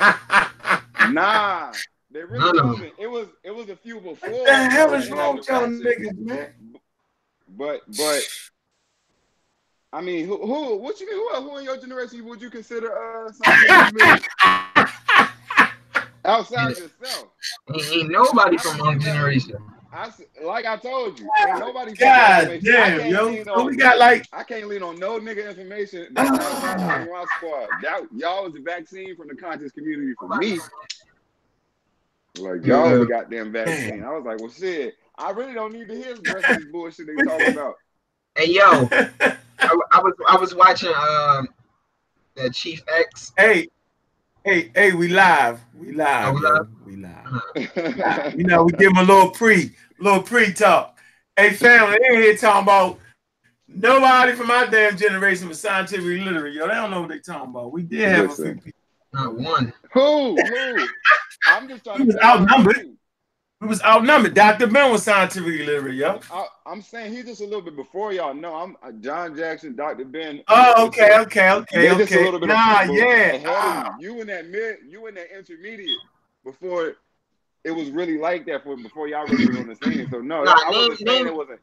nah, they really of 'em. wasn't. It was it was a few before. What the hell is that wrong had with y'all niggas, man? But but I mean, who who what you mean? Who, who in your generation would you consider uh scientific literate? outside yourself? Ain't, ain't nobody from our generation. I s- like I told you, ain't nobody. God I damn, yo. So on- we got like I can't lean on no nigga information. That's not my squad. That y'all was the vaccine from the conscious community for me. Like y'all was the goddamn vaccine. I was like, well, shit. I really don't need to hear the rest of this bullshit they talking about. Hey yo, I, I was I was watching um that Chief X. hey, hey, hey, we live. We live. We live? We live. You know, we give them a little pre, little pre-talk. Hey, family, they ain't here talking about nobody from my damn generation was scientifically literate. Yo, they don't know what they're talking about. We did have a few people. Not one. who? Who? I'm just trying He to was outnumbered. who. We was outnumbered. Dr. Ben was scientifically literate, yo. I, I'm saying he's just a little bit before y'all. know. I'm uh, John Jackson, Dr. Ben. Oh, okay, okay, okay, They're just a okay. little bit Nah, yeah. Ah. you. You in that mid, you in that intermediate before it was really like that for before y'all really was on the scene. So no, Nah, I name- wasn't saying name- it wasn't.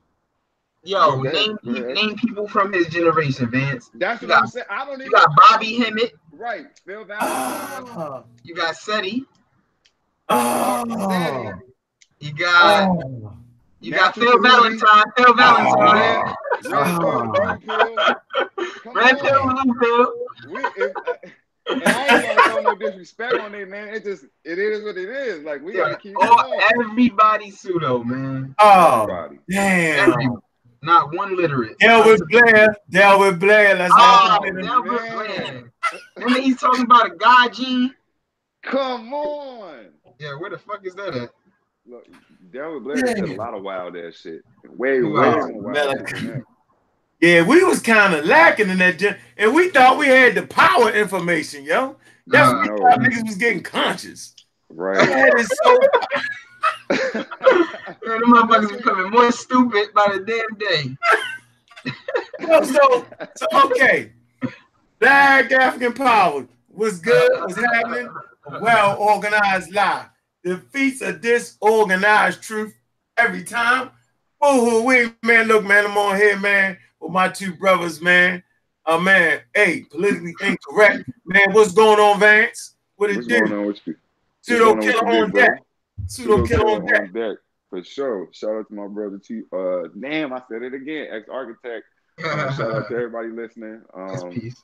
Yo, Go ahead, name go name people from his generation, Vance. That's You what I'm saying. I don't even. You got Bobby Hemmitt. Right, Phil Valentine. Oh, You got SETI. oh, You got oh. you got Phil Community. Valentine. Phil oh. Valentine. Red, red pill, blue pill. Come Red pill, on. blue pill. We, if, uh, and I ain't gonna throw no disrespect on it, man. It just it is what it is. Like we gotta Yeah, keep it all, going. everybody pseudo, man. Oh, Everybody. damn. Every, not one literate. Delbert Blair, Delbert Blair. Let's Oh, have a minute. Delbert. Blair. And then he's talking about a guy gene. Come on. Yeah, where the fuck is that at? Look, Delbert Blair said a lot of wild ass shit. Way, way Wow. wild ass than that. Yeah, we was kind of lacking in that, gen- and we thought we had the power information, yo. That's Nah. what we No. thought niggas was getting conscious. Right. That is so. Man, the motherfuckers becoming more stupid by the damn day. Yo, so, so okay. Black African power was good, was happening. A well organized lie defeats a disorganized truth every time. Boo hoo, we man. Look, man, I'm on here, man, with my two brothers, man. Uh, man, hey, politically incorrect, man. What's going on, Vance? What it What's do? going on with you? Pseudo What's going killer on on deck. Pseudo killer on deck. on deck. For sure. Shout out to my brother T. Uh, damn, I said it again. Ex architect. Uh, shout out to everybody listening. Um, peace.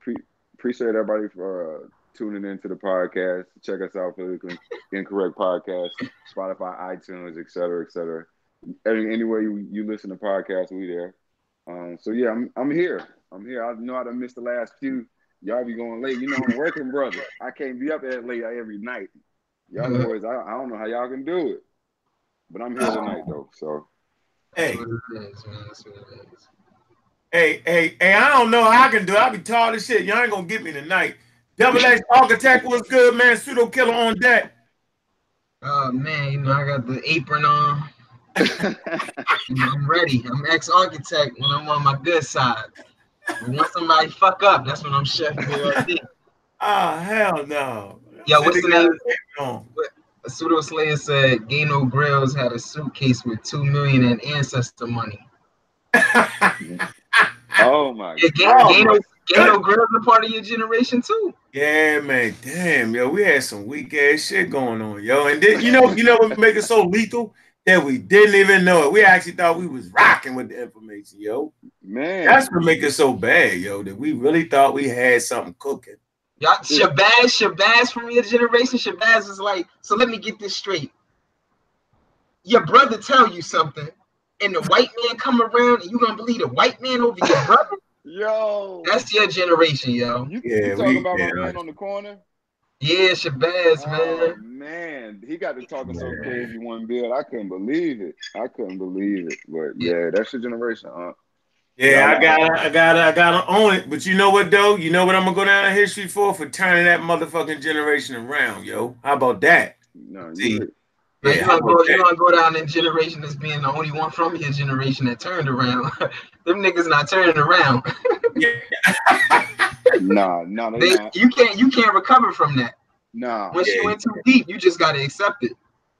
pre- appreciate everybody for uh, tuning into the podcast. Check us out for the Incorrect Podcast, Spotify, iTunes, et cetera, et cetera. Any, anywhere you, you listen to podcasts, we there. Um, so yeah, I'm I'm here. I'm here. I know I done missed the last few. Y'all be going late. You know I'm working brother. I can't be up that late every night. Y'all Mhm. boys, I, I don't know how y'all can do it. But I'm here tonight though. So Hey, That's what it is, man. That's what it is. hey, hey, hey, I don't know how I can do it. I be tired as shit. Y'all ain't gonna get me tonight. Double X Architect was good, man. Pseudo killer on deck. Oh man, you know I got the apron on. I'm ready. I'm ex-architect when I'm on my good side. When once somebody fuck up, that's when I'm chef boy. all. Oh hell no. Yo, what's the name? On. Pseudo Slayer said Gano Grills had a suitcase with two million in ancestor money. oh my Yeah, god. Gano, Gano, Gano Grills are part of your generation too. yeah, man. Damn, yo, we had some weak ass shit going on, yo. And then you know, you know what make it so lethal? That we didn't even know it. We actually thought we was rocking with the information, yo. Man. That's what make it so bad, yo. That we really thought we had something cooking. Y'all, Shabazz, Shabazz from your generation, Shabazz is like, so let me get this straight. Your brother tell you something, and the white man come around, and you gonna believe the white man over your brother? Yo. That's your generation, yo. You, Yeah, you talking we- about yeah. my man on the corner? Yeah, Shabazz, Oh, man. man, he got to talking so crazy one bill. I couldn't believe it. I couldn't believe it. But yeah, that's your generation, huh? Yeah, I gotta, I gotta, I gotta own it. But you know what though? You know what I'm gonna go down in history for? For turning that motherfucking generation around, yo. How about that? No, See, you, Like, Yeah, you, gonna go, you gonna go down in generation as being the only one from your generation that turned around. Them niggas not turning around. nah, nah, they They, not. you can't you can't recover from that. Nah, Once you went too deep, you just gotta accept it.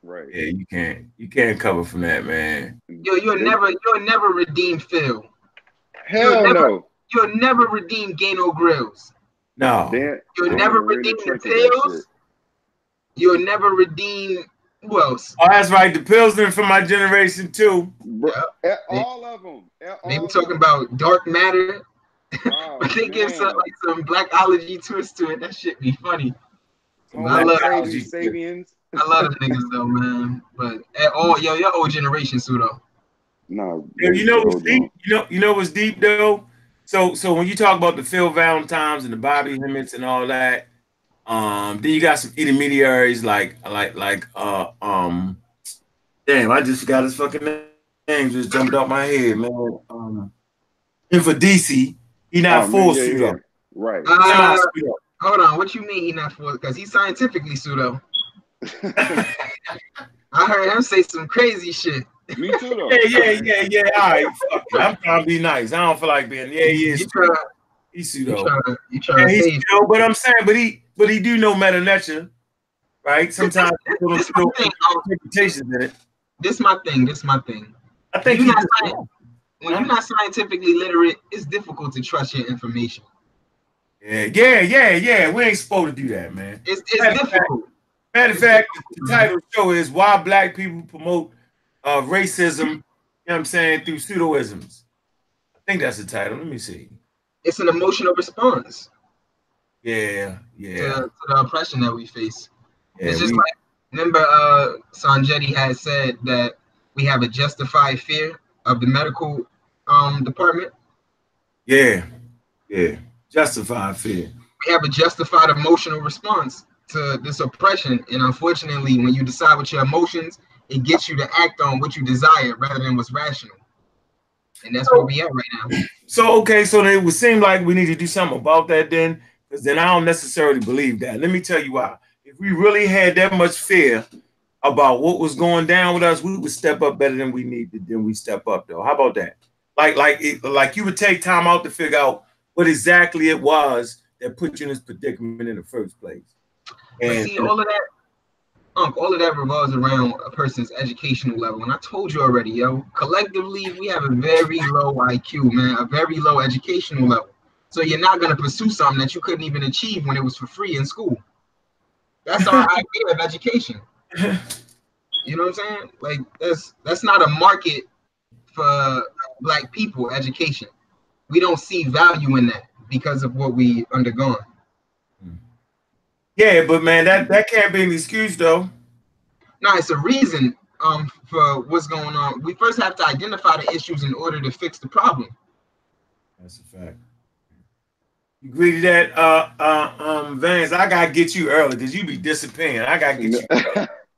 right. Yeah, you can't you can't cover from that, man. Yo, you'll They- never, you'll never redeem Phil. Hell you'll never- no. You'll never redeem Gano Grills. No. Dan, You'll Dan never really redeem the tricked with that pills. shit. You'll never redeem who else? Oh, that's right. The Pilsner from my generation too. Yeah. all of them. They all were talking them. about dark matter, Oh, but they give some man. like some blackology twist to it. That shit be funny. Oh, I love crazy that. Sabians. I love them niggas though, man. But at all, yo, your old generation, pseudo. No, Yo, you know what's deep? You know, you know what's deep though. So, so when you talk about the Phil Valentines and the Bobby Hemmitts and all that, um, then you got some intermediaries like, like, like, uh, um, damn, I just got his fucking name. Just jumped out my head, man. Um, and for DC, he not Oh, man, full yeah, suit yeah. Right. Uh, Semi-suit hold on, what you mean he not for? Because he's scientifically pseudo. I heard him say some crazy shit. Me too, though. Yeah, yeah, yeah, yeah. All right, fuck it. I'm trying to be nice. I don't feel like being. Yeah, yeah. is. You try, He's you pseudo. try, you try Yeah, he's save. pseudo, but I'm saying, but he, but he do know meta nature, right? Sometimes This thing. um, interpretations in it. This my thing. This my thing. I think You he not saying- When you're not scientifically literate, it's difficult to trust your information. yeah, yeah, yeah, yeah. We ain't supposed to do that, man. It's it's Matter of fact- Matter of fact, the title of the show is why black people promote uh, racism. You know what I'm saying through pseudoisms. I think that's the title. Let me see. It's an emotional response Yeah, yeah, to the oppression that we face. yeah. it's just we- like remember uh Sanjetti had said that we have a justified fear of the medical um department. yeah, yeah. Justified fear. We have a justified emotional response to this oppression. And unfortunately, when you decide with your emotions, it gets you to act on what you desire rather than what's rational. And that's where we at right now. So okay, so it would seem like we need to do something about that then, because then I don't necessarily believe that. Let me tell you why. If we really had that much fear about what was going down with us, we would step up better than we need to than we step up though. How about that? Like like it, like you would take time out to figure out what exactly it was that put you in this predicament in the first place. And see, all of that, Unc, all of that revolves around a person's educational level. And I told you already, yo, collectively, we have a very low IQ, man, a very low educational level. So you're not gonna pursue something that you couldn't even achieve when it was for free in school. That's our idea of education. You know what I'm saying? Like that's that's not a market for black people education. We don't see value in that because of what we undergone. yeah, but man, that that can't be an excuse though. No, it's a reason um for what's going on. We first have to identify the issues in order to fix the problem. That's a fact. You agree that, uh, uh, um, Vance? I gotta get you early because you be disappearing. I gotta get you.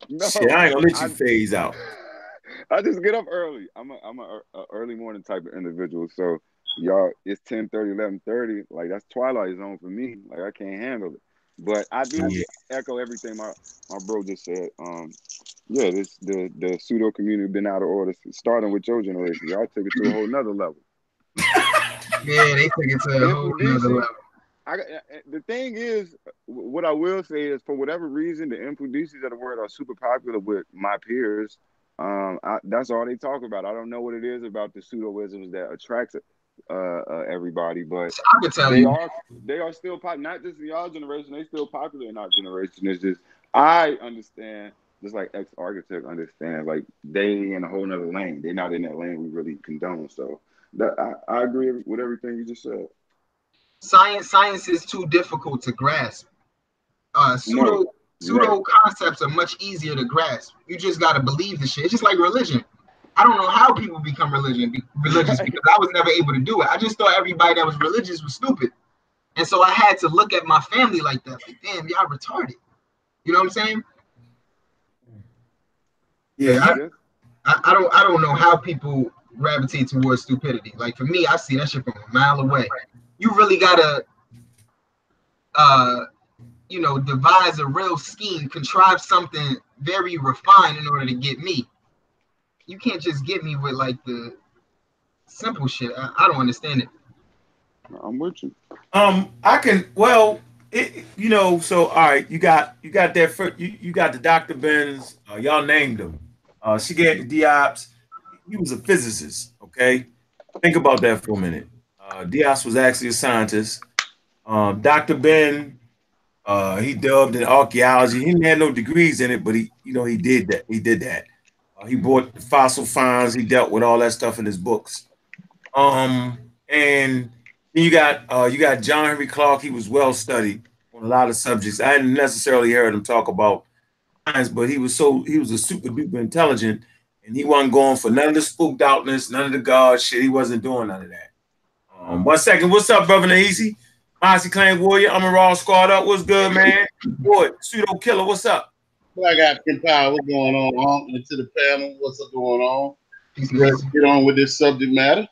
no, Shit, I ain't gonna let you I- phase out. I just get up early. I'm a I'm a, a early morning type of individual. So y'all, it's 10 30, 11 30. Like that's twilight zone for me. Like I can't handle it. But I do Yeah. echo everything my, my bro just said. Um, yeah, this the the pseudo community been out of order, starting with your generation. Y'all took it to a whole nother level. Yeah, they took it to a whole nother level. I the thing is, what I will say is, for whatever reason, the impudices of the word are super popular with my peers. Um, I, that's all they talk about. I don't know what it is about the pseudoisms that attracts uh, uh, everybody, but I could tell they you. are they are still pop. Not just in y'all generation, they still popular in our generation. It's just I understand, just like ex architect understands, like they in a whole nother lane. They're not in that lane we really condone. So that I, I agree with everything you just said. Science science is too difficult to grasp. Uh pseudo No, pseudo concepts are much easier to grasp. You just gotta believe the shit. It's just like religion. I don't know how people become religion be, religious because I was never able to do it. I just thought everybody that was religious was stupid. And so I had to look at my family like that. Like, damn, y'all retarded. You know what I'm saying? Yeah, I, Yeah. I, I don't I don't know how people gravitate towards stupidity. Like for me, I see that shit from a mile away. You really gotta uh you know devise a real scheme, contrive something very refined in order to get me. You can't just get me with like the simple shit. I, I don't understand it. I'm with you. Um, I can. Well, it, you know, so all right, you got you got that first, you, you got the Dr. Benz, uh, y'all named him. Uh, she gave the Diops. He was a physicist, okay? Think about that for a minute. Uh, Diop was actually a scientist. Um, Dr. Ben, uh, he delved in archaeology. He had no degrees in it, but he, you know, he did that. He did that. Uh, he brought fossil finds. He dealt with all that stuff in his books. Um, and then you got uh, you got John Henrik Clarke. He was well studied on a lot of subjects. I hadn't necessarily heard him talk about science, but he was so he was a super duper intelligent, and he wasn't going for none of the spooked outness, none of the God shit. He wasn't doing none of that. Um, one second, what's up, brother Nahisi? Mossy Clan Warrior, I'm a raw squad up. What's good, man? Boy, pseudo killer, what's up? Black African Power, what's going on? On into the panel, what's up going on? Let's get on with this subject matter.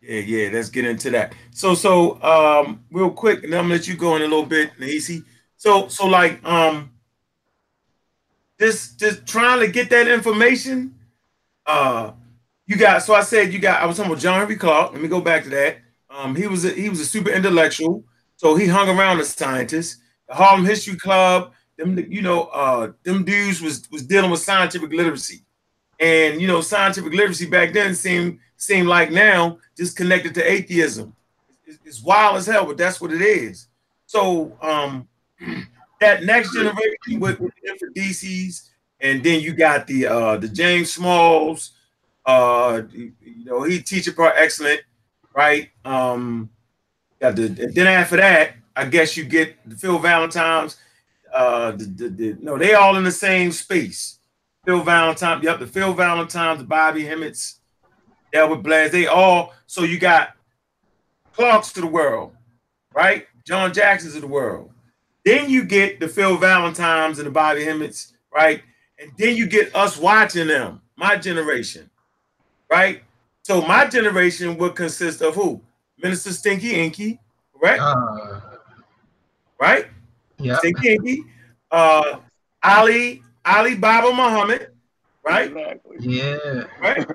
Yeah, yeah, let's get into that. So, so um, real quick, and I'm gonna let you go in a little bit, Nahisi. So, so like um just just trying to get that information. Uh you got so I said you got I was talking about John Henrik Clarke. Let me go back to that. Um, he was a, he was a super intellectual, so he hung around the scientists. The Harlem History Club, them you know, uh, them dudes was was dealing with scientific literacy, and you know, scientific literacy back then seemed seemed like now just connected to atheism. It's, it's wild as hell, but that's what it is. So um, that next generation with, with the DCs, and then you got the uh, the James Smalls. Uh, you know, he teacher part excellent right? Um, yeah, the, then after that, I guess you get the Phil Valentine's. Uh, the, the, the, no, they all in the same space. Phil Valentine, yep, the Phil Valentine's, the Bobby Hemmitts, Delbert Blaze, they all. So you got Clarkes to the world, right? John Jackson's of the world. Then you get the Phil Valentines and the Bobby Hemmitts, right? And then you get us watching them, my generation, right? So my generation would consist of who? Minister Stinky Inky, right? Uh, right? Yeah. Stinky Inky, uh, Ali Ali Baba Muhammad, right? Exactly. Yeah. Right.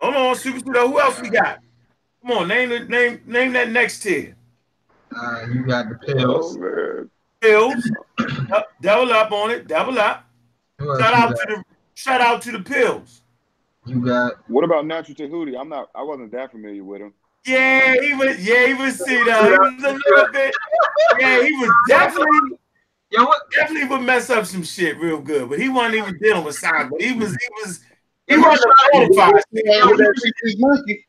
Hold on, Super Studio. Who else we got? Come on, name the name name that next tier. Uh, you got the pills. Oh, pills. double up on it. Double up. Shout out to the shout out to the pills. You got. What about Natural Tahuti? I'm not. I wasn't that familiar with him. Yeah, he was. Yeah, he was. See, though, he was a little bit. Yeah, he was definitely. Yo, what? Definitely would mess up some shit real good, but he wasn't even dealing with signs. But he was. He was. He wasn't qualified. Yeah, with that rhesus monkey.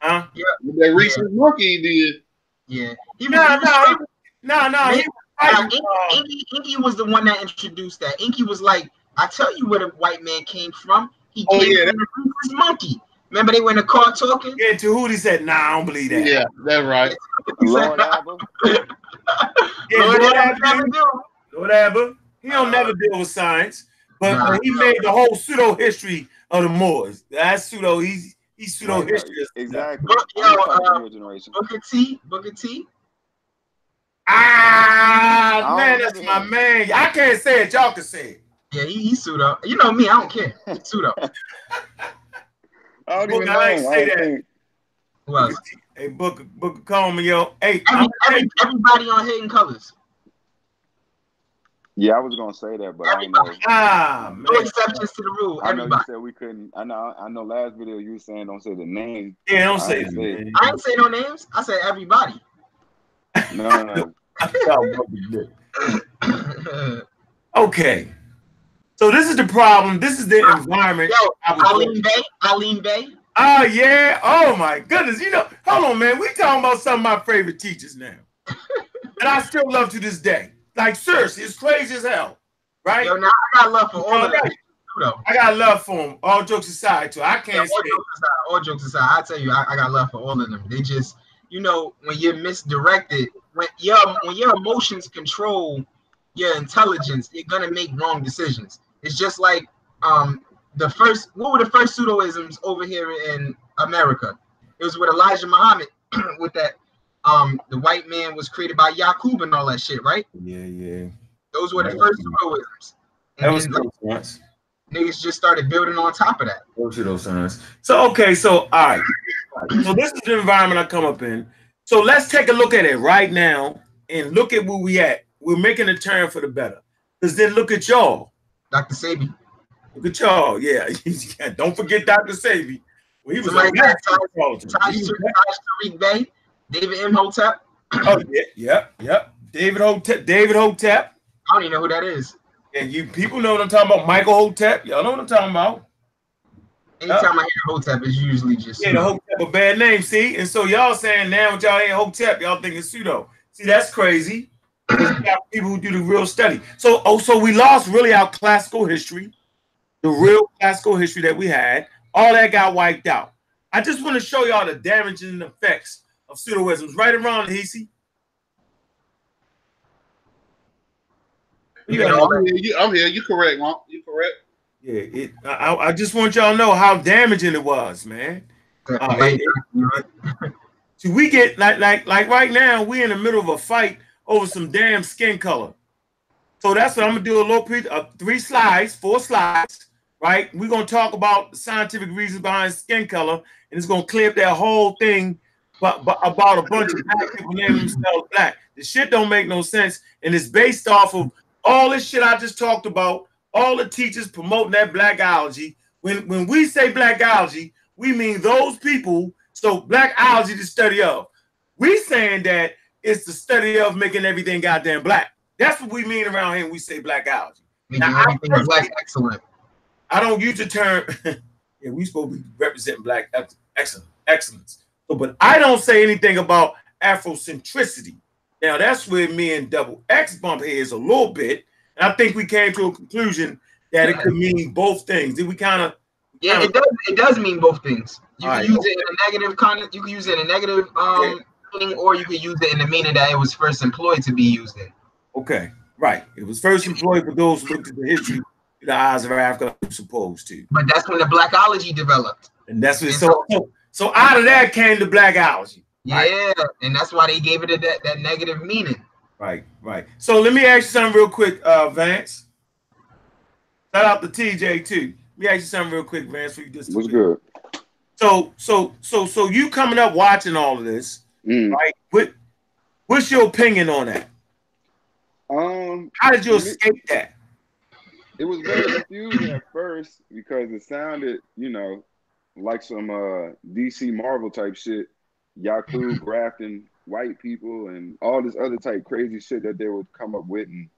Huh? Yeah. With that rhesus yeah. monkey, he did. Yeah. He no, no, no, no. He, uh, Inky, Inky, Inky was the one that introduced that. Inky was like, I tell you where the white man came from. He oh, came yeah, from the monkey. Remember they were in the car talking? Yeah, Tahuti said, nah, I don't believe that. Yeah, that's right. Lord Abba. yeah, Lord, Lord Abba. Lord Abba. He don't never deal with science, but, nah, he nah. made the whole pseudo history of the Moors. That's pseudo. He's he's pseudo right, history. Exactly. Book, yo, uh, Booker T. Booker T. Ah, man, that's my man. I can't say it. Y'all can say it. Yeah, he, he's pseudo. You know me, I don't care. He's pseudo. I don't even know. I say that. Who else? Hey, Book Book Coleman, yo. Hey, every, every, everybody on Hidden Colors. Yeah, I was gonna say that, but everybody. I know. Ah, man. No exceptions to the rule. I everybody. know you said we couldn't. I know. I know. Last video you were saying don't say the name. Yeah, don't say it. I didn't say no names. I said everybody. No, no, no. okay. So this is the problem. This is the environment. Yo, Aline Bay. Aline Bay. Oh ah, yeah. Oh my goodness. You know, hold on, man. We talking about some of my favorite teachers now, and I still love to this day. Like seriously, it's crazy as hell, right? Yo, now I got love for all of them. I got love for them. All jokes aside, too. I can't yeah, all. Jokes aside, all jokes aside, I tell you, I, I got love for all of them. They just, you know, when you're misdirected, when your when your emotions control your intelligence, you're gonna make wrong decisions. It's just like um the first what were the first pseudoisms over here in America? It was with Elijah Muhammad with that um the white man was created by Yakub and all that shit, right? Yeah, yeah. Those were the first pseudoisms. That was cool once. Niggas just started building on top of that. Those are those signs. So okay, so all right. So this is the environment I come up in. So let's take a look at it right now. and look at where we at. We're making a turn for the better. Because then look at y'all. Dr. Sebi. Look at y'all. Yeah. Don't forget Dr. Sebi. Well, he was Somebody a got Taj coach. He was Taj Tariq Bey, David M. Hotep. Oh yeah, yep, yep. David Hotep, David Hotep. I don't even know who that is. And you people know what I'm talking about. Michael Hotep. Y'all know what I'm talking about. Anytime I hear Hotep, it's usually just Yeah, the Hotep a bad name. See, and so y'all saying now y'all ain't Hotep, y'all think it's pseudo. See, that's crazy. 'Cause we got people who do the real study. So, oh, so we lost really our classical history, the real classical history that we had. All that got wiped out. I just want to show y'all the damaging effects of pseudoisms. Right around Hesi. You got I'm here. You, I'm here. You correct, Mom. You correct. Yeah, it. I, I just want y'all to know how damaging it was, man. Uh, it- See, we get like like like right now, we're in the middle of a fight over some damn skin color. So that's what I'm gonna do a little pre uh, three slides, four slides, right? We're gonna talk about the scientific reasons behind skin color, and it's gonna clear up that whole thing but, but about a bunch of black people naming themselves black. The shit don't make no sense, and it's based off of all this shit I just talked about. All the teachers promoting that blackology. When when we say blackology, we mean those people. So blackology, to study of. We saying that it's the study of making everything goddamn black. That's what we mean around here when we say blackology. Making Now, I black excellent. I don't use the term. yeah, we supposed to be representing black ex- excellence, excellence. So, but I don't say anything about Afrocentricity. Now that's where me and Double X bump heads a little bit, and I think we came to a conclusion that it could mean both things. Did we kind of? Yeah, it does. It does mean both things. You can right. use it in a negative context. You can use it in a negative um meaning, or you can use it in the meaning that it was first employed to be used in. Okay, right. It was first employed for those who looked at the history through the eyes of Africa, supposed to, But that's when the blackology developed. and that's what. So, so, so out of that came the blackology. Yeah, and that's why they gave it a, that, that negative meaning. Right, right. So let me ask you something real quick, uh, Vance. Shout out to TJ too. Let me ask you something real quick, Vance. For you just What's good? So, so, so, so you coming up watching all of this, Mm. right? What, what's your opinion on that? Um, How did you escape that? it was very confusing at first because it sounded, you know, like some uh DC Marvel type shit. Yaku grafting white people and all this other type crazy shit that they would come up with and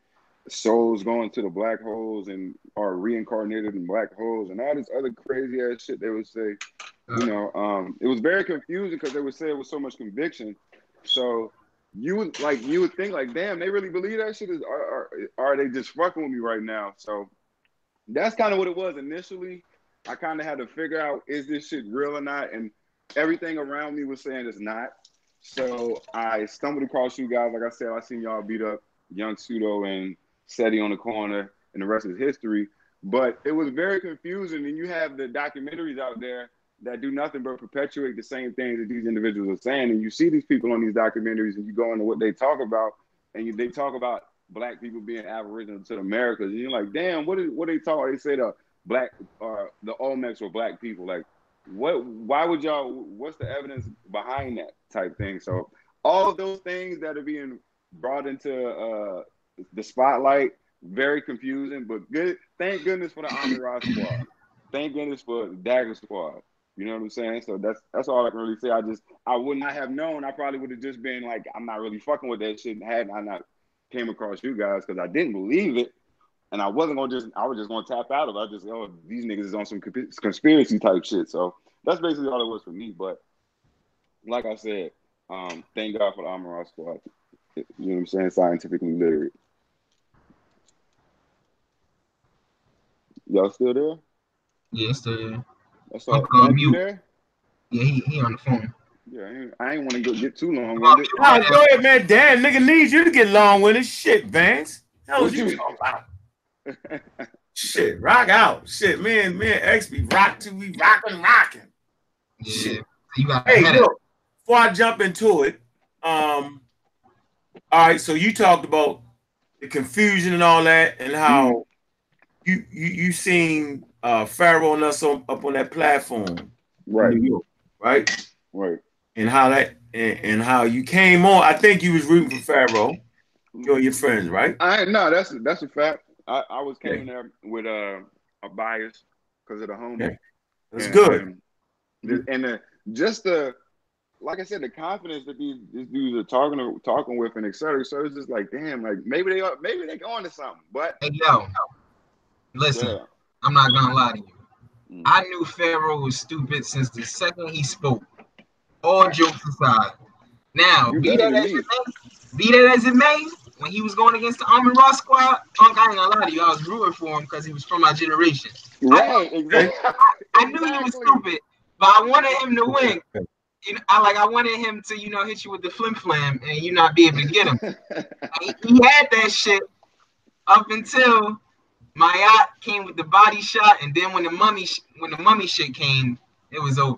souls going to the black holes and are reincarnated in black holes and all this other crazy ass shit they would say. You know, um, it was very confusing because they would say it with so much conviction. So you would like you would think like, damn, they really believe that shit is are, are, are they just fucking with me right now? So that's kind of what it was initially. I kind of had to figure out is this shit real or not, and everything around me was saying it's not. So I stumbled across you guys. Like I said, I seen y'all beat up Young Pseudo and Seti on the corner, and the rest is history. But it was very confusing, and you have the documentaries out there that do nothing but perpetuate the same things that these individuals are saying. And you see these people on these documentaries, and you go into what they talk about, and you, they talk about black people being aboriginal to the Americas, and you're like, damn, what is what they talk? They say the black uh the Olmecs were black people. Like, what? Why would y'all? What's the evidence behind that type thing? So all of those things that are being brought into uh the spotlight, very confusing, but good. Thank goodness for the Amira squad. Thank goodness for the Dagger squad. You know what I'm saying? So that's that's all I can really say. I just I would not have known. I probably would have just been like, I'm not really fucking with that shit. Had I not came across you guys because I didn't believe it, and I wasn't gonna just I was just gonna tap out of it. I just oh these niggas is on some conspiracy type shit. So that's basically all it was for me. But like I said, um, thank God for the Amara squad. You know what I'm saying? Scientifically literate. Y'all still there? Yeah, still. That's all. I'm on You there? Yeah, he, he on the phone. Yeah, I ain't, I ain't want to go get too long Oh, with it. Oh, go ahead, man. Damn, nigga needs you to get long with his shit, Vance. Hell, What you you- talking about? Shit, rock out. Shit, me and me and X be rock to we rocking, rocking. Yeah, Shit. you got Hey, ahead of- look, before I jump into it, um, all right, so you talked about the confusion and all that, and how you you you seen uh Pharaoh and us on, up on that platform, in right, New York, right? right. And how that and, and how you came on. I think you was rooting for Pharaoh. You and your friends, right? I no, that's that's a fact. I, I was came there with uh, a bias because of the home. Yeah. That's good. And, and the, just the like I said, the confidence that these, these dudes are talking talking with and et cetera. So it's just like, damn, like maybe they are maybe they going to something. But Hey yo, listen, yeah. I'm not gonna lie to you. Mm. I knew Pharaoh was stupid since the second he spoke. All jokes aside. Now, You be that as it may, be that as it may, when he was going against the Army Raw squad, Punk, I ain't gonna lie to you, I was rooting for him because he was from my generation. right, exactly. I knew he was stupid, but I wanted him to win. You know, I like I wanted him to, you know, hit you with the flim flam and you not be able to get him. he, he had that shit up until Mayat came with the body shot, and then when the mummy sh- when the mummy shit came, it was over.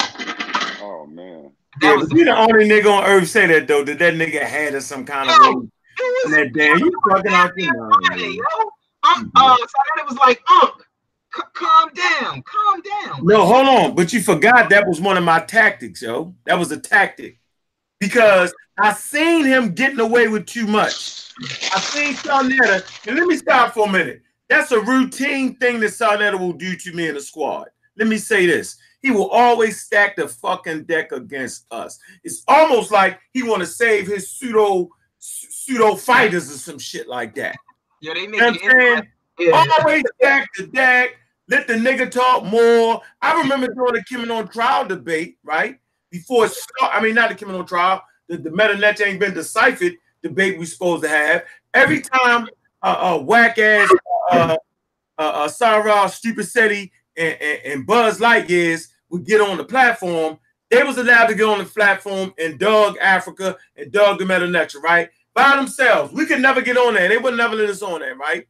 oh man. That Yeah, was but you the only nigga on earth say that though. That that nigga had us some kind of Yo, way. it was That damn, you fucking out your mind. Friday, yo. Um, uh, so then it was like, Unc, c- calm down, calm down. No, hold on. But you forgot that was one of my tactics, yo. That was a tactic. Because I seen him getting away with too much. I seen Sa Neter, and let me stop for a minute. That's a routine thing that Sa Neter will do to me in the squad. Let me say this. He will always stack the fucking deck against us. It's almost like he want to save his pseudo pseudo fighters or some shit like that. Yo, they You know what I'm making it. Yeah. Always stack the deck. Let the nigga talk more. I remember doing the Kim on trial debate, right? Before it start, I mean, not the Kim on trial, the, the Meta Net ain't been deciphered debate we supposed to have. Every time uh, uh whack ass uh, uh, uh, Sarah, and, and, and Buzz Lightyears would get on the platform, they was allowed to get on the platform and Doug Africa and Doug the Meta Netra, right? By themselves. We could never get on there. They would never let us on there, right?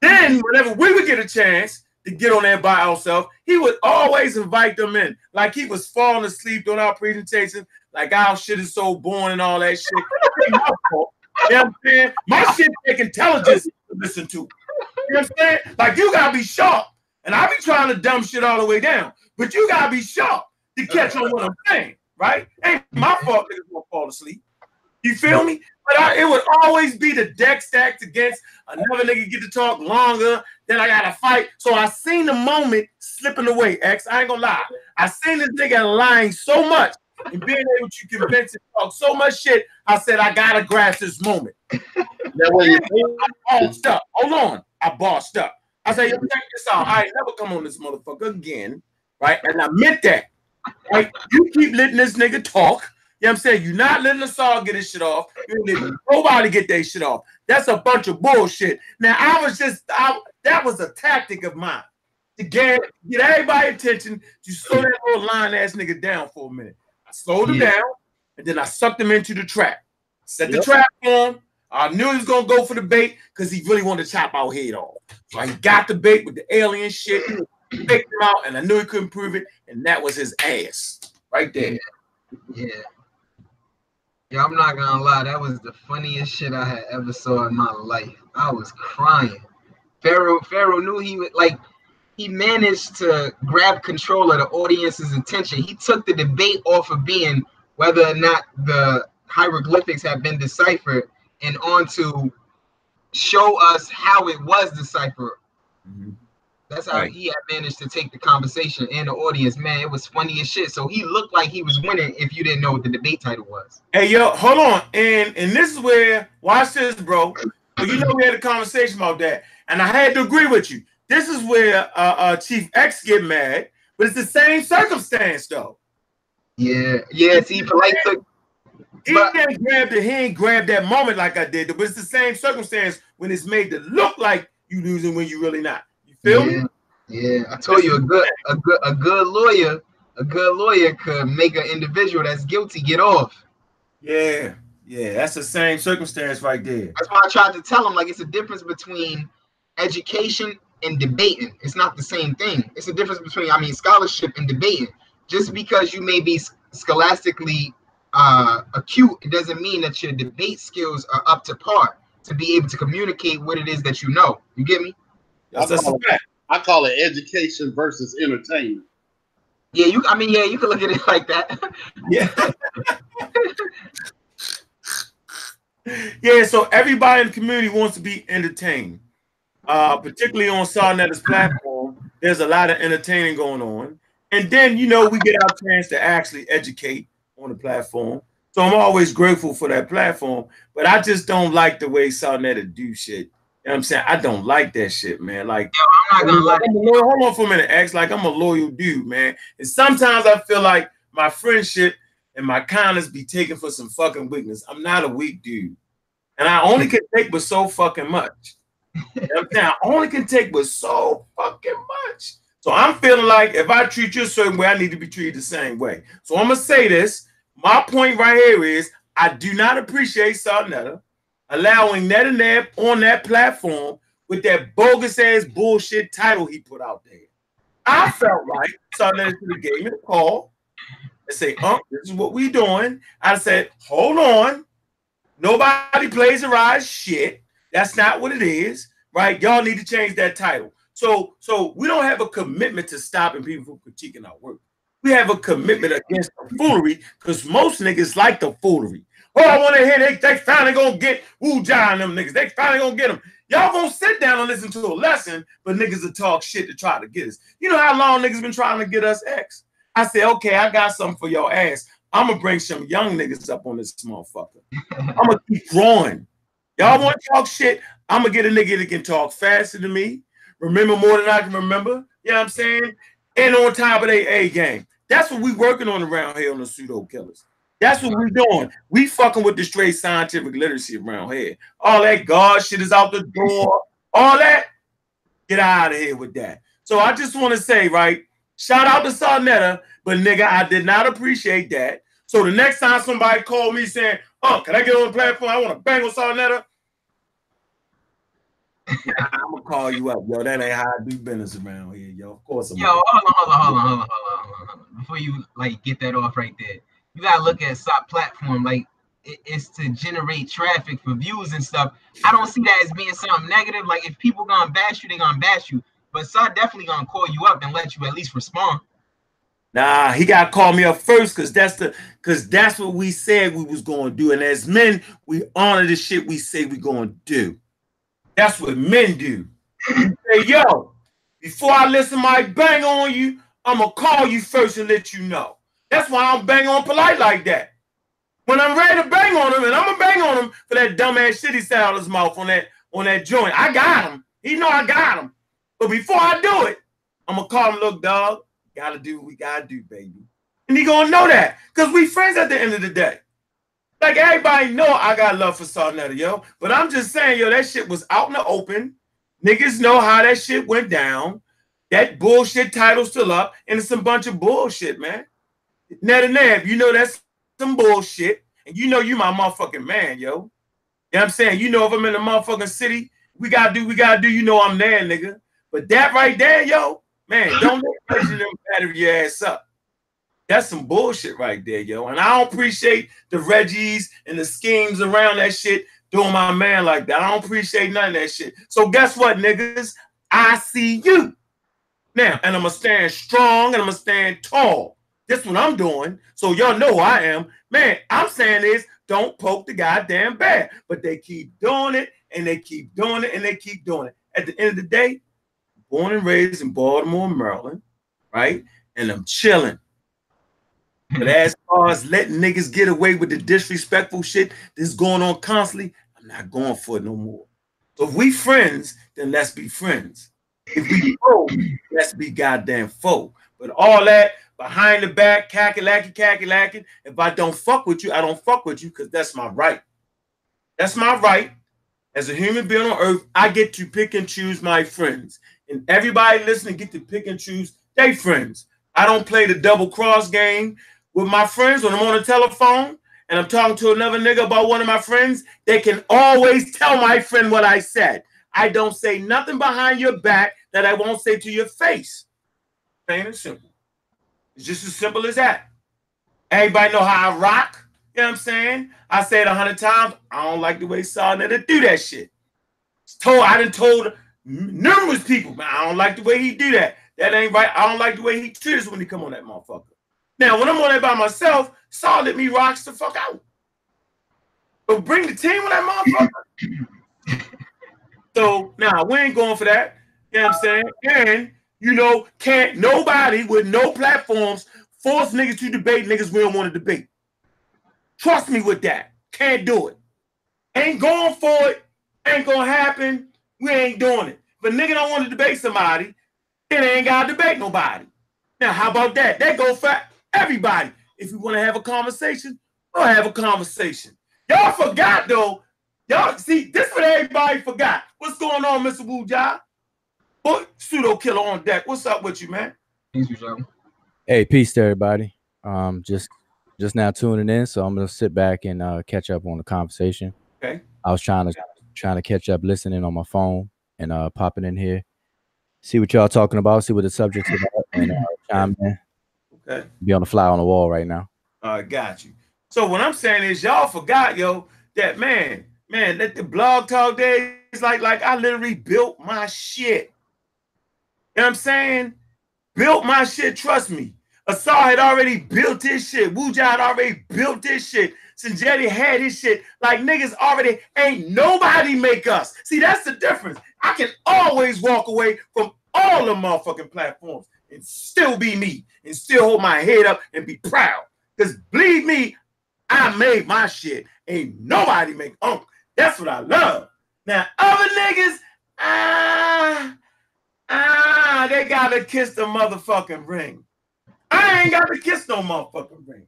Then, whenever we would get a chance to get on there by ourselves, he would always invite them in. Like he was falling asleep during our presentation, like our shit is so boring and all that shit. You know what I'm saying? My shit take intelligence to listen to. You know what I'm saying? Like you gotta be sharp. And I be trying to dumb shit all the way down, but you gotta be sharp to catch on what I'm saying, right? Ain't my fault niggas gonna fall asleep. You feel me? But I, it would always be the deck stacked against another nigga get to talk longer. Then I gotta fight. So I seen the moment slipping away. X, I ain't gonna lie. I seen this nigga lying so much and being able to convince and talk so much shit. I said I gotta grasp this moment. That way I bossed up. Hold on. I bossed up. I said, yo, check this out. I ain't never come on this motherfucker again. Right? And I meant that. Right? You keep letting this nigga talk. You know what I'm saying? You're not letting us all get his shit off. You ain't letting nobody get their shit off. That's a bunch of bullshit. Now, I was just, I, that was a tactic of mine to get, get everybody attention to slow that little line ass nigga down for a minute. I slowed him Yeah. down and then I sucked him into the trap. Set the Yep. trap on. I knew he was gonna go for the bait because he really wanted to chop our head off. So he got the bait with the alien shit, faked him out, and I knew he couldn't prove it, and that was his ass right there. Yeah. Yeah, I'm not gonna lie, that was the funniest shit I had ever saw in my life. I was crying. Pharaoh Pharaoh knew he would like he managed to grab control of the audience's attention. He took the debate off of being whether or not the hieroglyphics have been deciphered and on to show us how it was deciphered. Mm-hmm. That's how Right. he had managed to take the conversation and the audience. Man, it was funny as shit. So he looked like he was winning if you didn't know what the debate title was. Hey yo, hold on, and and this is where watch this, bro. You know we had a conversation about that, and I had to agree with you. This is where uh, uh, Chief X get mad, but it's the same circumstance though. Yeah, yeah. See, polite took. He But- ain't grabbed it. He ain't grab that moment like I did, but it's the same circumstance when it's made to look like you losing when you really not. You feel me? Yeah, yeah. I told you a good, a good, a good lawyer, a good lawyer could make an individual that's guilty get off. Yeah, yeah. That's the same circumstance right there. That's why I tried to tell him like it's a difference between education and debating. It's not the same thing. It's a difference between, I mean, scholarship and debating. Just because you may be scholastically uh, acute, it doesn't mean that your debate skills are up to par to be able to communicate what it is that you know. You get me? That's, that's a fact. I call it education versus entertainment. Yeah, you. I mean, yeah, you can look at it like that. Yeah. yeah, so everybody in the community wants to be entertained. Uh, particularly on Sa Neter's platform, there's a lot of entertaining going on. And then, you know, we get our chance to actually educate on the platform. So I'm always grateful for that platform. But I just don't like the way Sa Neter do shit. You know what I'm saying? I don't like that shit, man. Like, I'm not gonna lie. I'm loyal, hold on for a minute, X. Like, I'm a loyal dude, man. And sometimes I feel like my friendship and my kindness be taken for some fucking weakness. I'm not a weak dude. And I only can take but so fucking much. I only can take but so fucking much. So I'm feeling like if I treat you a certain way, I need to be treated the same way. So I'm gonna say this. My point right here is I do not appreciate Sa Neter allowing Net and Neb on that platform with that bogus ass bullshit title he put out there. I felt like Sa Neter should have gave me a call and say, "Oh, this is what we doing." I said, "Hold on, nobody plagiarized shit. That's not what it is, right? Y'all need to change that title." So, so we don't have a commitment to stopping people from critiquing our work. We have a commitment against the foolery because most niggas like the foolery. Oh, I want to hear they, they finally gonna get Wu and them niggas. They finally gonna get them. Y'all gonna sit down and listen to a lesson, but niggas will talk shit to try to get us. You know how long niggas been trying to get us X? I said, okay, I got something for your ass. I'm gonna bring some young niggas up on this motherfucker. I'm gonna keep growing. Y'all want to talk shit? I'm gonna get a nigga that can talk faster than me, remember more than I can remember. You know what I'm saying? And on top of their A game. That's what we working on around here on the pseudo killers. That's what we're doing. We fucking with the straight scientific literacy around here. All that God shit is out the door. All that, get out of here with that. So I just want to say, right, shout out to Sa Neter, but nigga, I did not appreciate that. So the next time somebody called me saying, "Oh, can I get on the platform? I want to bang with Sa Neter," I'm gonna call you up, yo. That ain't how I do business around here, yo. Of course, I'm Yo, hold on, hold on, hold on, hold on, hold on, hold on, hold on. Before you like get that off right there, you gotta look at SOP platform like it- it's to generate traffic for views and stuff. I don't see that as being something negative. Like if people gonna bash you, they gonna bash you. But SOP definitely gonna call you up and let you at least respond. Nah, he got to call me up first because that's the because that's what we said we was to do. And as men, we honor the shit we say we to do. That's what men do. Say, yo, before I listen my bang on you, I'm gonna call you first and let you know. That's why I'm bang on polite like that. When I'm ready to bang on him, and I'm gonna bang on him for that dumbass shit he said out his mouth on that on that joint. I got him. He know I got him. But before I do it, I'm gonna call him, look, dog, gotta do what we gotta do, baby. And he gonna know that because we friends at the end of the day. Like everybody know I got love for Sa Neter, yo. But I'm just saying, yo, that shit was out in the open. Niggas know how that shit went down. That bullshit title still up, and it's some bunch of bullshit, man. Net and Nab, you know that's some bullshit. And you know you my motherfucking man, yo. You know what I'm saying? You know if I'm in the motherfucking city, we gotta do, we gotta do, you know I'm there, nigga. But that right there, yo, man, don't let them batter your ass up. That's some bullshit right there, yo. And I don't appreciate the Reggies and the schemes around that shit doing my man like that. I don't appreciate none of that shit. So guess what, niggas? I see you now, and I'm gonna stand strong and I'm gonna stand tall. That's what I'm doing. So y'all know who I am. Man, I'm saying is don't poke the goddamn bear. But they keep doing it and they keep doing it and they keep doing it. At the end of the day, born and raised in Baltimore, Maryland, right? And I'm chilling. But hmm. as far as letting niggas get away with the disrespectful shit that's going on constantly, I'm not going for it no more. So if we friends, then let's be friends. If we foe, let's be goddamn foe. But all that behind the back, cackalacky, cackalacky, if I don't fuck with you, I don't fuck with you because that's my right. That's my right. As a human being on earth, I get to pick and choose my friends. And everybody listening get to pick and choose their friends. I don't play the double cross game with my friends when I'm on the telephone and I'm talking to another nigga about one of my friends. They can always tell my friend what I said. I don't say nothing behind your back that I won't say to your face. Plain and simple. It's just as simple as that. Everybody know how I rock. You know what I'm saying? I said a hundred times, I don't like the way Sa Neter do that shit. It's told I done told numerous people, man, I don't like the way he do that. That ain't right. I don't like the way he treats when he come on that motherfucker. Now, when I'm on there by myself, Saul let me rocks the fuck out. But bring the team on that motherfucker. so now we ain't going for that. You know what I'm saying? And you know, can't nobody with no platforms force niggas to debate niggas we don't want to debate. Trust me with that. Can't do it. Ain't going for it. Ain't gonna happen. We ain't doing it. If a nigga don't want to debate somebody, then they ain't gotta debate nobody. Now, how about that? That go for everybody. If you want to have a conversation, we'll have a conversation. Y'all forgot though. Y'all see this what everybody forgot. What's going on, Mr. Wu Jai? Boy, pseudo killer on deck. What's up with you, man? Hey, peace to everybody. Um, just just now tuning in, so I'm gonna sit back and uh, catch up on the conversation. Okay. I was trying to trying to catch up, listening on my phone, and uh, popping in here, see what y'all talking about, see what the subject's about, and uh, chime in. Okay. Be on the fly on the wall right now. I uh, got you. So what I'm saying is, y'all forgot, yo, that man, man, that the blog talk days, like, like I literally built my shit. You know what I'm saying? Built my shit. Trust me. Asar had already built his shit. Wuja had already built his shit. Sinjetti had his shit. Like niggas already ain't nobody make us. See, that's the difference. I can always walk away from all the motherfucking platforms and still be me and still hold my head up and be proud. Because believe me, I made my shit. Ain't nobody make unk. That's what I love. Now, other niggas, ah, ah, they gotta kiss the motherfucking ring. I ain't got to kiss no motherfucking ring.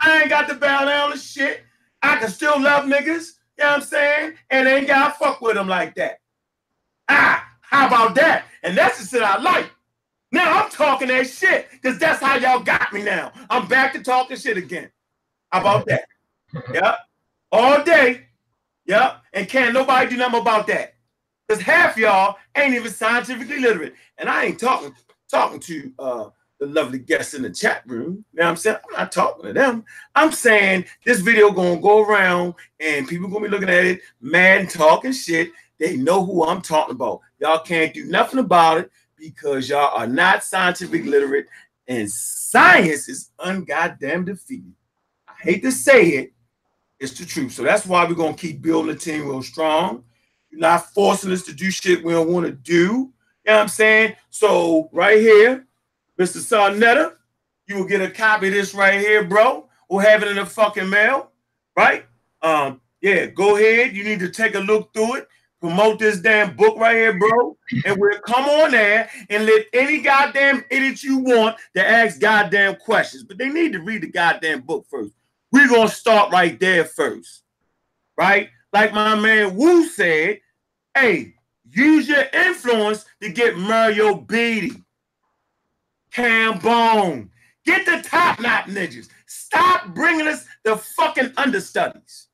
I ain't got to bow down to shit. I can still love niggas, you know what I'm saying? And ain't gotta fuck with them like that. Ah, how about that? And that's the shit I like. Now I'm talking that shit because that's how y'all got me now. I'm back to talking shit again. How about that? Yep. All day. Yep. And can't nobody do nothing about that. Because half y'all ain't even scientifically literate. And I ain't talking talking to uh the lovely guests in the chat room. You know what I'm saying? I'm not talking to them. I'm saying this video gonna go around and people gonna be looking at it, mad and talking shit. They know who I'm talking about. Y'all can't do nothing about it because y'all are not scientific literate and science is ungoddamn defeated. I hate to say it, it's the truth. So that's why we're gonna keep building the team real strong. You're not forcing us to do shit we don't want to do. You know what I'm saying? So right here, Mr. Sa Neter, you will get a copy of this right here, bro, We'll have it in the fucking mail, right? Um, yeah, go ahead. You need to take a look through it. Promote this damn book right here, bro. And we'll come on there and let any goddamn idiot you want to ask goddamn questions. But they need to read the goddamn book first. We're gonna start right there first. Right? Like my man Wu said, hey, use your influence to get Mario Beatty. Kambon. Get the top knot niggas. Stop bringing us the fucking understudies.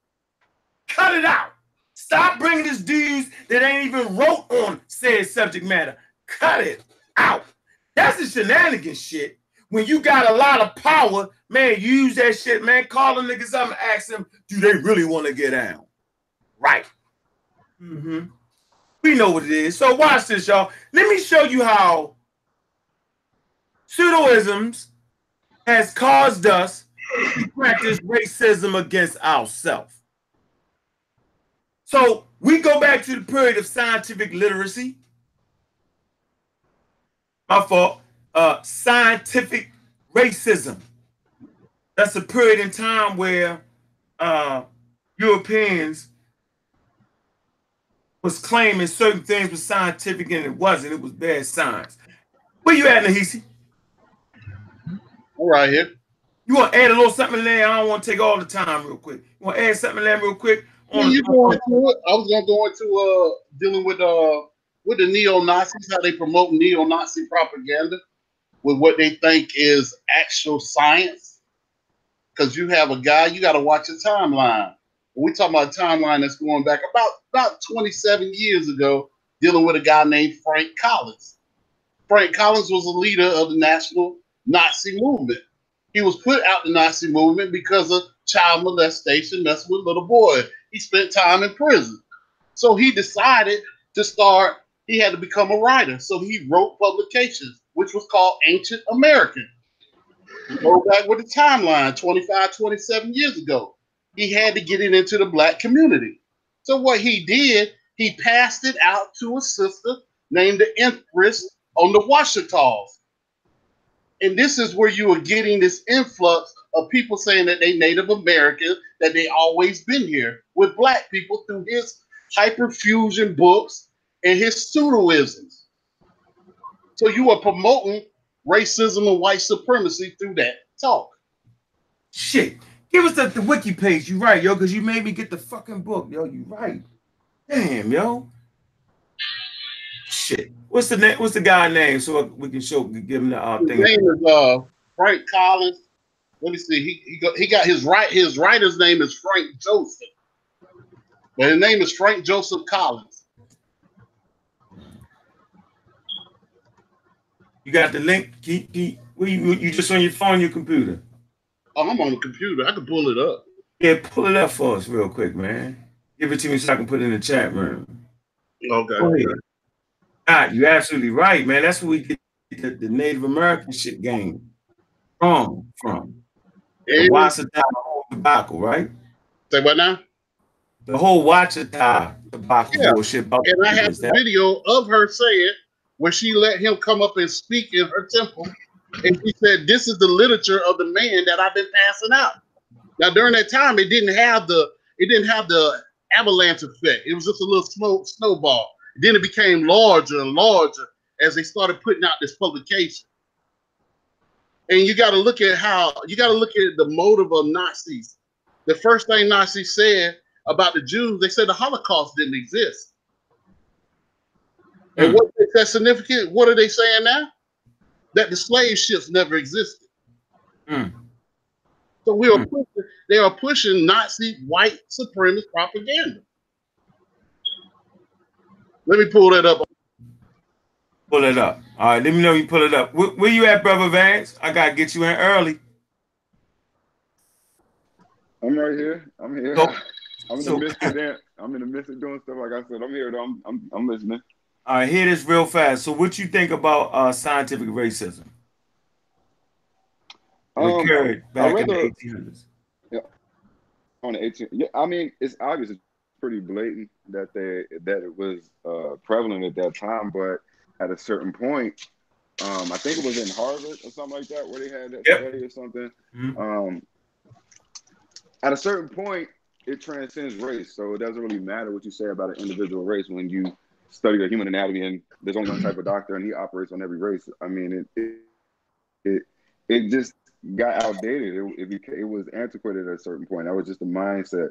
Cut it out. Stop bringing us dudes that ain't even wrote on said subject matter. Cut it out. That's the shenanigans shit. When you got a lot of power, man, use that shit, man. Call the niggas up and ask them, do they really want to get down? Right. Mm-hmm. We know what it is. So watch this, y'all. Let me show you how pseudoisms has caused us to practice racism against ourselves. So we go back to the period of scientific literacy. My fault. Uh, scientific racism. That's a period in time where uh, Europeans was claiming certain things were scientific and it wasn't. It was bad science. Where you at, Nahisi? All right here. You want to add a little something there? I don't want to take all the time real quick. You want to add something there real quick? Yeah, you going it. I was gonna go into uh dealing with uh with the neo-Nazis, how they promote neo-Nazi propaganda with what they think is actual science. Because you have a guy, you got to watch a timeline. we talking about a timeline that's going back about about 27 years ago, dealing with a guy named Frank Collins. Frank Collins was a leader of the National Nazi movement. He was put out the Nazi movement because of child molestation, messing with little boy. He spent time in prison. So he decided to start, he had to become a writer. So he wrote publications. which was called Ancient American. Go back with the timeline 25, 27 years ago. He had to get it into the black community. So what he did, he passed it out to a sister named the Empress on the Washitaws. And this is where you are getting this influx of people saying that they Native American, that they always been here with black people through his hyperfusion books and his pseudoisms. So you are promoting racism and white supremacy through that talk. Shit. Give us the, the wiki page. You right, yo, because you made me get the fucking book, yo. You right. Damn, yo. Shit. What's the name? What's the guy name so we can show give him the uh, His name is uh, Frank Collins. Let me see. He he got, he got his right. His writer's name is Frank Joseph, but his name is Frank Joseph Collins. You got the link. Keep, keep, well, you, you just on your phone, your computer. Oh, I'm on the computer. I can pull it up. Yeah, pull it up for us real quick, man. Give it to me so I can put it in the chat room. Okay. Go. God, you're absolutely right, man. That's where we get the, the Native American shit game from. From the And- tobacco, right? say what now? The whole Washitaw tobacco Yeah. bullshit. About And I have the video of her saying when she let him come up and speak in her temple, and she said, "This is the literature of the man that I've been passing out." Now, during that time, it didn't have the it didn't have the avalanche effect. It was just a little snow, snowball. Then it became larger and larger as they started putting out this publication. And you got to look at how you got to look at the motive of Nazis. The first thing Nazis said about the Jews, they said the Holocaust didn't exist. And Hmm. what is that significant? What are they saying now? That the slave ships never existed. Hmm. So we are Hmm. pushing, they are pushing Nazi white supremacist propaganda. Let me pull that up. Pull it up. All right, let me know you pull it up. Where, where you at, brother Vance? I gotta get you in early. I'm right here. I'm here. So- I'm in so- the midst of that. I'm in the midst of doing stuff. Like I said, I'm here. Though. I'm, I'm, I'm listening. All right, hear this real fast. So, what you think about uh, scientific racism? It Um, occurred back in the rather- 1800s. on the 18 yeah i mean it's obvious it's pretty blatant that they that it was uh prevalent at that time but at a certain point um i think it was in harvard or something like that where they had that Yep. study or something Mhm. um at a certain point it transcends race so it doesn't really matter what you say about an individual race when you study the human anatomy and there's only one type of doctor and he operates on every race i mean it it it, it just got outdated. It, it became it was antiquated at a certain point. That was just the mindset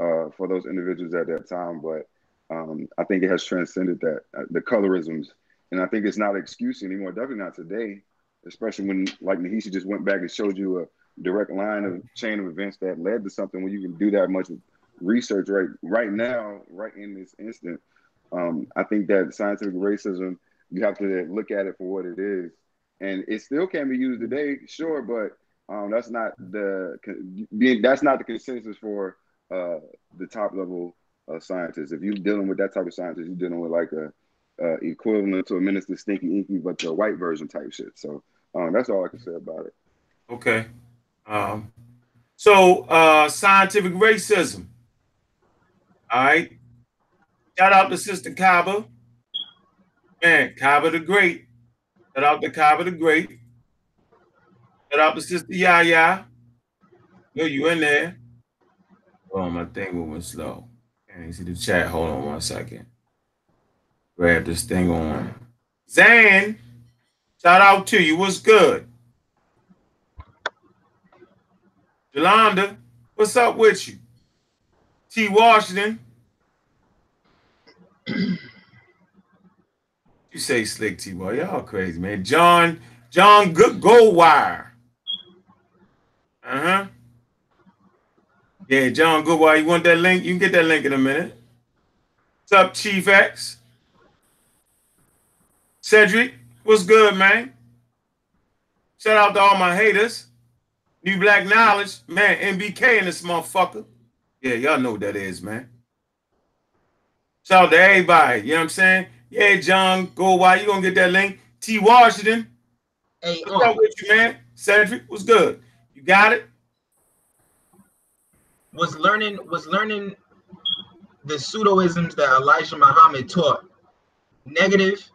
uh, for those individuals at that time. But um, I think it has transcended that uh, the colorisms, and I think it's not an excuse anymore. Definitely not today, especially when like Nahishi just went back and showed you a direct line of chain of events that led to something when you can do that much research right right now, right in this instant. Um, I think that scientific racism, you have to look at it for what it is and it still can be used today, sure, but um, that's not the being that's not the consensus for uh, the top level uh, scientists. If you're dealing with that type of scientist, you're dealing with like a uh, equivalent to a minister stinky inky, but the white version type shit. So um, that's all I can say about it. Okay. Um, so uh, scientific racism. All right. Shout out to Sister Kaba. Man, Kaba the Great. Shout out to Kaba the Great. Shout out to Sister Yaya. Yo, you in there? Oh, my thing moving slow. Can't see the chat. Hold on one second. Grab this thing on. Zan, shout out to you. What's good? Yolanda, what's up with you? T. Washington. you say slick T. Boy, y'all crazy, man. John, John Good Goldwire. Uh-huh. Yeah, John Goodwire. You want that link? You can get that link in a minute. What's up, Chief X? Cedric, what's good, man? Shout out to all my haters. New Black Knowledge, man, NBK in this motherfucker. Yeah, y'all know what that is, man. Shout out to everybody, you know what I'm saying? Yeah, John, go why you gonna get that link? T. Washington. Hey, What's up with you, man? Cedric, what's good? You got it? Was learning was learning the pseudoisms that Elijah Muhammad taught negative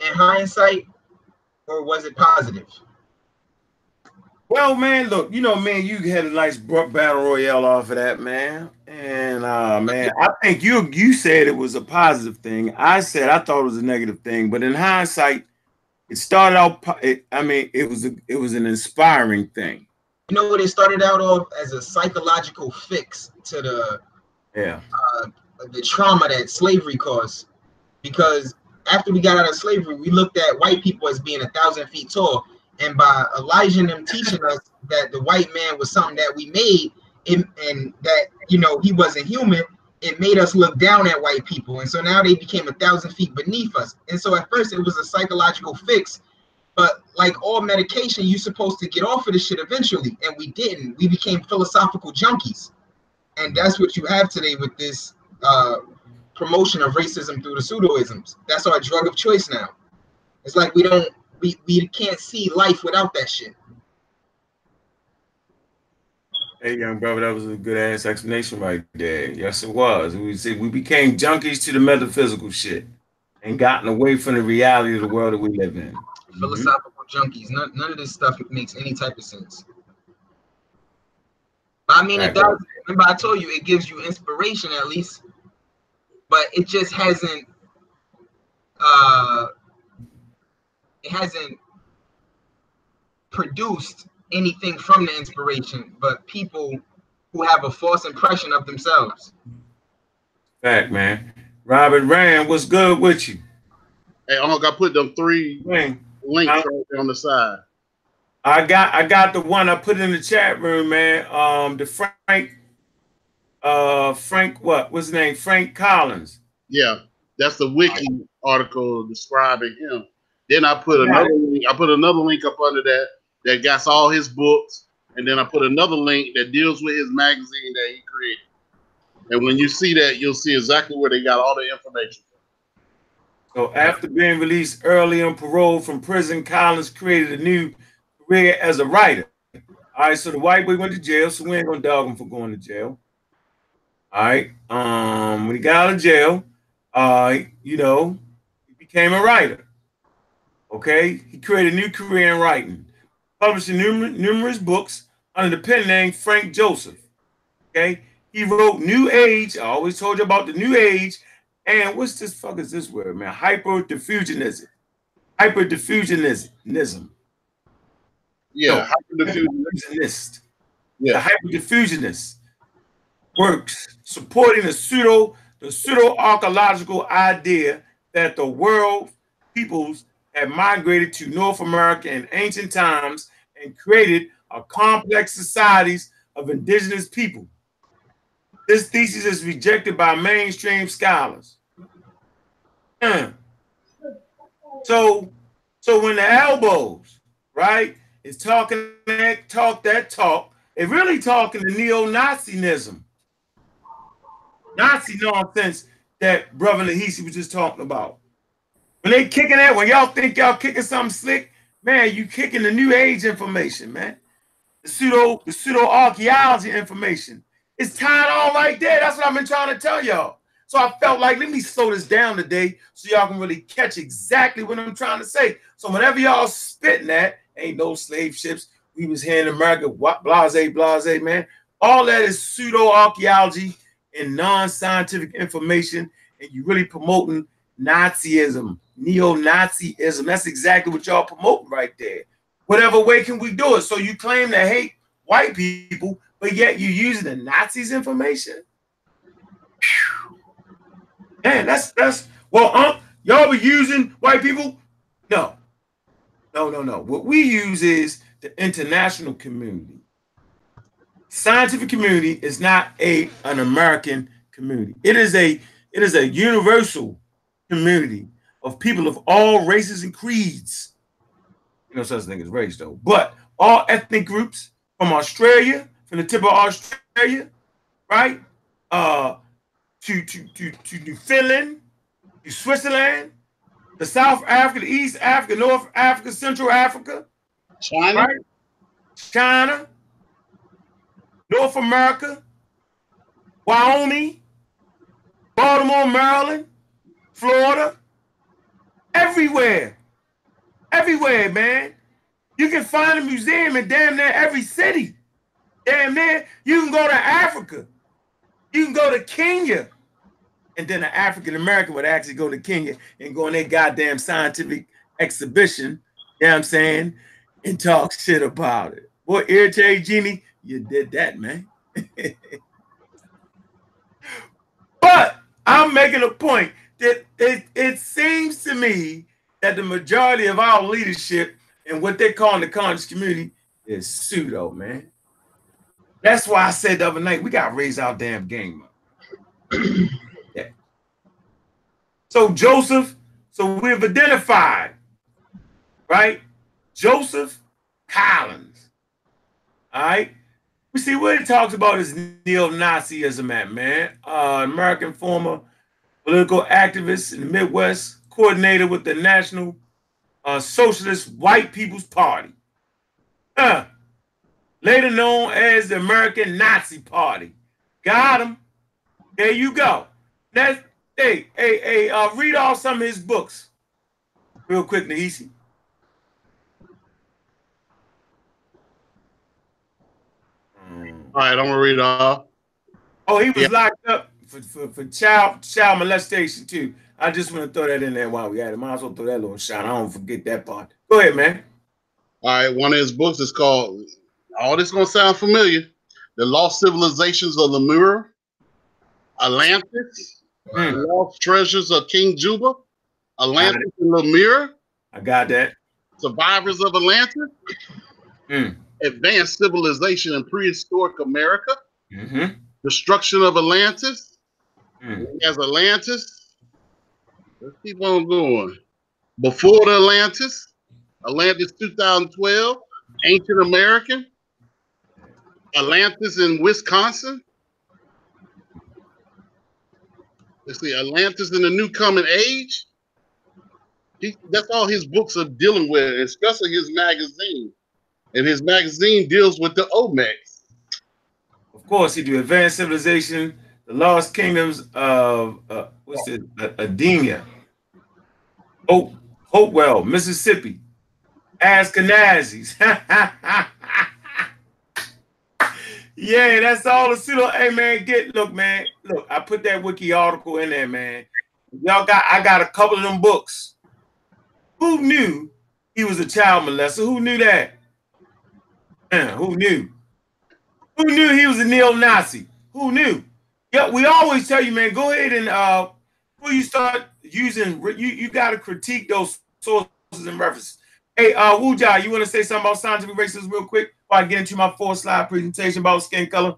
in hindsight, or was it positive? Well, man, look, you know, man, you had a nice battle royale off of that, man. And uh man, I think you you said it was a positive thing. I said I thought it was a negative thing, but in hindsight, it started out. It, I mean, it was a, it was an inspiring thing. You know what it started out off as a psychological fix to the Yeah, uh, the trauma that slavery caused. Because after we got out of slavery, we looked at white people as being a thousand feet tall. And by Elijah and them teaching us that the white man was something that we made and, and that, you know, he wasn't human, it made us look down at white people. And so now they became a thousand feet beneath us. And so at first it was a psychological fix. But like all medication, you're supposed to get off of this shit eventually. And we didn't. We became philosophical junkies. And that's what you have today with this uh, promotion of racism through the pseudoisms. That's our drug of choice now. It's like we don't we, we can't see life without that shit. hey, young brother, that was a good ass explanation right there. Yes, it was. We said we became junkies to the metaphysical shit and gotten away from the reality of the world that we live in. Philosophical junkies. None, none of this stuff makes any type of sense. I mean, it does. Remember, I told you it gives you inspiration at least, but it just hasn't. Uh, it hasn't produced anything from the inspiration, but people who have a false impression of themselves. Fact, man. Robert Rand, what's good with you? Hey, I'm gonna put them three Man, links Uh, right on the side. I got I got the one I put in the chat room, man. Um, the Frank, uh, Frank, what? What's his name? Frank Collins. Yeah, that's the wiki article describing him. Then I put another link, I put another link up under that that got all his books, and then I put another link that deals with his magazine that he created. And when you see that, you'll see exactly where they got all the information. So after being released early on parole from prison, Collins created a new career as a writer. All right, so the white boy went to jail, so we ain't gonna dog him for going to jail. All right. Um, when he got out of jail, uh, you know, he became a writer. Okay, he created a new career in writing, publishing numer- numerous books under the pen name Frank Joseph. Okay, he wrote New Age. I always told you about the New Age. And what's this fuck is this word, man? Hyperdiffusionism. Hyperdiffusionism. Yeah, No. hyperdiffusion. Diffusionist. Yeah. The hyperdiffusionist works supporting the pseudo the pseudo archaeological idea that the world peoples had migrated to North America in ancient times and created a complex societies of indigenous people. This thesis is rejected by mainstream scholars. Hmm. So, so when the elbows, right, is talking that talk that talk, they're really talking to neo-Nazism. Nazi nonsense that Brother Lahisi was just talking about. When they kicking that, when y'all think y'all kicking something slick, man, you kicking the new age information, man. The pseudo, the pseudo archaeology information. It's tied on right there. That's what I've been trying to tell y'all. So I felt like let me slow this down today so y'all can really catch exactly what I'm trying to say. So whenever y'all spitting that, ain't no slave ships. We was here in America, what blase, blase, man. All that is pseudo archaeology and non-scientific information, and you really promoting Nazism, neo-Nazism. That's exactly what y'all promoting right there. Whatever way can we do it? So you claim to hate white people, but yet you're using the Nazis information. Man, that's that's well, um, y'all be using white people? No, no, no, no. What we use is the international community. Scientific community is not a an American community. It is a it is a universal community of people of all races and creeds. You know, such thing as race though, but all ethnic groups from Australia, from the tip of Australia, right? Uh, to to to to New Finland, to Switzerland, the South Africa, the East Africa, North Africa, Central Africa, China. right? China, North America, Wyoming, Baltimore, Maryland, Florida, everywhere. Everywhere, man. You can find a museum in damn near every city. Damn man, You can go to Africa. You can go to Kenya. And then an African American would actually go to Kenya and go on their goddamn scientific exhibition. You know what I'm saying? And talk shit about it. Boy, irritate Genie, you did that, man. but I'm making a point that it, it seems to me that the majority of our leadership and what they call in the conscious community is pseudo, man. That's why I said the other night we got to raise our damn game up. yeah. So Joseph, so we've identified, right? Joseph Collins. All right. We see what he talks about is neo-Nazism at man. Uh, American former political activist in the Midwest, coordinator with the National uh, Socialist White People's Party. Uh, later known as the American Nazi Party. Got him. There you go. That's hey, hey, hey, uh, read off some of his books. Real quick, Nahisi. All right, I'm gonna read it off. Oh, he was Yeah. locked up for, for, for child child molestation too. I just want to throw that in there while we had it. Might as well throw that little shot. I don't forget that part. Go ahead, man. All right, one of his books is called. All this gonna sound familiar. The Lost Civilizations of Lemur, Atlantis, Mm, The Lost Treasures of King Juba, Atlantis and Lemur, I got that. Survivors of Atlantis, Mm, Advanced Civilization in Prehistoric America, hmm Destruction of Atlantis, mm. as Atlantis. Let's keep on going. Before the Atlantis, Atlantis 2012, Ancient American, Atlantis in Wisconsin. Let's see, Atlantis in the New Coming Age. He, that's all his books are dealing with, especially his magazine. And his magazine deals with the Olmecs. Of course, he do advanced civilization, the lost kingdoms of uh, what's it, Ademia, Hope, Hopewell, Mississippi, Ashkenazis. yeah, that's all the pseudo. Hey man, get look, man. Look, I put that wiki article in there, man. Y'all got I got a couple of them books. Who knew he was a child molester? Who knew that? Yeah, who knew? Who knew he was a neo-Nazi? Who knew? Yeah, we always tell you, man, go ahead and uh before you start using you you gotta critique those sources and references. Hey, uh Wuja, you want to say something about scientific racism real quick before I get into my four slide presentation about skin color?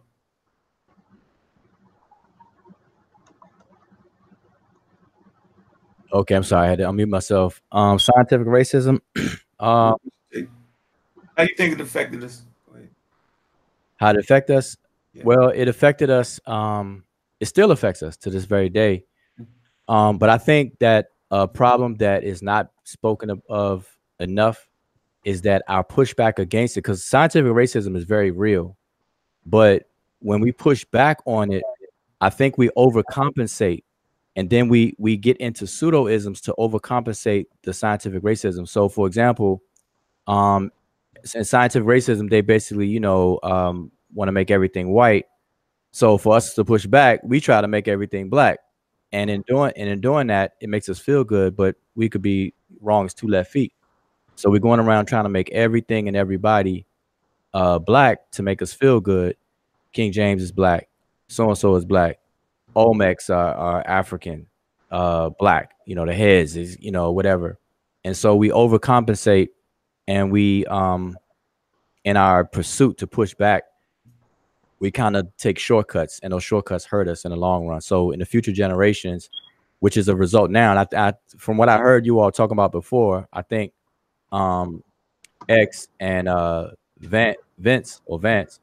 Okay, I'm sorry, I had to unmute myself. Um, scientific racism. um, How you think it affected us? How it affect us? Yeah. Well, it affected us. Um, it still affects us to this very day. Um, but I think that a problem that is not spoken of, of enough is that our pushback against it, because scientific racism is very real. But when we push back on it, I think we overcompensate, and then we we get into pseudoisms to overcompensate the scientific racism. So, for example, um, in scientific racism, they basically, you know, um, want to make everything white. So for us to push back, we try to make everything black. And in doing and in doing that, it makes us feel good, but we could be wrong as two left feet. So we're going around trying to make everything and everybody uh black to make us feel good. King James is black, so and so is black, Olmecs are, are African, uh black, you know, the heads is, you know, whatever. And so we overcompensate and we um in our pursuit to push back we kind of take shortcuts and those shortcuts hurt us in the long run so in the future generations which is a result now and I, I from what i heard you all talking about before i think um x and uh Van, vince or vance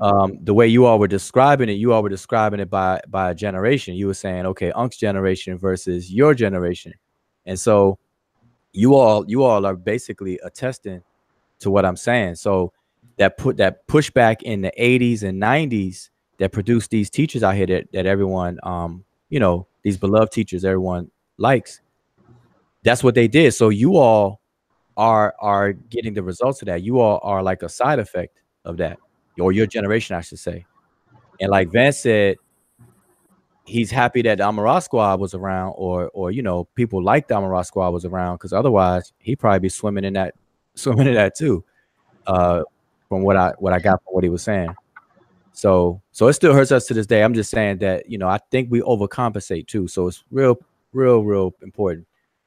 um the way you all were describing it you all were describing it by by a generation. You were saying okay unc's generation versus your generation. And so you all you all are basically attesting to what I'm saying. So that put that pushback in the 80s and 90s that produced these teachers out here that, that everyone um you know these beloved teachers everyone likes that's what they did. So you all are are getting the results of that you all are like a side effect of that or your generation i should say and like vance said he's happy that the Amara squad was around or or you know people like the Amara squad was around because otherwise he'd probably be swimming in that swimming in that too uh from what i what i got from what he was saying so so it still hurts us to this day. I'm just saying that you know I think we overcompensate too. So it's real, real, real important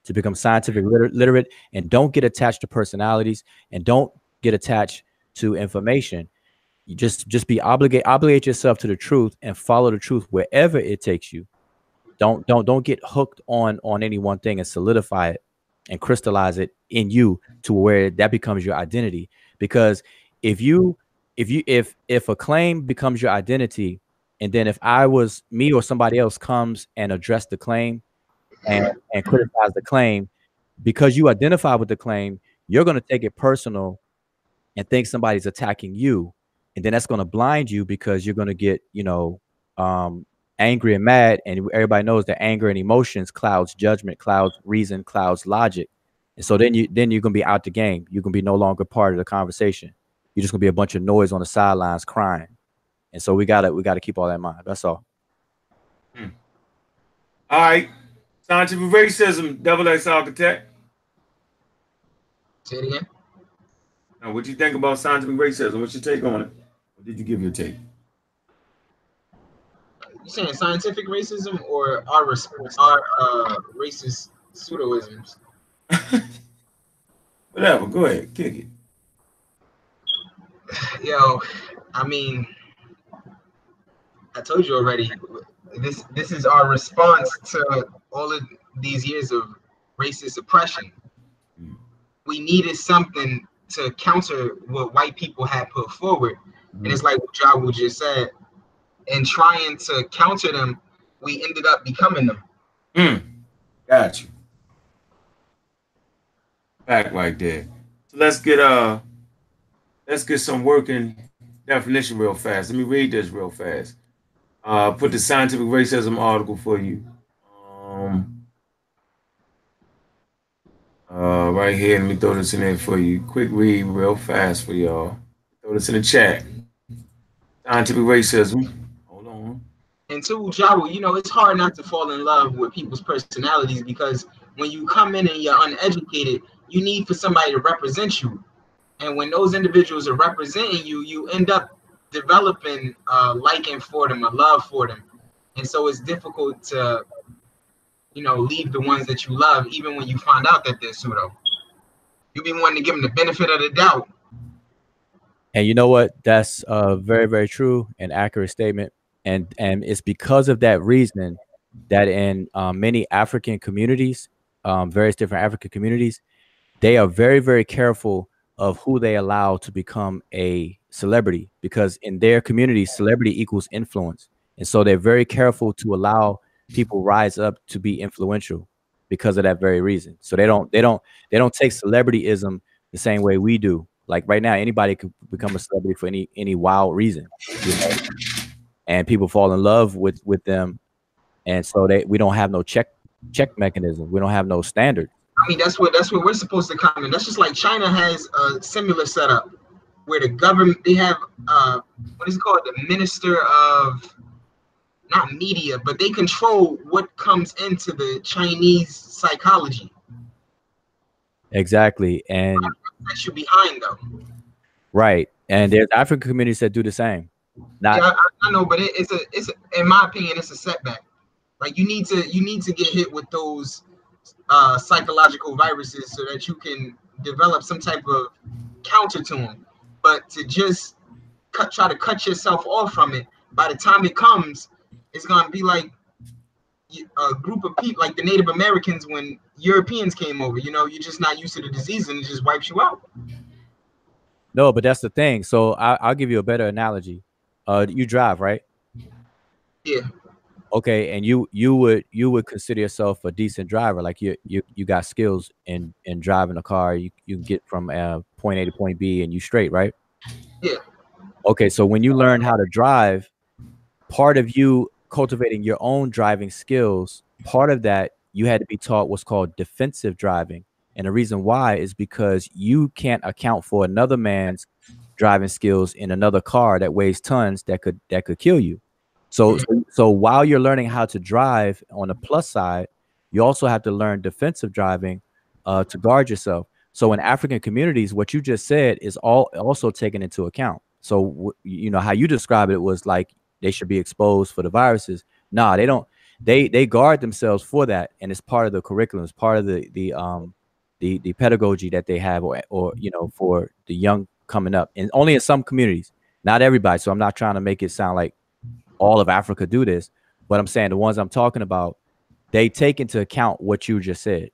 to become scientific liter- literate and don't get attached to personalities and don't get attached to information. You just just be obligate obligate yourself to the truth and follow the truth wherever it takes you. Don't don't don't get hooked on on any one thing and solidify it and crystallize it in you to where that becomes your identity. Because if you if you if if a claim becomes your identity and then if i was me or somebody else comes and address the claim and and criticize the claim because you identify with the claim you're going to take it personal and think somebody's attacking you and then that's going to blind you because you're going to get you know um angry and mad and everybody knows that anger and emotions clouds judgment clouds reason clouds logic and so then you then you're going to be out the game you're going to be no longer part of the conversation you're just gonna be a bunch of noise on the sidelines crying. And so we gotta we gotta keep all that in mind. That's all. Hmm. All right. Scientific racism, double X architect. Say it again. Now, what do you think about scientific racism? What's your take on it? What did you give your take? You saying scientific racism or our response our uh, racist pseudoisms? Whatever. Go ahead, kick it. Yo, I mean, I told you already. This this is our response to all of these years of racist oppression. We needed something to counter what white people had put forward, and it's like what Jawu just said. In trying to counter them, we ended up becoming them. Mm. Got you. Back right there. So let's get uh let's get some working definition real fast. Let me read this real fast. Uh, put the scientific racism article for you. Um, uh, right here. Let me throw this in there for you. Quick read, real fast for y'all. Throw this in the chat. Scientific racism. Hold on. And to Jawa, you know, it's hard not to fall in love with people's personalities because when you come in and you're uneducated, you need for somebody to represent you. And when those individuals are representing you, you end up developing a liking for them, a love for them. And so it's difficult to, you know, leave the ones that you love, even when you find out that they're pseudo. You be wanting to give them the benefit of the doubt. And you know what? That's a very, very true and accurate statement. And and it's because of that reason that in um, many African communities, um, various different African communities, they are very, very careful of who they allow to become a celebrity because in their community celebrity equals influence and so they're very careful to allow people rise up to be influential because of that very reason so they don't they don't they don't take celebrityism the same way we do like right now anybody could become a celebrity for any any wild reason you know? and people fall in love with with them and so they we don't have no check check mechanism we don't have no standard I mean, that's what that's where we're supposed to come in. That's just like China has a similar setup where the government they have uh what is it called? The minister of not media, but they control what comes into the Chinese psychology. Exactly. And That you behind though. right. And there's African communities that do the same. Not Yeah, I, I know, but it, it's a it's a, in my opinion, it's a setback. Like you need to you need to get hit with those uh, psychological viruses so that you can develop some type of counter to them. But to just cut, try to cut yourself off from it, by the time it comes, it's gonna be like a group of people, like the Native Americans when Europeans came over. You know, you're just not used to the disease and it just wipes you out. no, but that's the thing. So I, I'll give you a better analogy. Uh, you drive, right? Yeah. Okay, and you you would you would consider yourself a decent driver, like you you you got skills in in driving a car. You you can get from uh, point A to point B, and you straight, right? Yeah. Okay, so when you learn how to drive, part of you cultivating your own driving skills, part of that you had to be taught what's called defensive driving. And the reason why is because you can't account for another man's driving skills in another car that weighs tons that could that could kill you. So so, so while you're learning how to drive on the plus side, you also have to learn defensive driving uh, to guard yourself. So in African communities, what you just said is all also taken into account. So you know how you describe it was like they should be exposed for the viruses. Nah, they don't. They they guard themselves for that, and it's part of the curriculum. It's part of the the um the the pedagogy that they have, or or you know for the young coming up, and only in some communities, not everybody. So I'm not trying to make it sound like all of Africa do this, but I'm saying the ones I'm talking about, they take into account what you just said,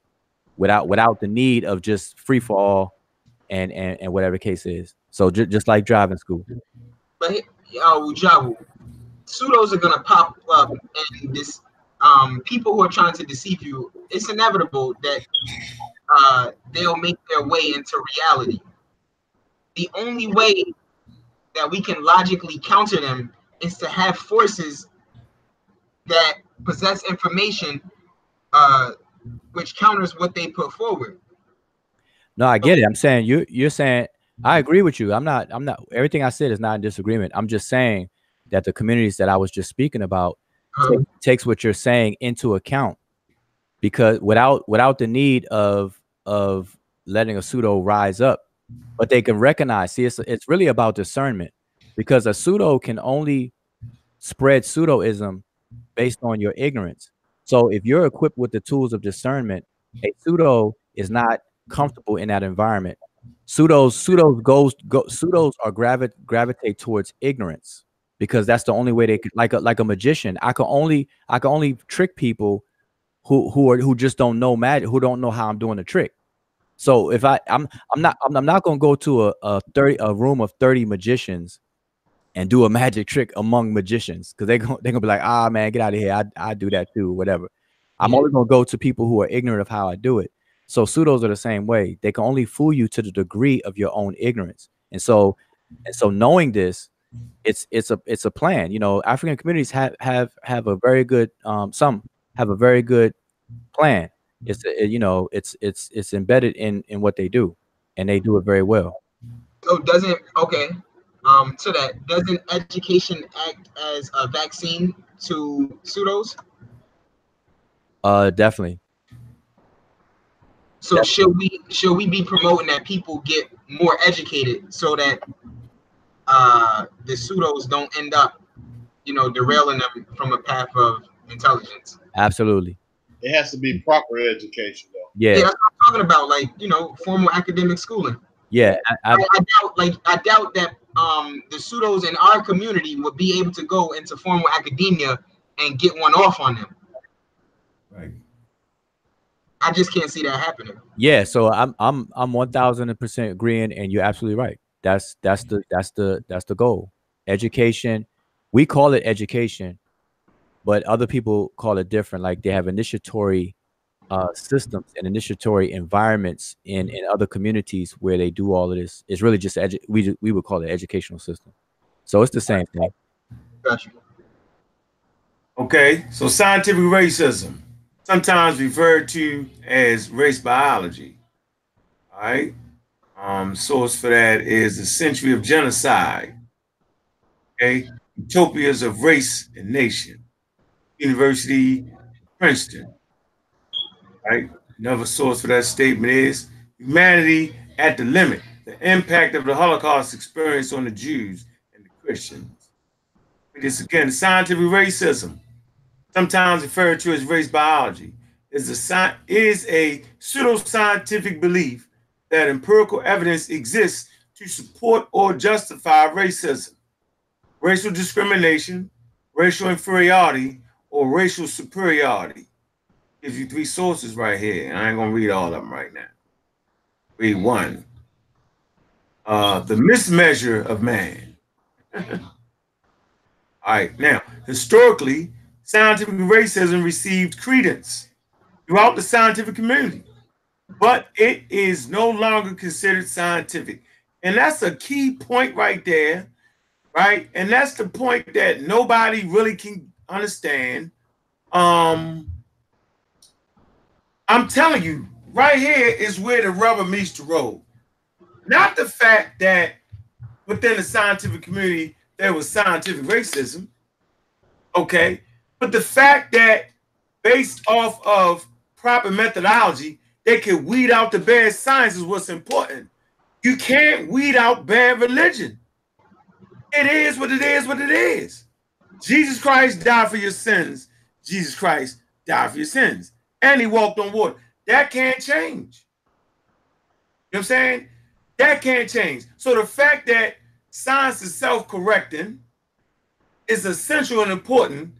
without without the need of just free for all, and and and whatever case is. So ju- just like driving school. But uh, Jabu, pseudos are gonna pop up, and this um people who are trying to deceive you. It's inevitable that uh they'll make their way into reality. The only way that we can logically counter them is to have forces that possess information uh which counters what they put forward. No, I get it. I'm saying you you're saying I agree with you. I'm not I'm not everything I said is not in disagreement. I'm just saying that the communities that I was just speaking about Uh, take- takes what you're saying into account because without without the need of of letting a pseudo rise up, but they can recognize. See, it's it's really about discernment because a pseudo can only spread pseudoism based on your ignorance. So if you're equipped with the tools of discernment, a pseudo is not comfortable in that environment. Pseudos pseudos goes go, pseudos are gravi- gravitate towards ignorance because that's the only way they could like a like a magician. I can only I can only trick people who who are who just don't know magic, who don't know how I'm doing the trick. So if I I'm I'm not I'm, I'm not gonna go to a, a 30 a room of 30 magicians and do a magic trick among magicians because they go, they're gonna be like, ah man, get out of here. I I do that too, whatever. I'm only gonna go to people who are ignorant of how I do it. So pseudos are the same way. They can only fool you to the degree of your own ignorance. And so and so knowing this, it's it's a it's a plan. You know, African communities have have have a very good um some have a very good plan. It's a, you know, it's it's it's embedded in in what they do and they do it very well. So doesn't okay. Um, to that, doesn't education act as a vaccine to pseudos? Uh definitely. So should we should we be promoting that people get more educated so that uh the pseudos don't end up, you know, derailing them from a path of intelligence? Absolutely. It has to be proper education, though. Yeah, Yeah. I'm talking about, like you know, formal academic schooling. Yeah. I, I, I, I doubt, like, I doubt that um the pseudos in our community would be able to go into formal academia and get one off on them. Right. I just can't see that happening. yeah, so I'm I'm I'm one thousand percent agreeing, and you're absolutely right. That's that's the that's the that's the goal. Education, we call it education, but other people call it different. Like they have initiatory uh, systems and initiatory environments in in other communities where they do all of this. It's really just edu- we we would call it educational system. So it's the same thing. Okay, so scientific racism, sometimes referred to as race biology. All right. Um, source for that is the Century of Genocide. Okay, Utopias of Race and Nation, University Princeton. Right? Another source for that statement is Humanity at the Limit: The Impact of the Holocaust Experience on the Jews and the Christians. This again, scientific racism sometimes referred to as race biology, is a, is a pseudoscientific belief that empirical evidence exists to support or justify racism, racial discrimination, racial inferiority, or racial superiority. Gives you three sources right here, and I ain't gonna read all of them right now. Read one. Uh, the mismeasure of man. all right, now historically, scientific racism received credence throughout the scientific community, but it is no longer considered scientific. And that's a key point right there, right? And that's the point that nobody really can understand. Um, I'm telling you, right here is where the rubber meets the road. Not the fact that within the scientific community there was scientific racism, okay, but the fact that based off of proper methodology, they can weed out the bad science is what's important. You can't weed out bad religion. It is what it is, what it is. Jesus Christ died for your sins. Jesus Christ died for your sins. And he walked on water. That can't change. You know what I'm saying? That can't change. So the fact that science is self-correcting is essential and important.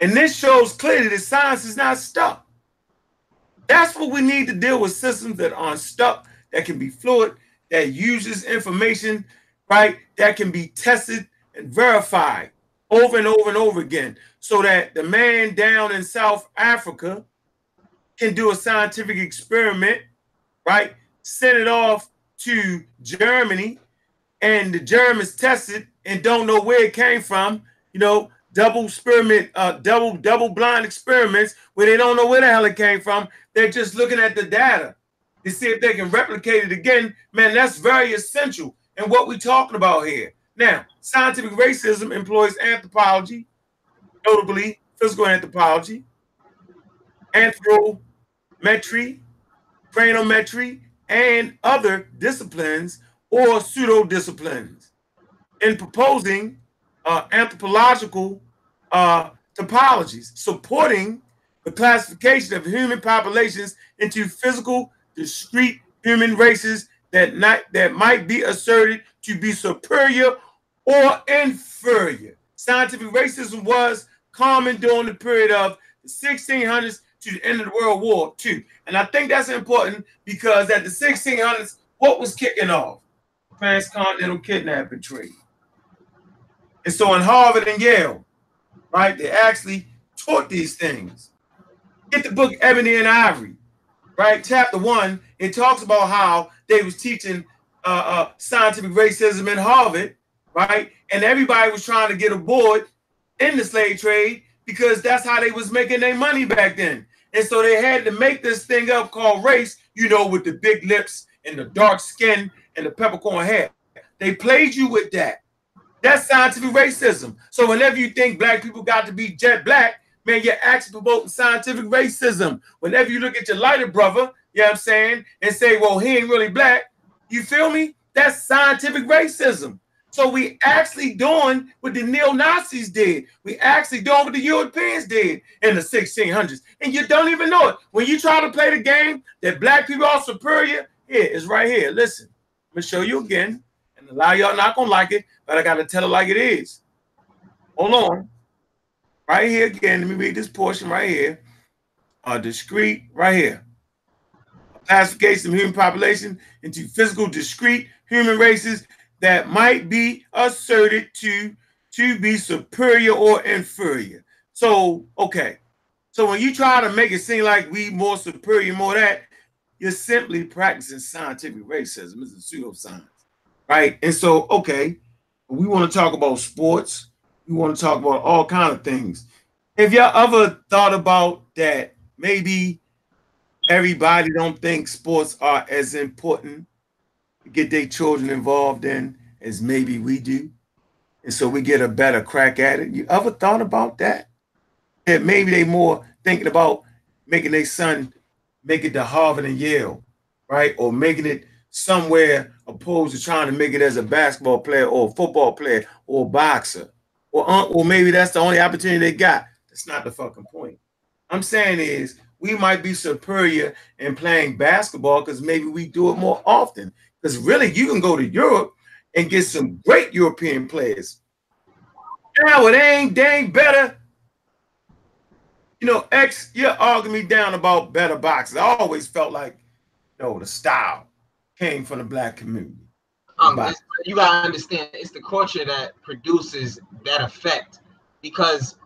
And this shows clearly that science is not stuck. That's what we need to deal with systems that aren't stuck, that can be fluid, that uses information, right? That can be tested and verified over and over and over again. So that the man down in South Africa can do a scientific experiment, right? Send it off to Germany, and the Germans test it and don't know where it came from. You know, double experiment, uh, double double blind experiments where they don't know where the hell it came from. They're just looking at the data to see if they can replicate it again. Man, that's very essential. And what we're talking about here. Now, scientific racism employs anthropology, notably physical anthropology, anthropometry, craniometry, and other disciplines or pseudo disciplines in proposing uh, anthropological uh, typologies supporting the classification of human populations into physical, discrete human races that not that might be asserted to be superior or inferior. Scientific racism was common during the period of the 1600s to the end of the World War II. And I think that's important because at the 1600s, what was kicking off? Transcontinental kidnapping trade. And so in Harvard and Yale, right, they actually taught these things. Get the book Ebony and Ivory, right? Chapter one, it talks about how they was teaching uh, uh, scientific racism in Harvard, right? And everybody was trying to get aboard in the slave trade because that's how they was making their money back then. And so they had to make this thing up called race, you know, with the big lips and the dark skin and the peppercorn hair. They played you with that. That's scientific racism. So whenever you think black people got to be jet black, man, you're actually promoting scientific racism. Whenever you look at your lighter brother, you know what I'm saying, and say, well, he ain't really black, you feel me? That's scientific racism. So we actually doing what the neo-Nazis did. We actually doing what the Europeans did in the 1600s. And you don't even know it. When you try to play the game that black people are superior, here, it's right here. Listen, I'm going to show you again. And a lot of y'all not going to like it, but I got to tell it like it is. Hold on. Right here again, let me read this portion right here. A discrete, right here. Classification of human population into physical discrete human races that might be asserted to to be superior or inferior. So, okay. So when you try to make it seem like we more superior, more that, you're simply practicing scientific racism. It's a pseudoscience, right? And so, okay, we want to talk about sports. We want to talk about all kind of things. Have y'all ever thought about that? Maybe everybody don't think sports are as important to get their children involved in as maybe we do. And so we get a better crack at it. You ever thought about that? That maybe they more thinking about making their son make it to Harvard and Yale, right? Or making it somewhere opposed to trying to make it as a basketball player or a football player or a boxer. Or, uh, or maybe that's the only opportunity they got. That's not the fucking point. I'm saying is we might be superior in playing basketball because maybe we do it more often. Because really, you can go to Europe and get some great European players. Now it ain't dang better. You know, X, you're arguing me down about better boxes. I always felt like, you know, the style came from the black community. Um, you gotta understand, it's the culture that produces that effect because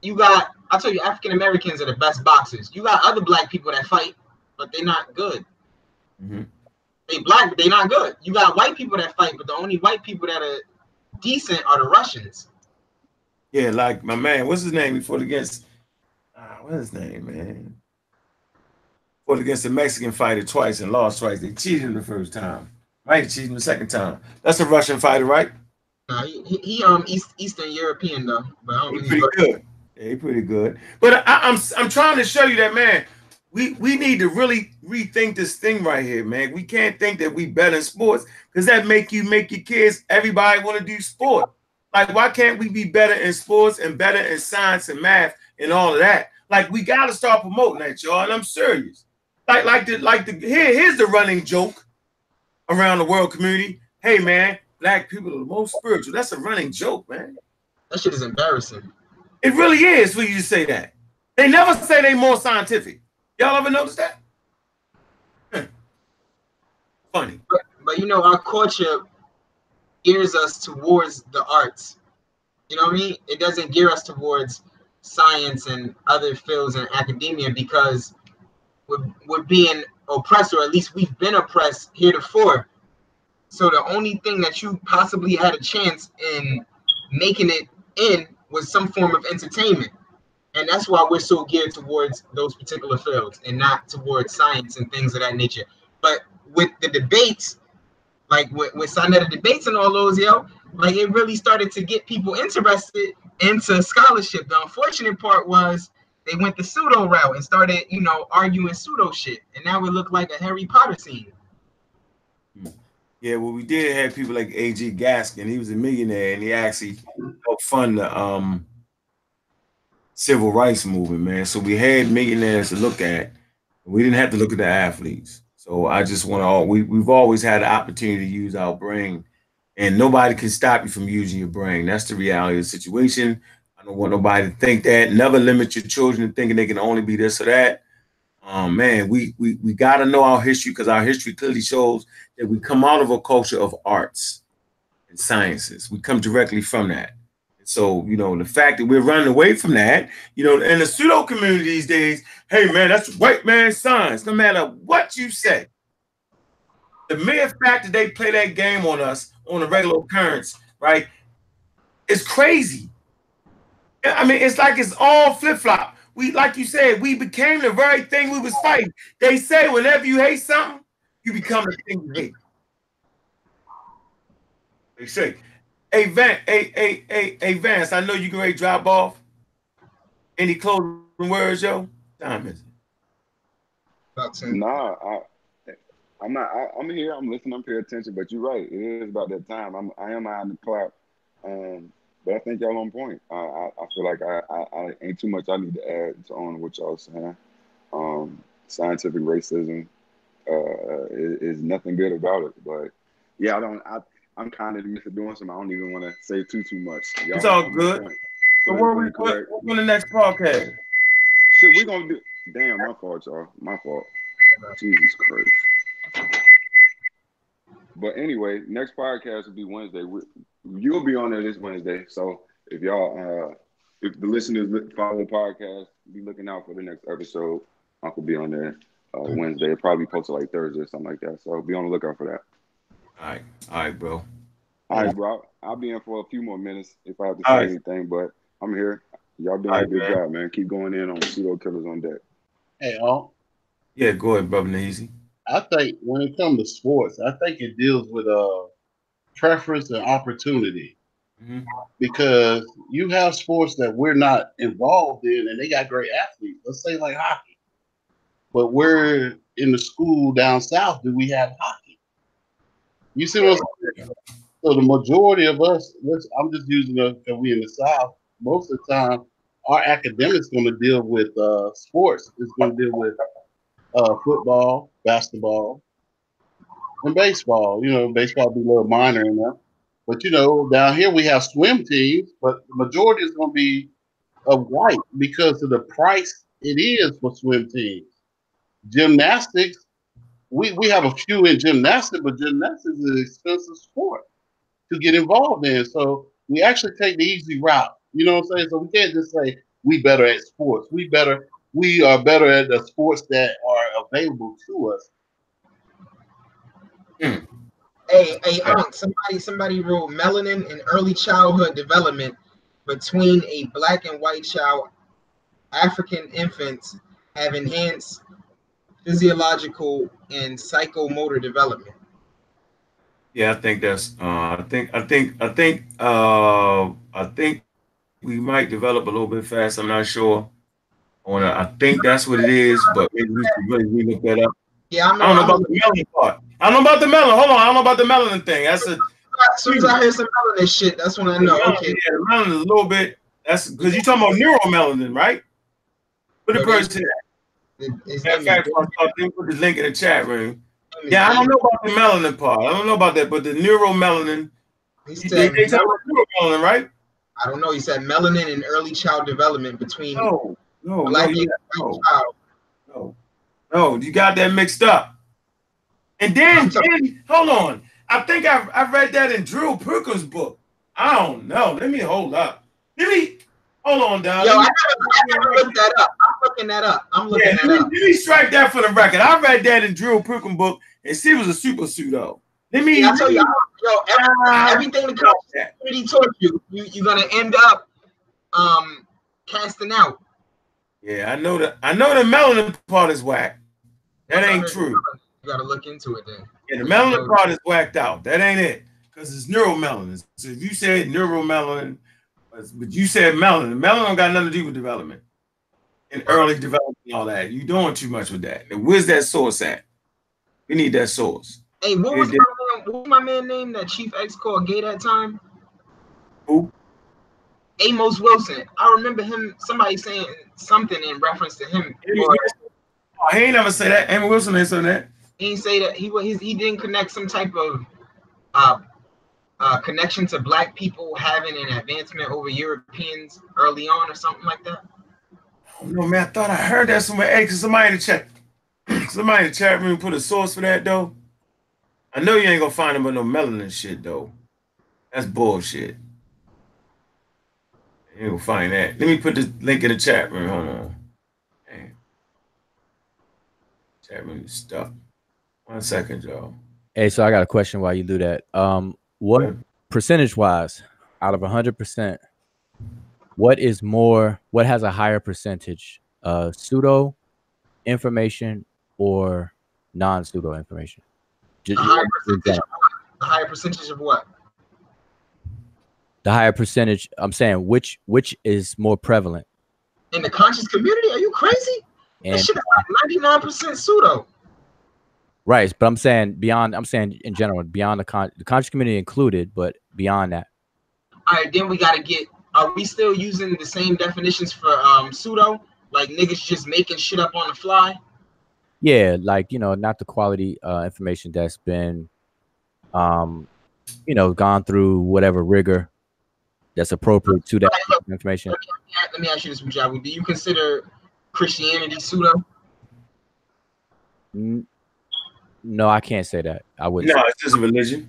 you got I tell you, African Americans are the best boxers. You got other black people that fight, but they're not good. Mhm. They black, but they not good. You got white people that fight, but the only white people that are decent are the Russians. Yeah, like my man, what's his name? He fought against uh, what's his name, man? Fought against a Mexican fighter twice and lost twice. They cheated him the first time. Right? Cheated him the second time. That's a Russian fighter, right? Nah, he, he, um East Eastern European though, but I pretty good. Yeah, he pretty good. But I, I'm I'm trying to show you that man. We we need to really rethink this thing right here, man. We can't think that we better in sports because that make you make your kids everybody want to do sport. Like, why can't we be better in sports and better in science and math and all of that? Like, we gotta start promoting that, y'all. And I'm serious. Like, like the like the here, here's the running joke around the world community. Hey man, black people are the most spiritual. That's a running joke, man. that shit is embarrassing. It really is for you to say that. They never say they more scientific. Y'all ever notice that? Huh. Funny. But you know, our culture gears us towards the arts. You know what I mean? It doesn't gear us towards science and other fields and academia because we're, being oppressed, or at least we've been oppressed heretofore. So the only thing that you possibly had a chance in making it in was some form of entertainment. And that's why we're so geared towards those particular fields and not towards science and things of that nature. But with the debates, like with, with Sa Neter debates and all those, yo, like it really started to get people interested into scholarship. The unfortunate part was they went the pseudo route and started, you know, arguing pseudo shit. And now it looked like a Harry Potter scene. Yeah, well, we did have people like A.G. Gaston. He was a millionaire, and he actually helped fund the um, civil rights movement, man. So we had millionaires to look at. We didn't have to look at the athletes. So I just want to. All we we've always had the opportunity to use our brain, and nobody can stop you from using your brain. That's the reality of the situation. I don't want nobody to think that. Never limit your children to thinking they can only be this or that. Um, man, we we we got to know our history because our history clearly shows that we come out of a culture of arts and sciences. We come directly from that. So, you know, the fact that we're running away from that, you know, in the pseudo community these days, hey man, that's white man science, no matter what you say. The mere fact that they play that game on us on a regular occurrence, right, is crazy. I mean, it's like it's all flip-flop. We, like you said, we became the very thing we was fighting. They say whenever you hate something, you become the thing you hate. They say, hey Van, hey, hey, hey, hey Vance, I know you can ready to drop off. Any closing words, yo? Time is it? About to- Nah, I, I'm not. I, I'm here. I'm listening. I'm paying attention. But you're right. It is about that time. I'm. I am on the clock. Um, but I think y'all on point. I, I, I feel like I, I, I ain't too much I need to add to on what y'all saying. Um, scientific racism uh, is, is nothing good about it. But yeah, I don't. I, I'm kind of used to doing some. I don't even want to say too too much. Y'all It's all good. So where we what, what's on the next podcast? Shit, we gonna do. Damn, my fault, y'all. My fault. Jesus Christ. But anyway, next podcast will be Wednesday. We, you'll be on there this Wednesday. So if y'all, uh, if the listeners li- follow the podcast, be looking out for the next episode. Uncle be on there uh, Wednesday. It'll probably posted like Thursday or something like that. So be on the lookout for that. All right, all right, bro. All right, bro. I'll be in for a few more minutes if I have to say right. anything. But I'm here. Y'all doing All a good man. job, man. Keep going in on pseudo killers on deck. Hey, um, Yeah, go ahead, brother Easy. I think when it comes to sports, I think it deals with uh preference and opportunity Mhm. because you have sports that we're not involved in and they got great athletes. Let's say like hockey. But we're in the school down south, do we have hockey? You see what I'm saying? So the majority of us, let's, I'm just using us because we in the south, most of the time our academics going to deal with uh sports. It's going to deal with uh, football, basketball, and baseball. You know, baseball be a little minor in there. But you know, down here we have swim teams, but the majority is going to be of white because of the price it is for swim teams. Gymnastics, we, we have a few in gymnastics, but gymnastics is an expensive sport to get involved in. So we actually take the easy route. You know what I'm saying? So we can't just say, we better at sports. We better we are better at the sports that are available to us. Hey, hey, Unc, somebody somebody wrote melanin in early childhood development between a black and white child. African infants have enhanced physiological and psychomotor development. Yeah, I think that's. Uh, I think. I think. I think. Uh, I think we might develop a little bit fast. I'm not sure. On. I think that's what it is, but maybe we should really re look that up. Yeah, I'm I don't know not. about the melanin part. I don't know about the melon. Hold on. I don't know about the melanin thing. That's a. As soon as I hear some melanin shit, that's when I know. Okay, Yeah, melanin is a little bit. That's because you're talking about neuromelanin, right? Put the person. it- it's Matter of fact, let me- I'll I'll put the link in the chat room. Yeah, I don't know about the melanin part. I don't know about that, but the neuromelanin. He said, they talk about neuromelanin, right? I don't know. He said melanin in early child development between No, no, no, black no, child. no, no. You got that mixed up. And then, then hold on. I think I I read that in Drew Perkins' book. I don't know. Let me hold up. Let me hold on, Don. Yo, I Let never, I never looked that up. I'm looking that up. I'm looking yeah, that let, up. me, let me strike that for the record. I read that in Drew Perkins' book, and she was a super pseudo. Let me. Yeah, I tell you, yo, every, Ah, everything the conscious community taught you, you, you're gonna end up um casting out. Yeah, I know that. I know the melanin part is whack. That ain't true. You gotta look into it then. Yeah, the melanin part is whacked out. That ain't it. Because it's neuromelanin. So if you said neuromelanin, but you said melanin, melanin don't got nothing to do with development and early development and all that. You doing too much with that. And where's that source at? We need that source. Hey, what was my man, what was my man name that Chief X called gay that time? Who? Amos Wilson. I remember him somebody saying something in reference to him. Or Oh, he ain't never say that. Amos Wilson ain't say that. He say that he wa- he, didn't connect some type of uh, uh, connection to black people having an advancement over Europeans early on or something like that. No, man, I thought I heard that somewhere. Hey, somebody in the chat, somebody in the chat room put a source for that though. I know you ain't gonna find them with no melanin shit though. That's bullshit. You ain't gonna find that. Let me put the link in the chat room. Hold on. Damn. Chat room stuck. One second, y'all. Hey, so I got a question while you do that. Um, what Yeah. percentage wise, out of hundred percent, what is more? What has a higher percentage? Uh, pseudo information or non pseudo information? Ju- A higher ju- percentage. A higher percentage of what? the higher percentage. I'm saying which which is more prevalent In the conscious community? Are you crazy? and that shit is like 99% pseudo. Right. But I'm saying beyond. I'm saying in general beyond the con the conscious community included, but beyond that. All right, then we gotta get. Are we still using the same definitions for um pseudo? Like niggas just making shit up on the fly? Yeah, like you know, not the quality uh, information that's been, um, you know, gone through whatever rigor that's appropriate to that Right, look, information. Let me ask you this, Mujabu. Do you consider Christianity pseudo? No, I can't say that. I wouldn't. No, it's just a religion.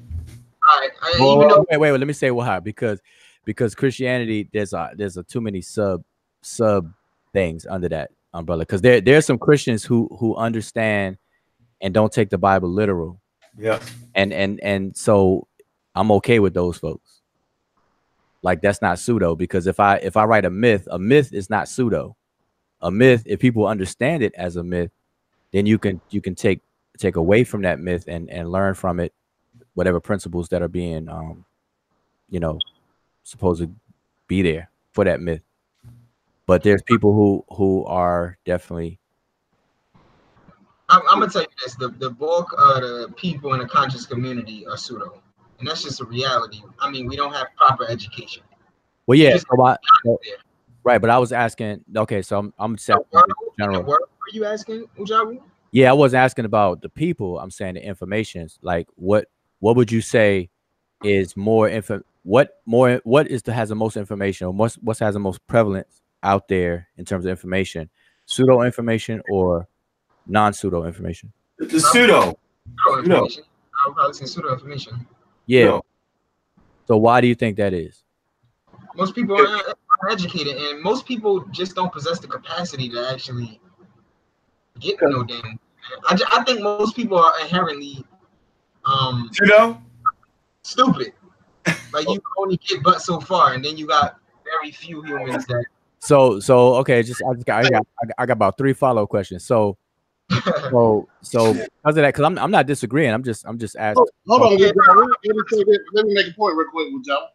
All right, I, Well, even though wait, wait, wait. Let me say why. Because because Christianity, there's a there's a too many sub sub things under that umbrella. Because there there's some Christians who who understand and don't take the Bible literal, Yeah. and and and so I'm okay with those folks. Like that's not pseudo because if I if I write a myth, a myth is not pseudo. A myth, if people understand it as a myth, then you can you can take take away from that myth and and learn from it whatever principles that are being um you know supposed to be there for that myth. But there's people who who are definitely I'm, I'm gonna tell you this: the, the bulk of the people in the conscious community are pseudo, and that's just a reality. I mean, we don't have proper education. well yeah so I- right but I was asking okay so I'm I'm What, in general what were you asking, Mujabu? Yeah, I wasn't asking about the people. I'm saying the information. Like, what what would you say is more info? What more? What is the has the most information? Or what's what has the most prevalence out there in terms of information? Pseudo information or non pseudo information? The pseudo. Pseudo information. I would probably say pseudo information. Yeah. No. So why do you think that is? Most people, are educated, and most people just don't possess the capacity to actually get to know damn. I, ju- I think most people are inherently um You know? stupid. Like you only get but so far, and then you got very few humans that. So so okay, just I just got I got, I got- about three follow questions. So so so because of that, because I'm I'm not disagreeing. I'm just I'm just asking. Hold, hold on, Joe. Let me, let me. Let me make a point real quick with Joe.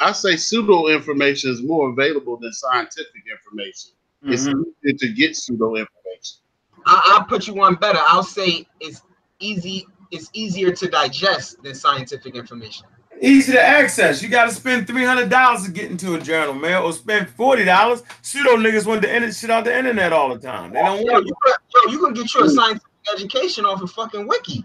I say pseudo information is more available than scientific information. It's Mhm. easier to get pseudo information. I, I'll put you one better. I'll say it's easy. It's easier to digest than scientific information. Easy to access. You got to spend three hundred dollars to get into a journal, man, or spend forty dollars. Pseudo niggas want the internet shit out the internet all the time. They don't Yo, want you, can, yo, you can get your scientific education off of fucking wiki.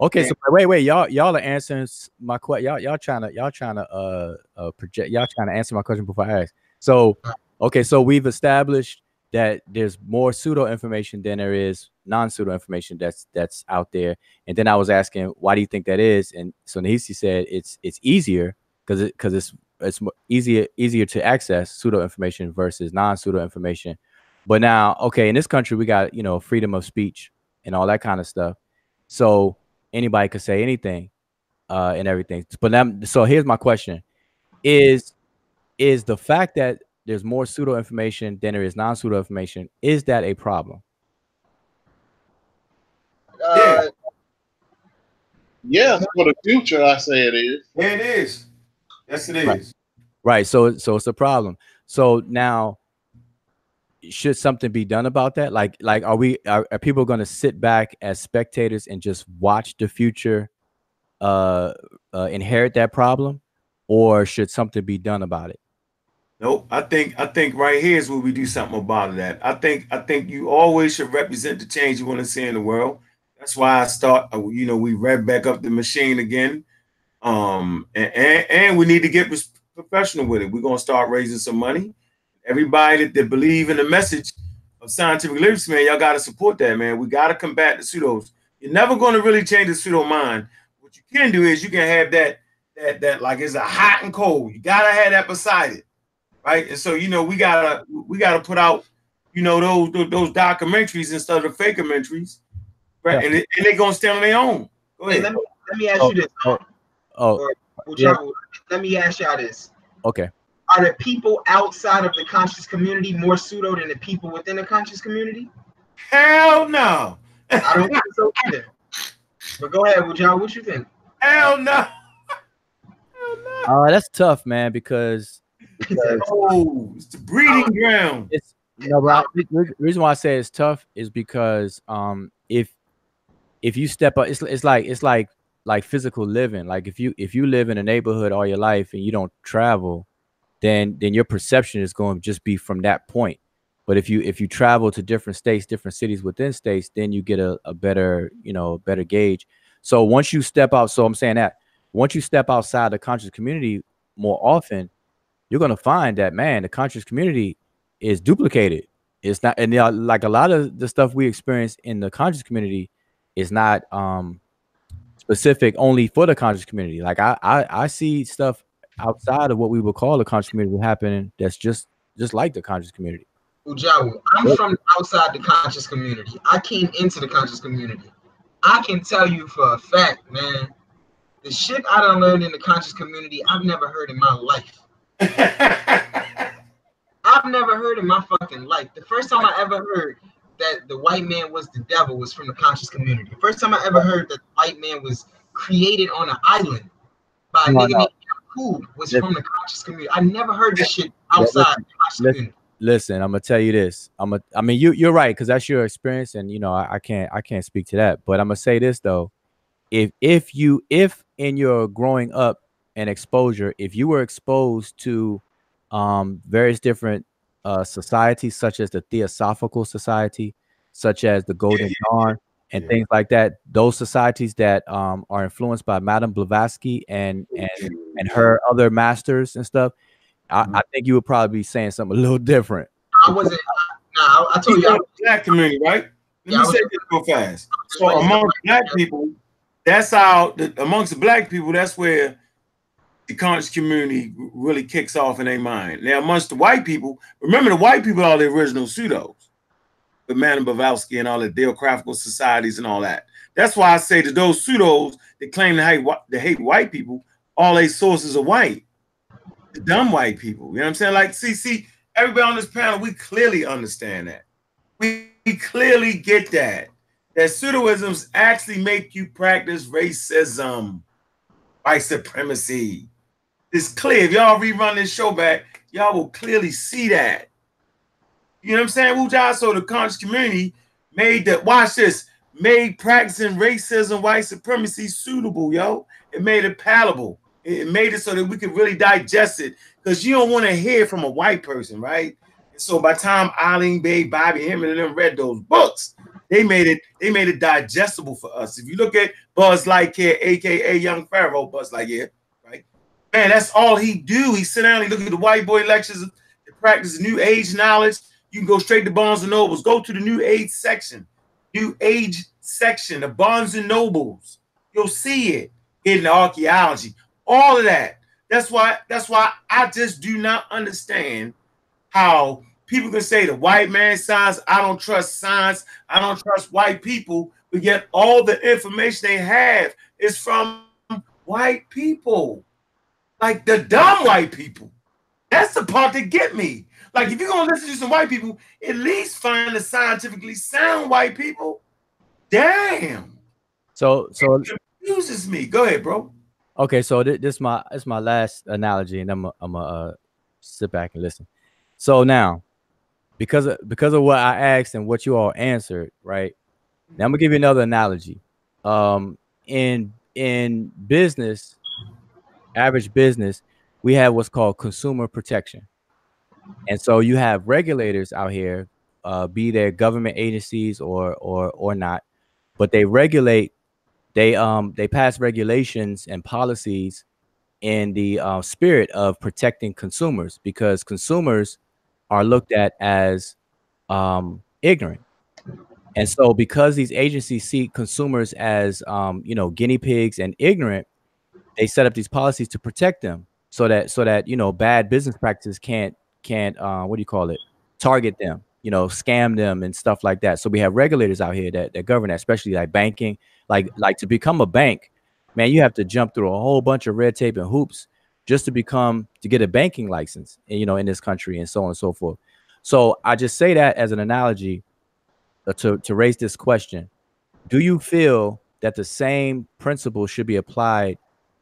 Okay, so wait, wait, y'all, y'all are answering my question. Y'all, y'all trying to, y'all trying to, uh, uh, project. Y'all trying to answer my question before I ask. So, okay, so we've established that there's more pseudo information than there is non pseudo information that's that's out there. And then I was asking, why do you think that is? And so Nahisi said it's it's easier because it because it's it's easier easier to access pseudo information versus non pseudo information. But now, okay, in this country, we got you know freedom of speech and all that kind of stuff. So anybody could say anything uh and everything but then so here's my question is is the fact that there's more pseudo information than there is non pseudo information is that a problem Uh, Yes, for the future, I say it is. Yeah, it is. Yes, it is. Right. right so so it's a problem so now should something be done about that like like are we are, are people going to sit back as spectators and just watch the future uh, uh inherit that problem or should something be done about it Nope. I think I think right here is where we do something about that. I think I think you always should represent the change you want to see in the world. That's why I start. uh, You know, we rev back up the machine again, um, and and, and we need to get professional with it. We're gonna start raising some money. Everybody that, that believe in the message of scientific literacy, man, y'all got to support that, man. We got to combat the pseudos. You're never to really change the pseudo mind. What you can do is you can have that that that like it's a hot and cold. You gotta have that beside it right? And so you know we gotta we gotta put out you know those those, those documentaries instead of the fakeumentaries, right? Yeah. And, they- and they're gonna stand on their own. Go hey, let me let me ask Oh, you this. oh, oh Well, yeah. Joe, Let me ask y'all this: okay Are the people outside of the conscious community more pseudo than the people within the conscious community? Hell no. I don't think so either. But go ahead, Wujal. What you think? Hell no. uh that's tough man because Oh, it's the breeding ground. it's no, but I, the reason why I say it's tough is because um if if you step up, it's it's like it's like like physical living. Like if you if you live in a neighborhood all your life and you don't travel, then then your perception is going to just be from that point. But if you if you travel to different states, different cities within states, then you get a, a better you know better gauge. So once you step out, so I'm saying that once you step outside the conscious community more often, you're gonna find that man, the conscious community is duplicated. It's not, and like a lot of the stuff we experience in the conscious community is not um specific only for the conscious community. Like I, I, I see stuff outside of what we would call the conscious community happening that's just just like the conscious community. Ujawu, I'm from outside the conscious community. I came into the conscious community. I can tell you for a fact, man, the shit I done learned in the conscious community, I've never heard in my life. I've never heard in my fucking life. The first time I ever heard that the white man was the devil was from the conscious community. The first time I ever heard that the white man was created on an island by a nigga named Yakub was Listen. from the conscious community. I never heard this shit outside the conscious listen. community. Listen, I'm gonna tell you this. I'm a, I mean, you you're right because that's your experience, and you know I, I can't I can't speak to that. But I'm gonna say this though, if if you if in your growing up and exposure, if you were exposed to um various different uh societies such as the Theosophical Society, such as the Golden Dawn, and Yeah. things like that, those societies that um are influenced by Madame Blavatsky and and and her other masters and stuff, I, I think you would probably be saying something a little different. I wasn't. Nah, I, I told You you. I, know, black community, right? Let Yeah, me say this real fast. So Right. amongst black people, that's how the, amongst black people, that's where the conscious community really kicks off in their mind. Now, amongst the white people, remember the white people are the original pseudos, the Madame Blavatsky and all the theocratical societies and all that. That's why I say to those pseudos that claim to hate, to hate white people, all their sources are white. The dumb white people. You know what I'm saying? Like, see, see, everybody on this panel, we clearly understand that. We, we clearly get that. That pseudoisms actually make you practice racism, white supremacy. It's clear. If y'all rerun this show back, y'all will clearly see that. You know what I'm saying? Wu so the conscious community made that, watch this, made practicing racism, white supremacy suitable, yo. It made it palatable. It made it so that we could really digest it. Because you don't want to hear from a white person, right? So by time Eileen Bay, Bobby Hemmitt, and them read those books, they made it, they made it digestible for us. If you look at Buzz Lightyear, aka Young Pharaoh, Buzz Lightyear? Man, that's all he do. He sit down, he look at the white boy lectures, practice new age knowledge. You can go straight to Barnes and Nobles. Go to the new age section, new age section of Barnes and Nobles. You'll see it in the archaeology, all of that. That's why. That's why I just do not understand how people can say the white man science. I don't trust science. I don't trust white people. But yet all the information they have is from white people, like the dumb white people. That's the part that get me. Like if you're gonna listen to some white people, at least find the scientifically sound white people. Damn. So so it confuses me. Go ahead, bro. Okay, so th- this my this my last analogy, and I'm a, I'm gonna uh, sit back and listen. So now, because of, because of what I asked and what you all answered, right? Now I'm gonna give you another analogy. Um, in in business, average business, we have what's called consumer protection, and so you have regulators out here, uh, be they government agencies or or or not, but they regulate they um they pass regulations and policies in the uh, spirit of protecting consumers because consumers are looked at as um, ignorant. And so because these agencies see consumers as um, you know guinea pigs and ignorant they set up these policies to protect them so that so that you know bad business practices can't can't uh, what do you call it target them you know scam them and stuff like that so we have regulators out here that, that govern that especially like banking like like to become a bank, man, you have to jump through a whole bunch of red tape and hoops just to become to get a banking license, you know, in this country and so on and so forth. So I just say that as an analogy uh, to to raise this question: Do you feel that the same principle should be applied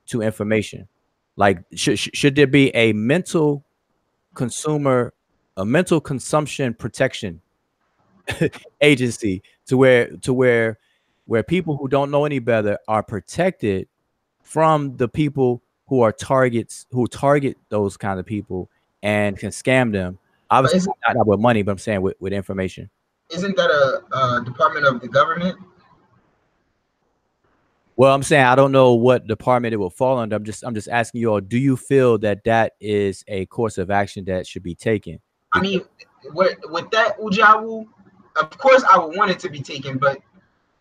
to information? Like, should should there be a mental consumer, a mental consumption protection agency to where to where where people who don't know any better are protected from the people who are targets who target those kind of people and can scam them. Obviously, not, not with money, but I'm saying with, with information. Isn't that a, a department of the government? Well, I'm saying I don't know what department it will fall under. I'm just I'm just asking you all. Do you feel that that is a course of action that should be taken? I mean, with, with that Ujawu, of course I would want it to be taken, but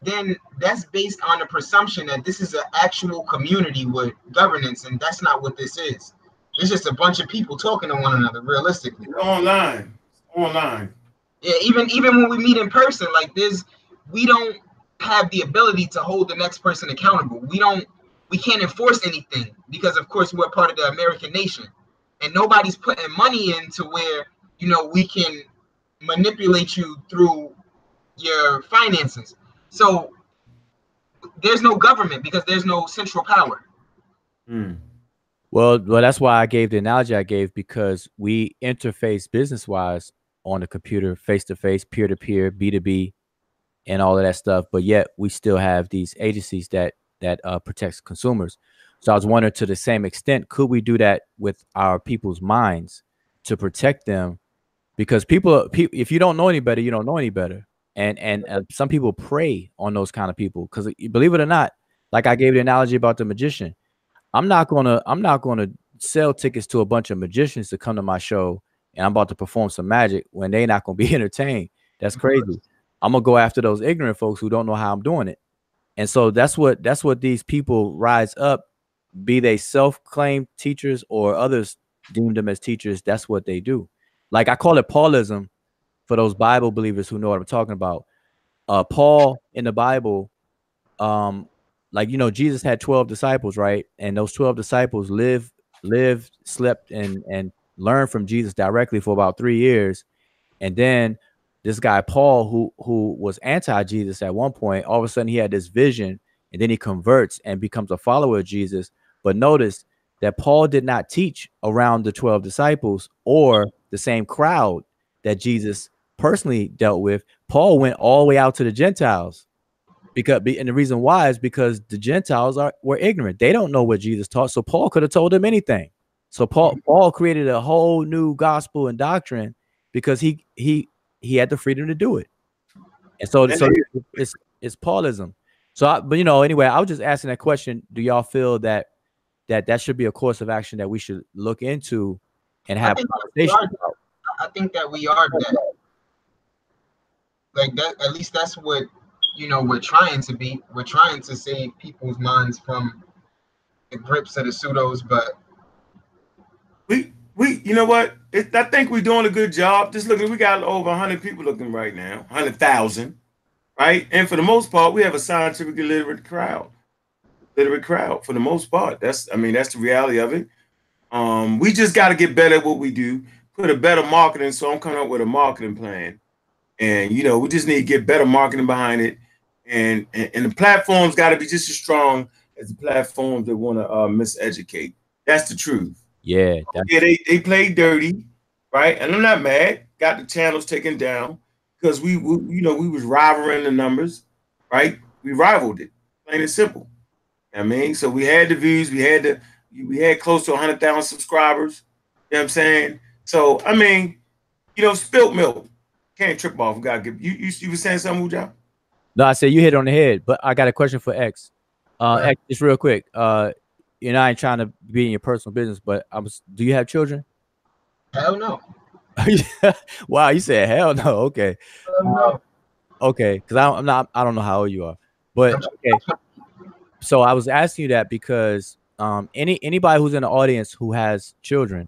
then that's based on the presumption that this is an actual community with governance, and that's not what this is. It's just a bunch of people talking to one another, realistically. Online, online. Yeah, even even when we meet in person, like this, we don't have the ability to hold the next person accountable. We don't, we can't enforce anything because, of course, we're part of the American nation, and nobody's putting money into where you know we can manipulate you through your finances. So there's no government because there's no central power. Mm. Well, well, that's why I gave the analogy I gave because we interface business wise on the computer, face to face, peer to peer, B two B, and all of that stuff. But yet we still have these agencies that that uh, protects consumers. So I was wondering, to the same extent, could we do that with our people's minds to protect them? Because people, if you don't know any better, you don't know any better and and uh, some people prey on those kind of people because believe it or not like i gave the analogy about the magician i'm not gonna i'm not gonna sell tickets to a bunch of magicians to come to my show and i'm about to perform some magic when they not gonna be entertained that's crazy i'm gonna go after those ignorant folks who don't know how i'm doing it and so that's what that's what these people rise up be they self-claimed teachers or others deem them as teachers, that's what they do. Like I call it Paulism for those Bible believers who know what I'm talking about. Uh, Paul in the Bible, um, like you know, Jesus had 12 disciples, right? And those 12 disciples lived, lived, slept, and and learned from Jesus directly for about three years. And then this guy Paul, who who was anti-Jesus at one point, all of a sudden he had this vision, and then he converts and becomes a follower of Jesus. But notice that Paul did not teach around the 12 disciples or the same crowd that Jesus personally dealt with. Paul went all the way out to the Gentiles. Because and the reason why is because the Gentiles are were ignorant. They don't know what Jesus taught. So Paul could have told them anything. So Paul mm-hmm. Paul created a whole new gospel and doctrine because he he he had the freedom to do it. And so, so it's it's Paulism. So, I, but you know, anyway, I was just asking that question. Do y'all feel that that that should be a course of action that we should look into and have conversation about? I think that we are that. Like that, at least that's what you know we're trying to be. We're trying to save people's minds from the grips of the pseudos, but we we you know what? It, I think we're doing a good job. Just looking, we got over 100 people looking right now, 100,000, right? And for the most part, we have a scientifically literate crowd, literate crowd for the most part. That's I mean that's the reality of it. Um, we just got to get better at what we do, put a better marketing. So I'm coming up with a marketing plan, and you know we just need to get better marketing behind it, and and, and the platforms got to be just as strong as the platforms that want to uh, miseducate. That's the truth. Yeah. Yeah, they, they played dirty, right? And I'm not mad. Got the channels taken down because we, we, you know, we was rivaling the numbers, right? We rivaled it, plain and simple. I mean, so we had the views, we had the, we had close to 100,000 subscribers. You know what I'm saying? So, I mean, you know, spilt milk can't trip off. Gotta give you, you, you were saying something, Uja? No, I said you hit on the head, but I got a question for X. Uh, X, just real quick. Uh, you know, I ain't trying to be in your personal business, but I'm. Do you have children? Hell no. wow, you said hell no. Okay. Hell no. Okay, because I'm not. I don't know how old you are, but okay. So I was asking you that because um, any anybody who's in the audience who has children,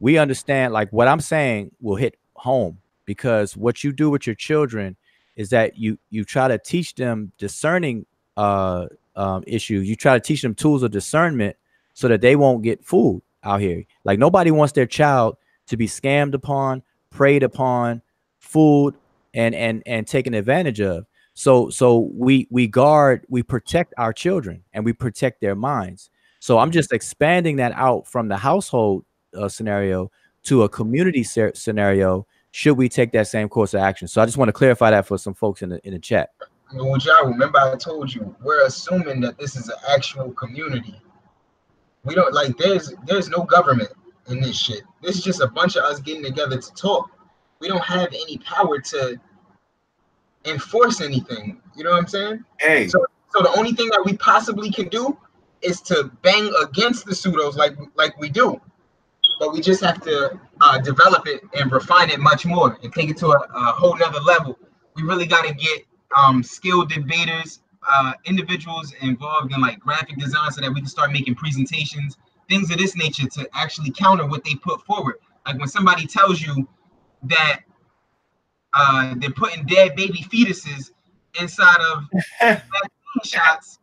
we understand like what I'm saying will hit home because what you do with your children is that you you try to teach them discerning uh um, issue. You try to teach them tools of discernment so that they won't get fooled out here. Like nobody wants their child to be scammed upon, preyed upon, fooled, and and and taken advantage of. So so we we guard, we protect our children, and we protect their minds. So I'm just expanding that out from the household uh, scenario to a community scenario. Should we take that same course of action? So I just want to clarify that for some folks in the in the chat. Y'all remember I told you we're assuming that this is an actual community. We don't like there's there's no government in this shit. This is just a bunch of us getting together to talk. We don't have any power to enforce anything. You know what I'm saying? Hey. So so the only thing that we possibly can do is to bang against the pseudos like like we do. But we just have to uh, develop it and refine it much more and take it to a, a whole nother level. We really got to get um, skilled debaters, uh, individuals involved in like graphic design so that we can start making presentations, things of this nature to actually counter what they put forward. Like when somebody tells you that uh, they're putting dead baby fetuses inside of shots,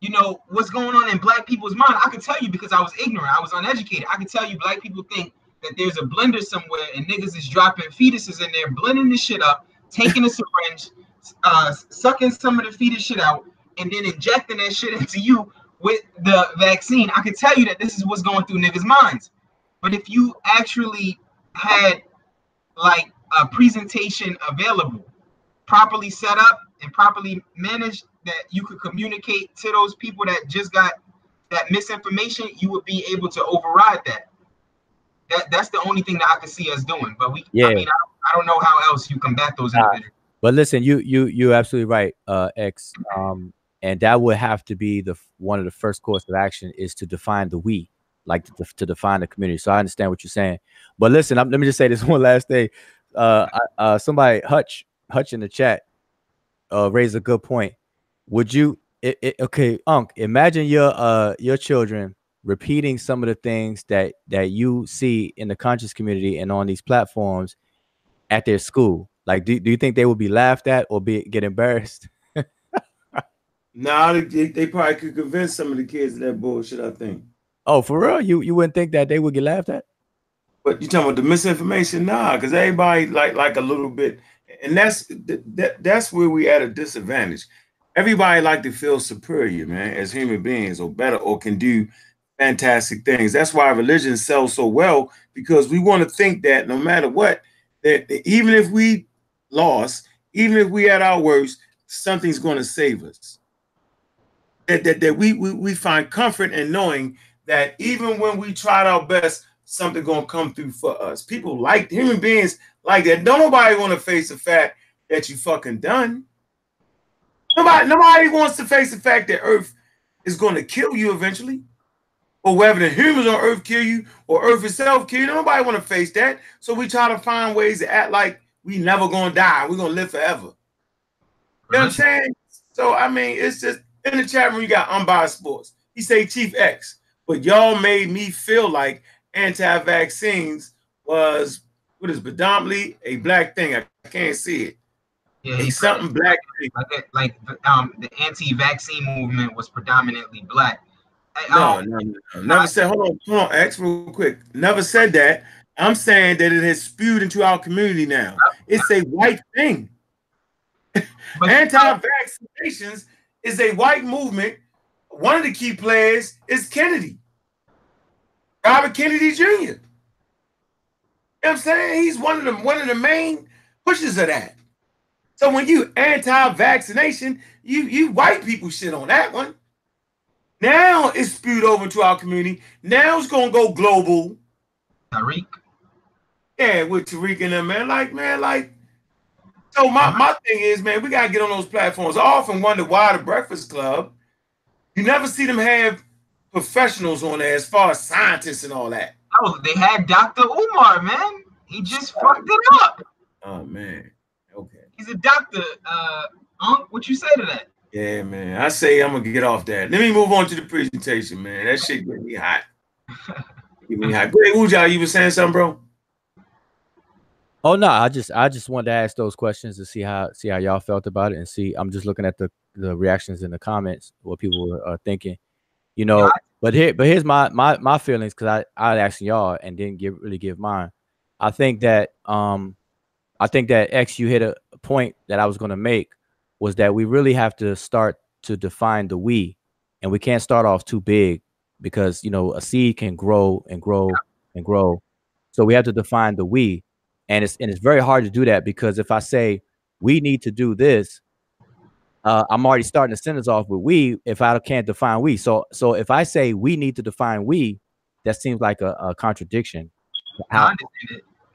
you know what's going on in black people's mind. I can tell you because I was ignorant, I was uneducated. I can tell you black people think that there's a blender somewhere and niggas is dropping fetuses in there, blending the shit up, taking a syringe, uh, sucking some of the fetus shit out and then injecting that shit into you with the vaccine, I can tell you that this is what's going through niggas' minds. But if you actually had like a presentation available, properly set up and properly managed, that you could communicate to those people that just got that misinformation, you would be able to override that. That that's the only thing that I can see us doing. But we, yeah. I mean, I, I don't know how else you combat those individuals. But listen, you you you're absolutely right, uh, X. Um, and that would have to be the one of the first course of action is to define the we, like to, to define the community. So I understand what you're saying. But listen, I'm, let me just say this one last thing. Uh, uh, somebody Hutch Hutch in the chat uh raised a good point. Would you it, it, okay, Unc, imagine your uh your children repeating some of the things that that you see in the conscious community and on these platforms at their school. Like, do, do you think they would be laughed at or be get embarrassed? Nah, they, they probably could convince some of the kids of that bullshit. I think. Oh, for real? You you wouldn't think that they would get laughed at? But you talking about the misinformation? Nah, because everybody like like a little bit, and that's that, that's where we at a disadvantage. Everybody like to feel superior, man, as human beings, or better, or can do fantastic things. That's why religion sells so well because we want to think that no matter what, that even if we lost, even if we at our worst, something's going to save us. That, that, that we, we we find comfort in knowing that even when we tried our best, something gonna come through for us. People like human beings like that. Don't nobody want to face the fact that you fucking done. Nobody, nobody wants to face the fact that Earth is going to kill you eventually, or whether the humans on Earth kill you or Earth itself kill you. Nobody want to face that. So we try to find ways to act like we never gonna die. We're gonna live forever. You know what I'm saying? So I mean, it's just in the chat room. You got unbiased sports. He say Chief X, but y'all made me feel like anti-vaccines was what is predominantly a black thing. I can't see it. Yeah, It's he something black. like like um the anti-vaccine movement was predominantly black. I- No, um, no, no, no. Never said. Hold on, hold on, X, real quick. Never said that. I'm saying that it has spewed into our community now. It's a white thing. Anti-vaccinations is a white movement. One of the key players is Kennedy, Robert Kennedy Jr. You know what I'm saying? He's one of the one of the main pushes of that. So when you anti-vaccination, you you white people shit on that one. Now it's spewed over to our community. Now it's gonna go global. Tariq. Yeah, with Tariq and them, man. Like, man, like. So my, my thing is, man, we gotta get on those platforms. I often wonder why the Breakfast Club, you never see them have professionals on there as far as scientists and all that. Oh, they had Dr. Umar, man. He just fucked it up. Oh man. Okay. He's a doctor. Uh, Unc, what you say to that? Yeah, man. I say I'm gonna get off that. Let me move on to the presentation, man. That shit get me hot. Get me hot. Great Uja. You was saying something, bro? Oh no, I just I just wanted to ask those questions to see how see how y'all felt about it and see. I'm just looking at the the reactions in the comments, what people were uh, thinking. You know, Yeah, but here but here's my my my feelings because I I asked y'all and didn't give really give mine. I think that um I think that X you hit a point that I was going to make was that we really have to start to define the we and we can't start off too big because you know a seed can grow and grow and grow. So we have to define the we and it's and it's very hard to do that because if I say we need to do this, uh, I'm already starting the sentence off with we if I can't define we. So so if I say we need to define we, that seems like a, a contradiction. How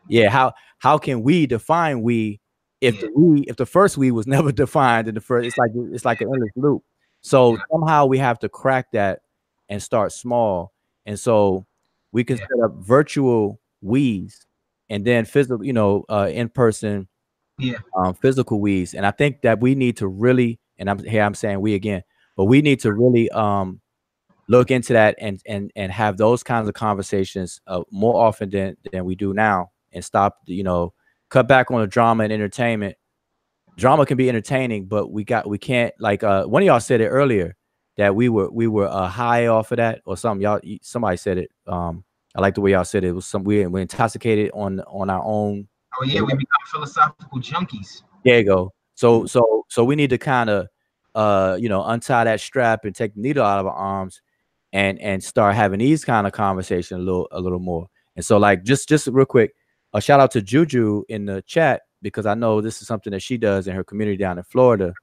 yeah, how how can we define we if the we if the first we was never defined in the first it's like it's like an endless loop. So somehow we have to crack that and start small. And so we can set up virtual we's and then physical, you know, uh in person Yeah. um physical we's. And I think that we need to really and I'm here I'm saying we again, but we need to really um look into that and and and have those kinds of conversations uh, more often than than we do now and stop you know cut back on the drama and entertainment drama can be entertaining but we got we can't like uh one of y'all said it earlier that we were we were uh, high off of that or something y'all somebody said it um i like the way y'all said it, it was some we we're intoxicated on on our own Oh yeah, we become philosophical junkies. there you go. So so so we need to kind of uh you know untie that strap and take the needle out of our arms and and start having these kind of conversation a little a little more. And so like just just real quick, a shout out to Juju in the chat because I know this is something that she does in her community down in Florida.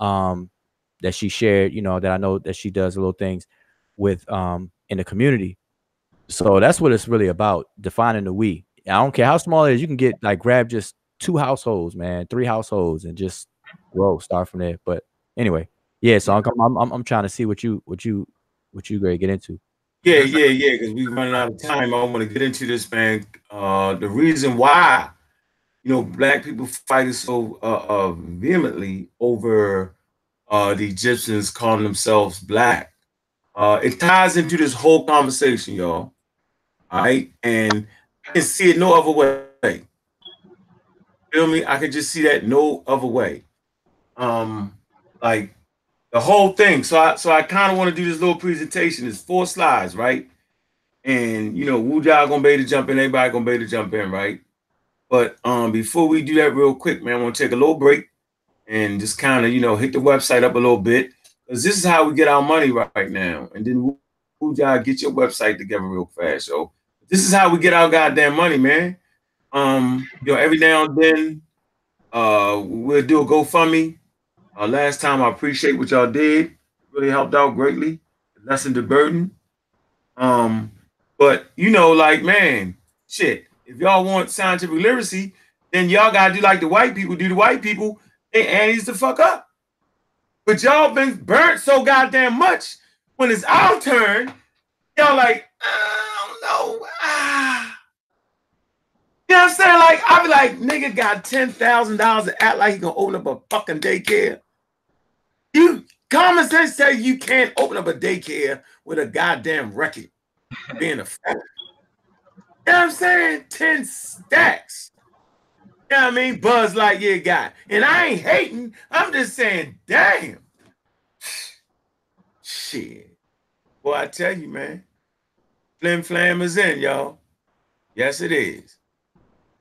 Um that she shared, you know, that I know that she does little things with um in the community. So that's what it's really about, defining the we. I don't care how small it is, you can get like grab just two households, man, three households, and just grow, start from there. But anyway, yeah. So I'm I'm I'm, trying to see what you what you what you great get into. Yeah, yeah, yeah. Because we're running out of time. I want to get into this, man. Uh, the reason why, you know, black people fighting so uh, uh, vehemently over uh, the Egyptians calling themselves black. Uh, it ties into this whole conversation, y'all. Right, and I can see it no other way. Feel me? I can just see that no other way. Um, like the whole thing. So I so I kind of want to do this little presentation. It's four slides, right? And you know, Wu Jia gonna be able to jump in, everybody gonna be able to jump in, right? But um, before we do that real quick, man, I want to take a little break and just kind of, you know, hit the website up a little bit. Because this is how we get our money right now. And then Wu Jia get your website together real fast. So this is how we get our goddamn money, man. Um, you know, every now and then, uh, we'll do a GoFundMe. Uh, last time, I appreciate what y'all did. Really helped out greatly. Lessened the burden. Um, but you know, like man, shit. If y'all want scientific literacy, then y'all gotta do like the white people do. The white people, they anties the fuck up. But y'all been burnt so goddamn much. When it's our turn, y'all like, don't know. Ah. You know what I'm saying? Like, I be like, nigga got ten thousand dollars to act like he gonna open up a fucking daycare. You common sense say you can't open up a daycare with a goddamn record being a fact. You know what I'm saying? 10 stacks. You know what I mean? Buzz Lightyear guy. And I ain't hating. I'm just saying, damn. Shit. Boy, I tell you, man. Flim Flam is in, y'all. Yes, it is.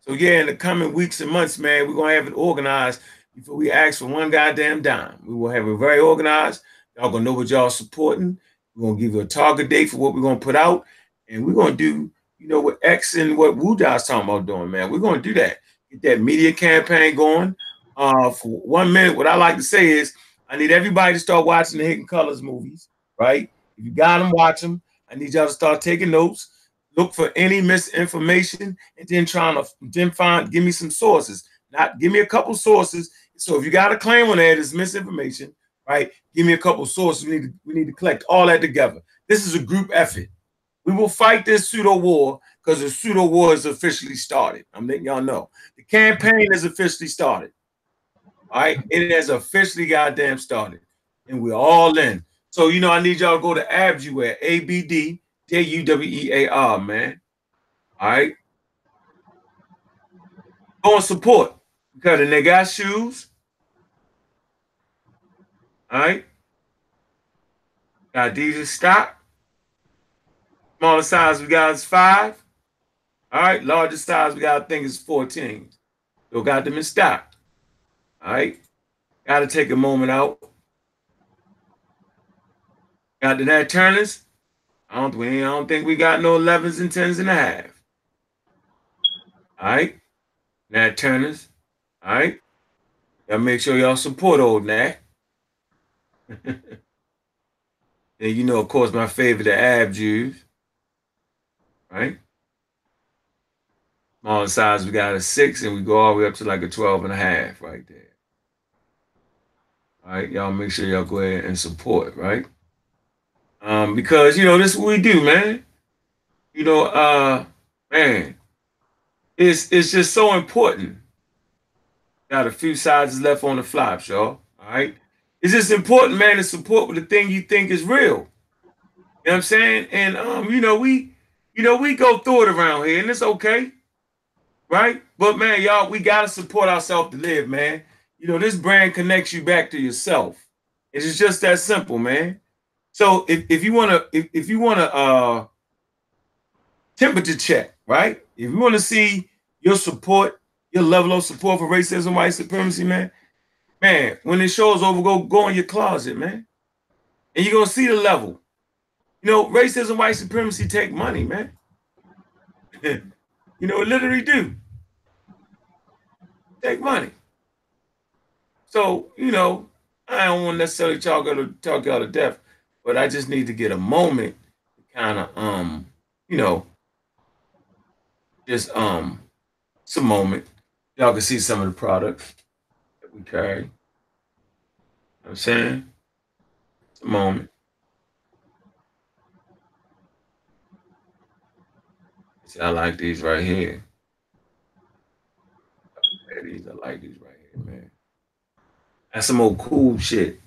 So yeah, in the coming weeks and months, man, we're gonna have it organized before we ask for one goddamn dime. We will have it very organized. Y'all gonna know what y'all supporting. We're gonna give you a target date for what we're gonna put out, and we're gonna do, you know, what X and what Wu Da's talking about doing, man. We're gonna do that. Get that media campaign going. Uh, for one minute, what I like to say is, I need everybody to start watching the Hidden Colors movies, right? If you got them, watch them. I need y'all to start taking notes. Look for any misinformation and then trying to then find give me some sources. Not give me a couple sources. So if you got a claim on that it's misinformation right? Give me a couple sources. We need to, we need to collect all that together. This is a group effort. We will fight this pseudo war because the pseudo war is officially started. I'm letting y'all know. The campaign is officially started. All right? It has officially goddamn started. And we're all in so you know i need y'all to go to abjuwear abd J U W E A R, man. All right. Go and support because they got shoes. All right. Got these in stock. Smaller size we got is five. All right. Largest size we got, I think, is 14. So got them in stock. All right. Got to take a moment out. Got the Nat Turners. I don't, we, I don't think we got no 11s and 10s and a half. All right. Nat Turners. All right. Y'all make sure y'all support old Nat. and you know, of course, my favorite, the Ab Jews. Right? Small size, we got a six, and we go all the way up to like a 12 and a half right there. All right, y'all make sure y'all go ahead and support, right? Um, because you know this is what we do, man. You know, uh, man, it's it's just so important. Got a few sizes left on the flops, y'all. All right. It's just important, man, to support the thing you think is real. You know what I'm saying? And um, you know, we, you know, we go through it around here, and it's okay, right? But man, y'all, we gotta support ourselves to live, man. You know, this brand connects you back to yourself. It's just that simple, man. So if, if you want to if, if you want to uh temperature check, right? If you want to see your support, your level of support for racism, white supremacy, man, man, when the show's over, go go in your closet, man, and you're gonna see the level. You know, racism, white supremacy take money, man. you know, it literally do take money. So you know, I don't want necessarily talk y'all to talk y'all to death but I just need to get a moment to kind of um, you know, just um some moment. Y'all can see some of the products that we carry. You know what I'm saying? A moment. See, I like these right here. these, I like these right here, man. That's some old cool shit.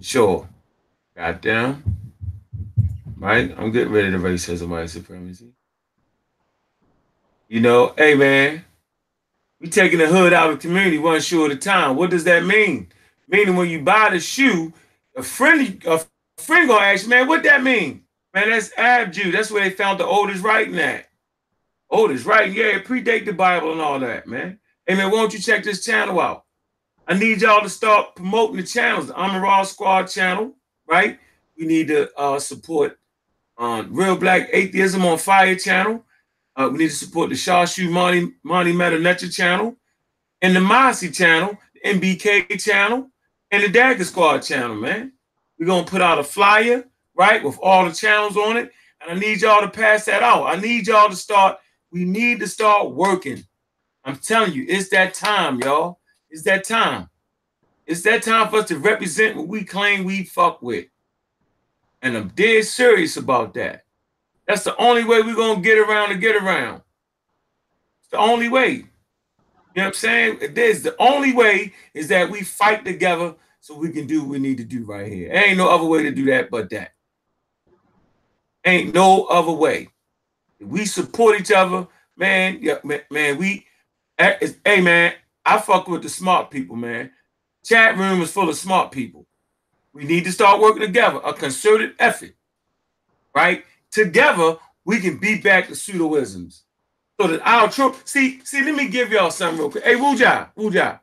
Sure. Goddamn. Right? I'm getting rid of the racism, white supremacy. You know, hey man, we taking the hood out of the community one shoe at a time. What does that mean? Meaning when you buy the shoe, a friend, a friend gonna ask you, man, what that mean? Man, that's Ab Jew. That's where they found the oldest writing at. Oldest writing, yeah, it predate the Bible and all that, man. Hey man, why don't you check this channel out? I need y'all to start promoting the channels, the Raw Squad channel, right? We need to uh, support uh, Real Black Atheism on Fire channel. Uh, we need to support the Shashu Monty Monty Metanetra channel and the Mossy channel, the NBK channel, and the Dagger Squad channel, man. We're gonna put out a flyer, right, with all the channels on it. And I need y'all to pass that out. I need y'all to start. We need to start working. I'm telling you, it's that time, y'all. It's that time. It's that time for us to represent what we claim we fuck with. And I'm dead serious about that. That's the only way we're gonna get around to get around. It's the only way. You know what I'm saying? There's the only way is that we fight together so we can do what we need to do right here. Ain't no other way to do that but that. Ain't no other way. If we support each other, man. Yeah, man, man we eh, hey man, I fuck with the smart people, man. Chat room is full of smart people. We need to start working together, a concerted effort, right? Together, we can beat back the pseudoisms. So that our troop, see, see, let me give y'all something real quick. Hey, Wuja, Wuja.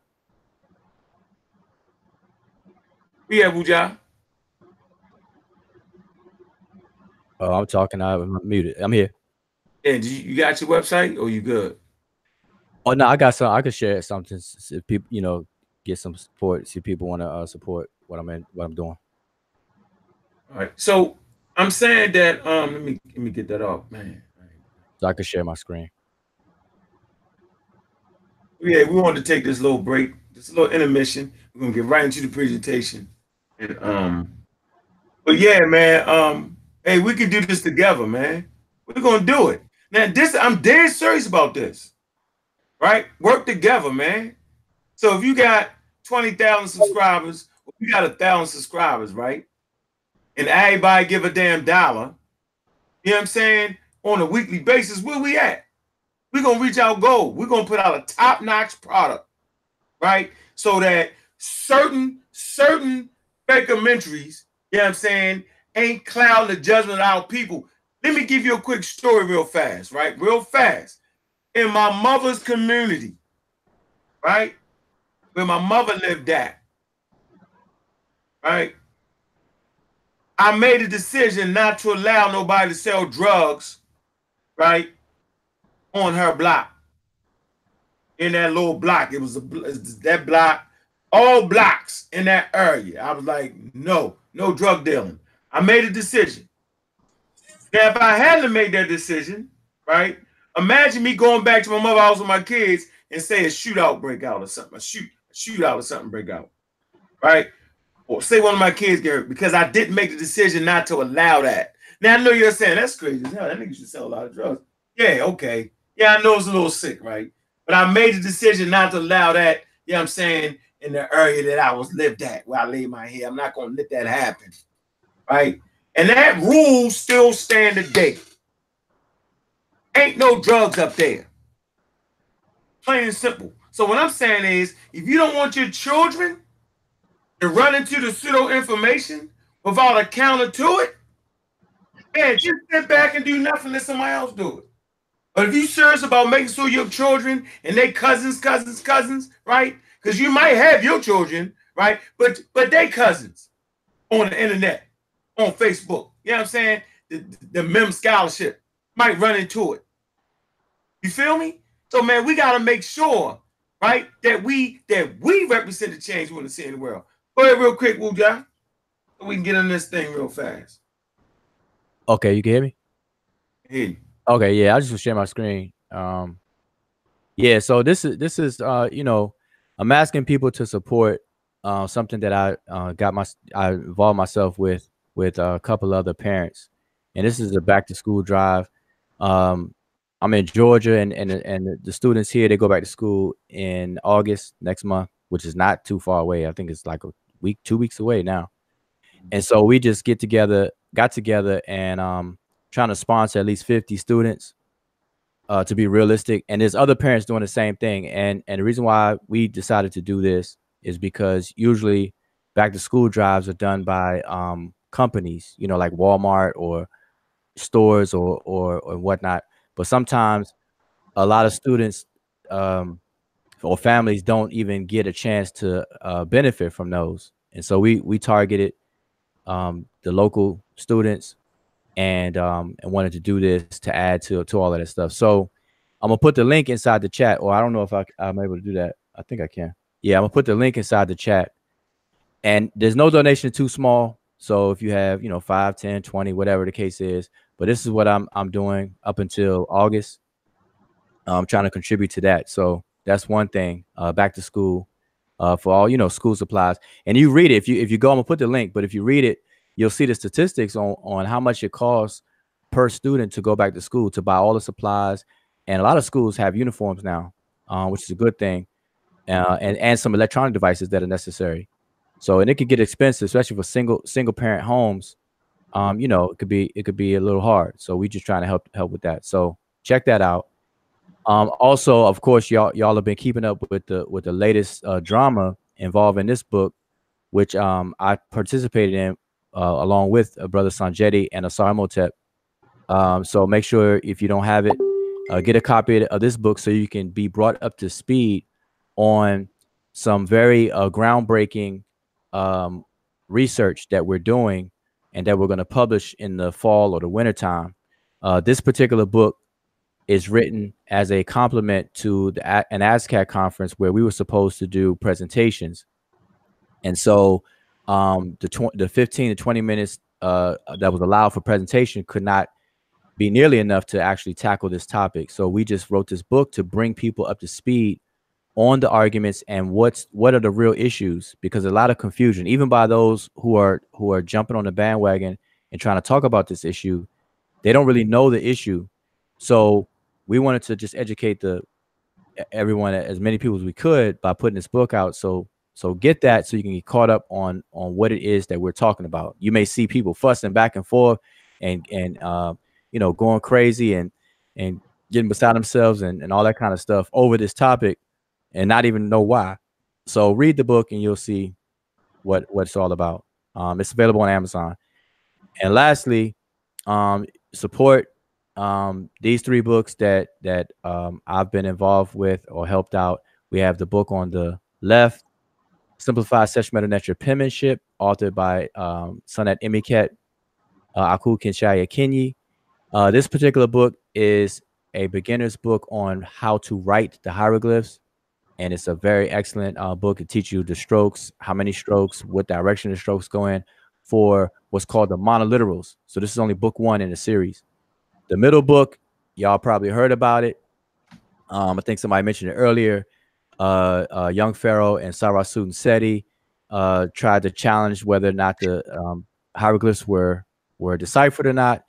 Yeah, Wuja. Oh, I'm talking. I'm muted. I'm here. And you, you got your website or you good? Oh no, I got some. I could share something if people, you know, get some support. See, people want to uh, support what I'm in, what I'm doing. All right. So I'm saying that. Um, let me let me get that off, man. So I could share my screen. Yeah, we wanted to take this little break, this little intermission. We're gonna get right into the presentation, and um, but yeah, man. Um, hey, we can do this together, man. We're gonna do it. Now, this I'm dead serious about this right? Work together, man. So if you got 20,000 subscribers, we got a thousand subscribers, right? And everybody give a damn dollar, you know what I'm saying? On a weekly basis, where we at? We're gonna reach our goal. We're gonna put out a top-notch product, right? So that certain, certain documentaries, you know what I'm saying, ain't clouding the judgment of our people. Let me give you a quick story real fast, right? Real fast in my mother's community, right? Where my mother lived at, right? I made a decision not to allow nobody to sell drugs, right, on her block. In that little block, it was a that block, all blocks in that area. I was like, no, no drug dealing. I made a decision. Now, if I had to make that decision, right, Imagine me going back to my mother house with my kids and say a shootout break out or something, a shoot, a shootout or something break out, right? Or say one of my kids get because I didn't make the decision not to allow that. Now I know you're saying that's crazy. as Hell, that nigga should sell a lot of drugs. Yeah, okay. Yeah, I know it's a little sick, right? But I made the decision not to allow that. You know what I'm saying? In the area that I was lived at, where I laid my head, I'm not gonna let that happen, right? And that rule still stand today. Ain't no drugs up there. Plain and simple. So what I'm saying is, if you don't want your children to run into the pseudo information without a counter to it, man, just sit back and do nothing. Let somebody else do it. But if you're serious about making sure your children and their cousins, cousins, cousins, right? Because you might have your children, right? But but they cousins on the internet, on Facebook. You know what I'm saying? The, the MEM scholarship might run into it. You feel me? So man, we gotta make sure, right, that we that we represent the change we want to see in the world. Go ahead, real quick, Wu so we can get on this thing real fast. Okay, you can hear me. Hey. Okay, yeah, I just share my screen. Um, yeah, so this is this is uh, you know, I'm asking people to support uh, something that I uh, got my I involved myself with with a couple other parents, and this is a back to school drive. Um, I'm in Georgia, and and and the students here they go back to school in August next month, which is not too far away. I think it's like a week, two weeks away now. and so we just get together, got together, and um, trying to sponsor at least 50 students uh, to be realistic. And there's other parents doing the same thing. And and the reason why we decided to do this is because usually back to school drives are done by um, companies, you know, like Walmart or stores or or or whatnot. But sometimes a lot of students um, or families don't even get a chance to uh, benefit from those. And so we we targeted um, the local students and um, and wanted to do this to add to to all of that stuff. So I'm gonna put the link inside the chat, or I don't know if I, I'm able to do that. I think I can. Yeah, I'm gonna put the link inside the chat. And there's no donation too small. So if you have, you know, 5, 10, 20, whatever the case is, but this is what I'm I'm doing up until August. I'm trying to contribute to that. So that's one thing. Uh, back to school uh, for all you know school supplies. And you read it if you if you go, I'm gonna put the link. But if you read it, you'll see the statistics on on how much it costs per student to go back to school to buy all the supplies. And a lot of schools have uniforms now, uh, which is a good thing, uh, and and some electronic devices that are necessary. So and it could get expensive, especially for single single parent homes. Um, you know, it could be it could be a little hard. So we just trying to help help with that. So check that out. Um, also, of course, y'all y'all have been keeping up with the with the latest uh, drama involving this book, which um, I participated in uh, along with uh, brother Sanjeti and Asar Imhotep. Um, so make sure if you don't have it, uh, get a copy of this book so you can be brought up to speed on some very uh, groundbreaking um, research that we're doing and that we're going to publish in the fall or the winter time. Uh, this particular book is written as a complement to the, an ASCAC conference where we were supposed to do presentations. And so um, the, tw- the 15 to 20 minutes uh, that was allowed for presentation could not be nearly enough to actually tackle this topic. So we just wrote this book to bring people up to speed on the arguments and what's what are the real issues because a lot of confusion even by those who are who are jumping on the bandwagon and trying to talk about this issue they don't really know the issue. So we wanted to just educate the everyone as many people as we could by putting this book out. So so get that so you can get caught up on on what it is that we're talking about. You may see people fussing back and forth and and uh, you know going crazy and and getting beside themselves and, and all that kind of stuff over this topic and not even know why so read the book and you'll see what what it's all about um, it's available on amazon and lastly um, support um, these three books that that um, I've been involved with or helped out. We have the book on the left, Simplified Session Meta Penmanship, authored by um, Sonet Imiket, uh, Aku Kinshaya Kinyi. Uh, this particular book is a beginner's book on how to write the hieroglyphs. And it's a very excellent uh, book It teaches you the strokes, how many strokes, what direction the strokes go in for what's called the monoliterals. So this is only book one in the series. The middle book, y'all probably heard about it. Um, I think somebody mentioned it earlier. Uh, uh, Young Pharaoh and Sarasun Seti uh, tried to challenge whether or not the um, hieroglyphs were were deciphered or not.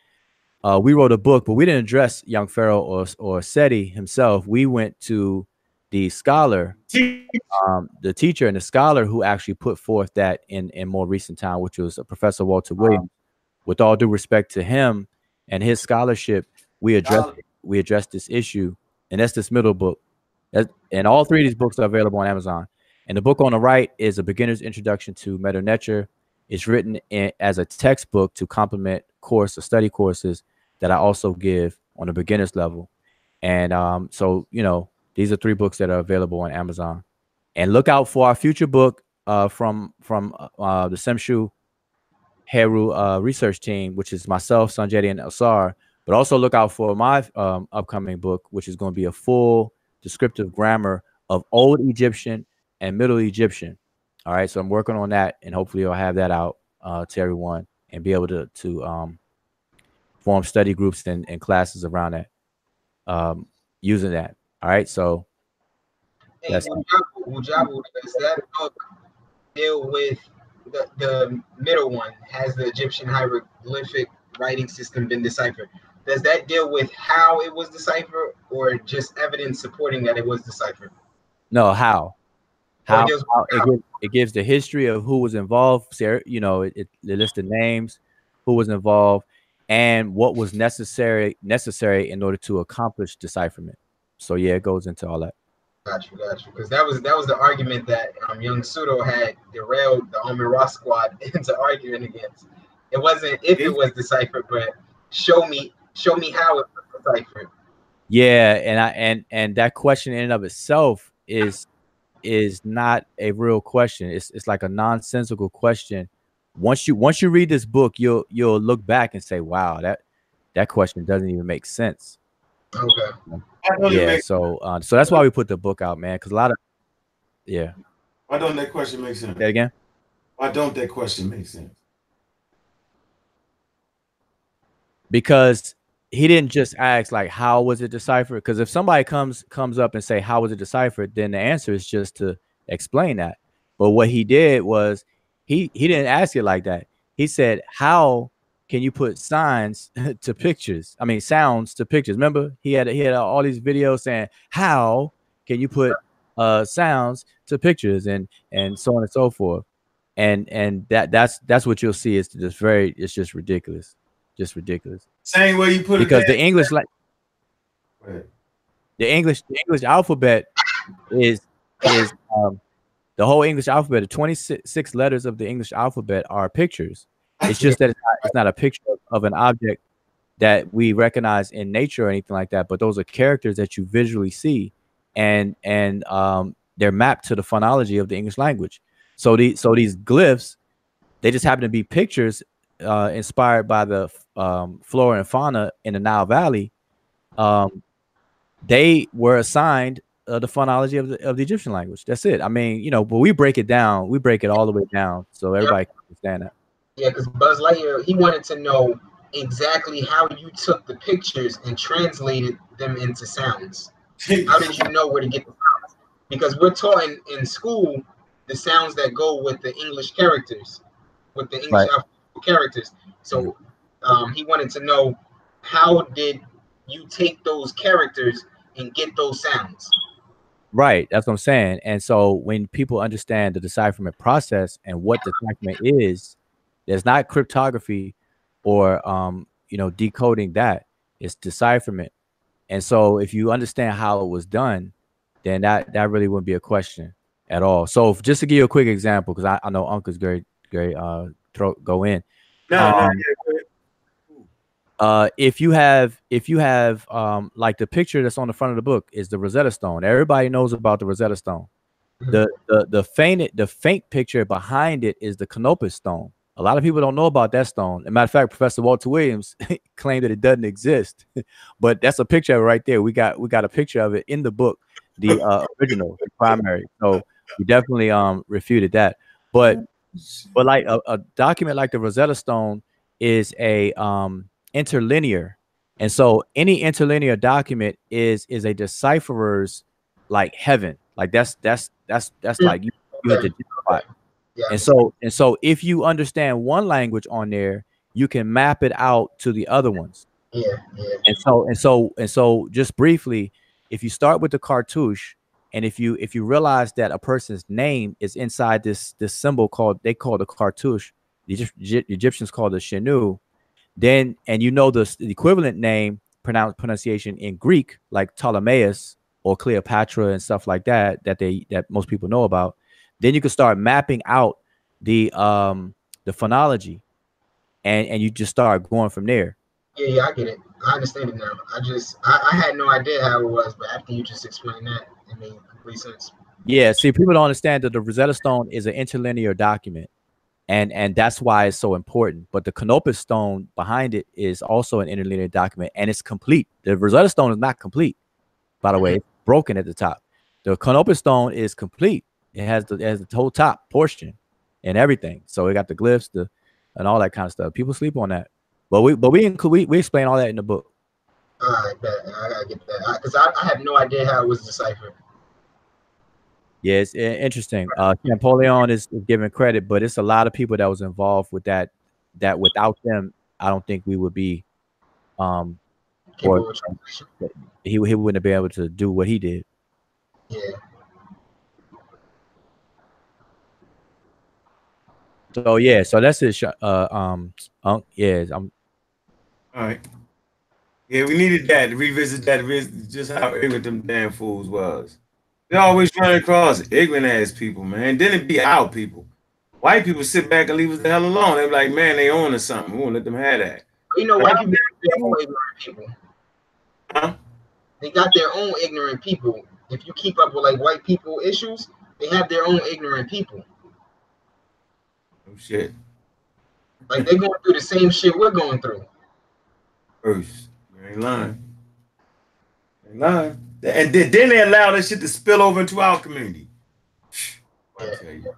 Uh, we wrote a book, but we didn't address Young Pharaoh or or Seti himself. We went to the scholar, um, the teacher and the scholar who actually put forth that in in more recent time, which was Professor Walter Williams. With all due respect to him, and his scholarship, we addressed we addressed this issue, and that's this middle book. That, and all three of these books are available on Amazon. And the book on the right is a beginner's introduction to Medu Neter. It's written in, as a textbook to complement course or study courses that I also give on a beginner's level. And um, so, you know, these are three books that are available on Amazon. And look out for our future book uh, from from uh, the Shemsu Heru uh, research team, which is myself, Sanjeti, and Asar. But also look out for my um, upcoming book, which is going to be a full descriptive grammar of Old Egyptian and Middle Egyptian. All right, so I'm working on that, and hopefully I'll have that out uh, to everyone and be able to to um, form study groups and, and classes around that um, using that. All right, so hey, that's Mujabu, does that book deal with the, the middle one has the Egyptian hieroglyphic writing system been deciphered? Does that deal with how it was deciphered or just evidence supporting that it was deciphered? No, how? how, here's- how it, gives, it gives the history of who was involved. Sarah, er, you know, it, it, it lists the names, who was involved, and what was necessary necessary in order to accomplish decipherment. So yeah, it goes into all that. Got you, got you. Because that was that was the argument that um, young Pseudo had derailed the Omen Ross squad into arguing against. It wasn't if it was deciphered, but show me show me how it was deciphered. Yeah, and I and and that question in and of itself is is not a real question. It's it's like a nonsensical question. Once you once you read this book, you'll you'll look back and say, "Wow, that that question doesn't even make sense." Okay. Why don't, it Yeah, make, so uh, so that's why we put the book out, man. Because a lot of yeah. why don't that question make sense? Say again. Why don't that question make sense? because he didn't just ask like how was it deciphered because if somebody comes comes up and say how was it deciphered then the answer is just to explain that but what he did was he he didn't ask it like that he said how can you put signs to pictures? I mean sounds to pictures. Remember he had he had all these videos saying how can you put uh sounds to pictures? and and so on and so forth. And and that that's that's what you'll see. It's just very it's just ridiculous. Just ridiculous. Same way you put because it the English like the the English the English alphabet is is um the whole English alphabet the 26 letters of the English alphabet are pictures it's just that it's not, it's not a picture of an object that we recognize in nature or anything like that but those are characters that you visually see and and um they're mapped to the phonology of the English language so the so these glyphs they just happen to be pictures uh, inspired by the um, flora and fauna in the Nile Valley, um, they were assigned uh, the phonology of the of the Egyptian language. That's it. I mean, you know, but we break it down. We break it all the way down so everybody can understand that. Yeah, because Buzz Lightyear he wanted to know exactly how you took the pictures and translated them into sounds. How did you know where to get the sounds? Because we're taught in, in school the sounds that go with the English characters, with the English Right. characters. So um, he wanted to know how did you take those characters and get those sounds? Right. That's what I'm saying. And so when people understand the decipherment process and what the decipherment is, there's not cryptography or um, you know, decoding that. It's decipherment. And so if you understand how it was done, then that that really wouldn't be a question at all. So if- just to give you a quick example, because I, I know Uncle's great great uh throw go in. No, no, Um, ahead. uh if you have if you have um like the picture that's on the front of the book is the Rosetta Stone. Everybody knows about the Rosetta Stone. The the the faint the faint picture behind it is the Canopus stone. A lot of people don't know about that stone. As a matter of fact, Professor Walter Williams claimed that it doesn't exist, but that's a picture of it right there. We got we got a picture of it in the book, the uh, original, the primary. So we definitely um refuted that. But but like a, a document like the Rosetta Stone is a um interlinear, and so any interlinear document is is a decipherer's like heaven. Like that's that's that's that's Mm. like you, you the jackpot. Yeah. And so and so if you understand one language on there, you can map it out to the other ones. Yeah, yeah. And so and so and so just briefly, if you start with the cartouche and if you if you realize that a person's name is inside this this symbol called they call the cartouche, the Egypt- Egypt- Egyptians call the shenu, then and you know the, the equivalent name pronunciation in Greek like Ptolemaeus or Cleopatra and stuff like that that they that most people know about, then you can start mapping out the um the phonology and and you just start going from there. Yeah, yeah, I get it. I understand it now. I just I, I had no idea how it was, but after you just explained that, it made complete sense. Yeah, see, people don't understand that the Rosetta Stone is an interlinear document, and and that's why it's so important. But the Canopus Stone behind it is also an interlinear document, and it's complete. The Rosetta Stone is not complete, by the way, broken at the top. The Canopus Stone is complete. It has the it has the whole top portion and everything. So it got the glyphs, the and all that kind of stuff. People sleep on that, but we but we include we, we explain all that in the book. All right, bet. I gotta get that because I, I, had no idea how it was deciphered. Yeah, it's interesting. Uh, Napoleon is, is given credit, but it's a lot of people that was involved with that. That without them, I don't think we would be. Um, Or- he he wouldn't have been able to do what he did. Yeah. So yeah, so that's it. sh- Uh, um, um, yeah, I'm All right. Yeah, we needed that to revisit that, just how ignorant them damn fools was. They always run across ignorant ass people, man. Then it be our people. White people sit back and leave us the hell alone. They're like, man, they own or something. We won't let them have that. You know, white people got their own ignorant people. Huh? They got their own ignorant people. If you keep up with like white people issues, they have their own ignorant people. Shit. Like they're going through the same shit we're going through. First. You ain't lying. You ain't lying. And then, they allow that shit to spill over into our community. I tell you.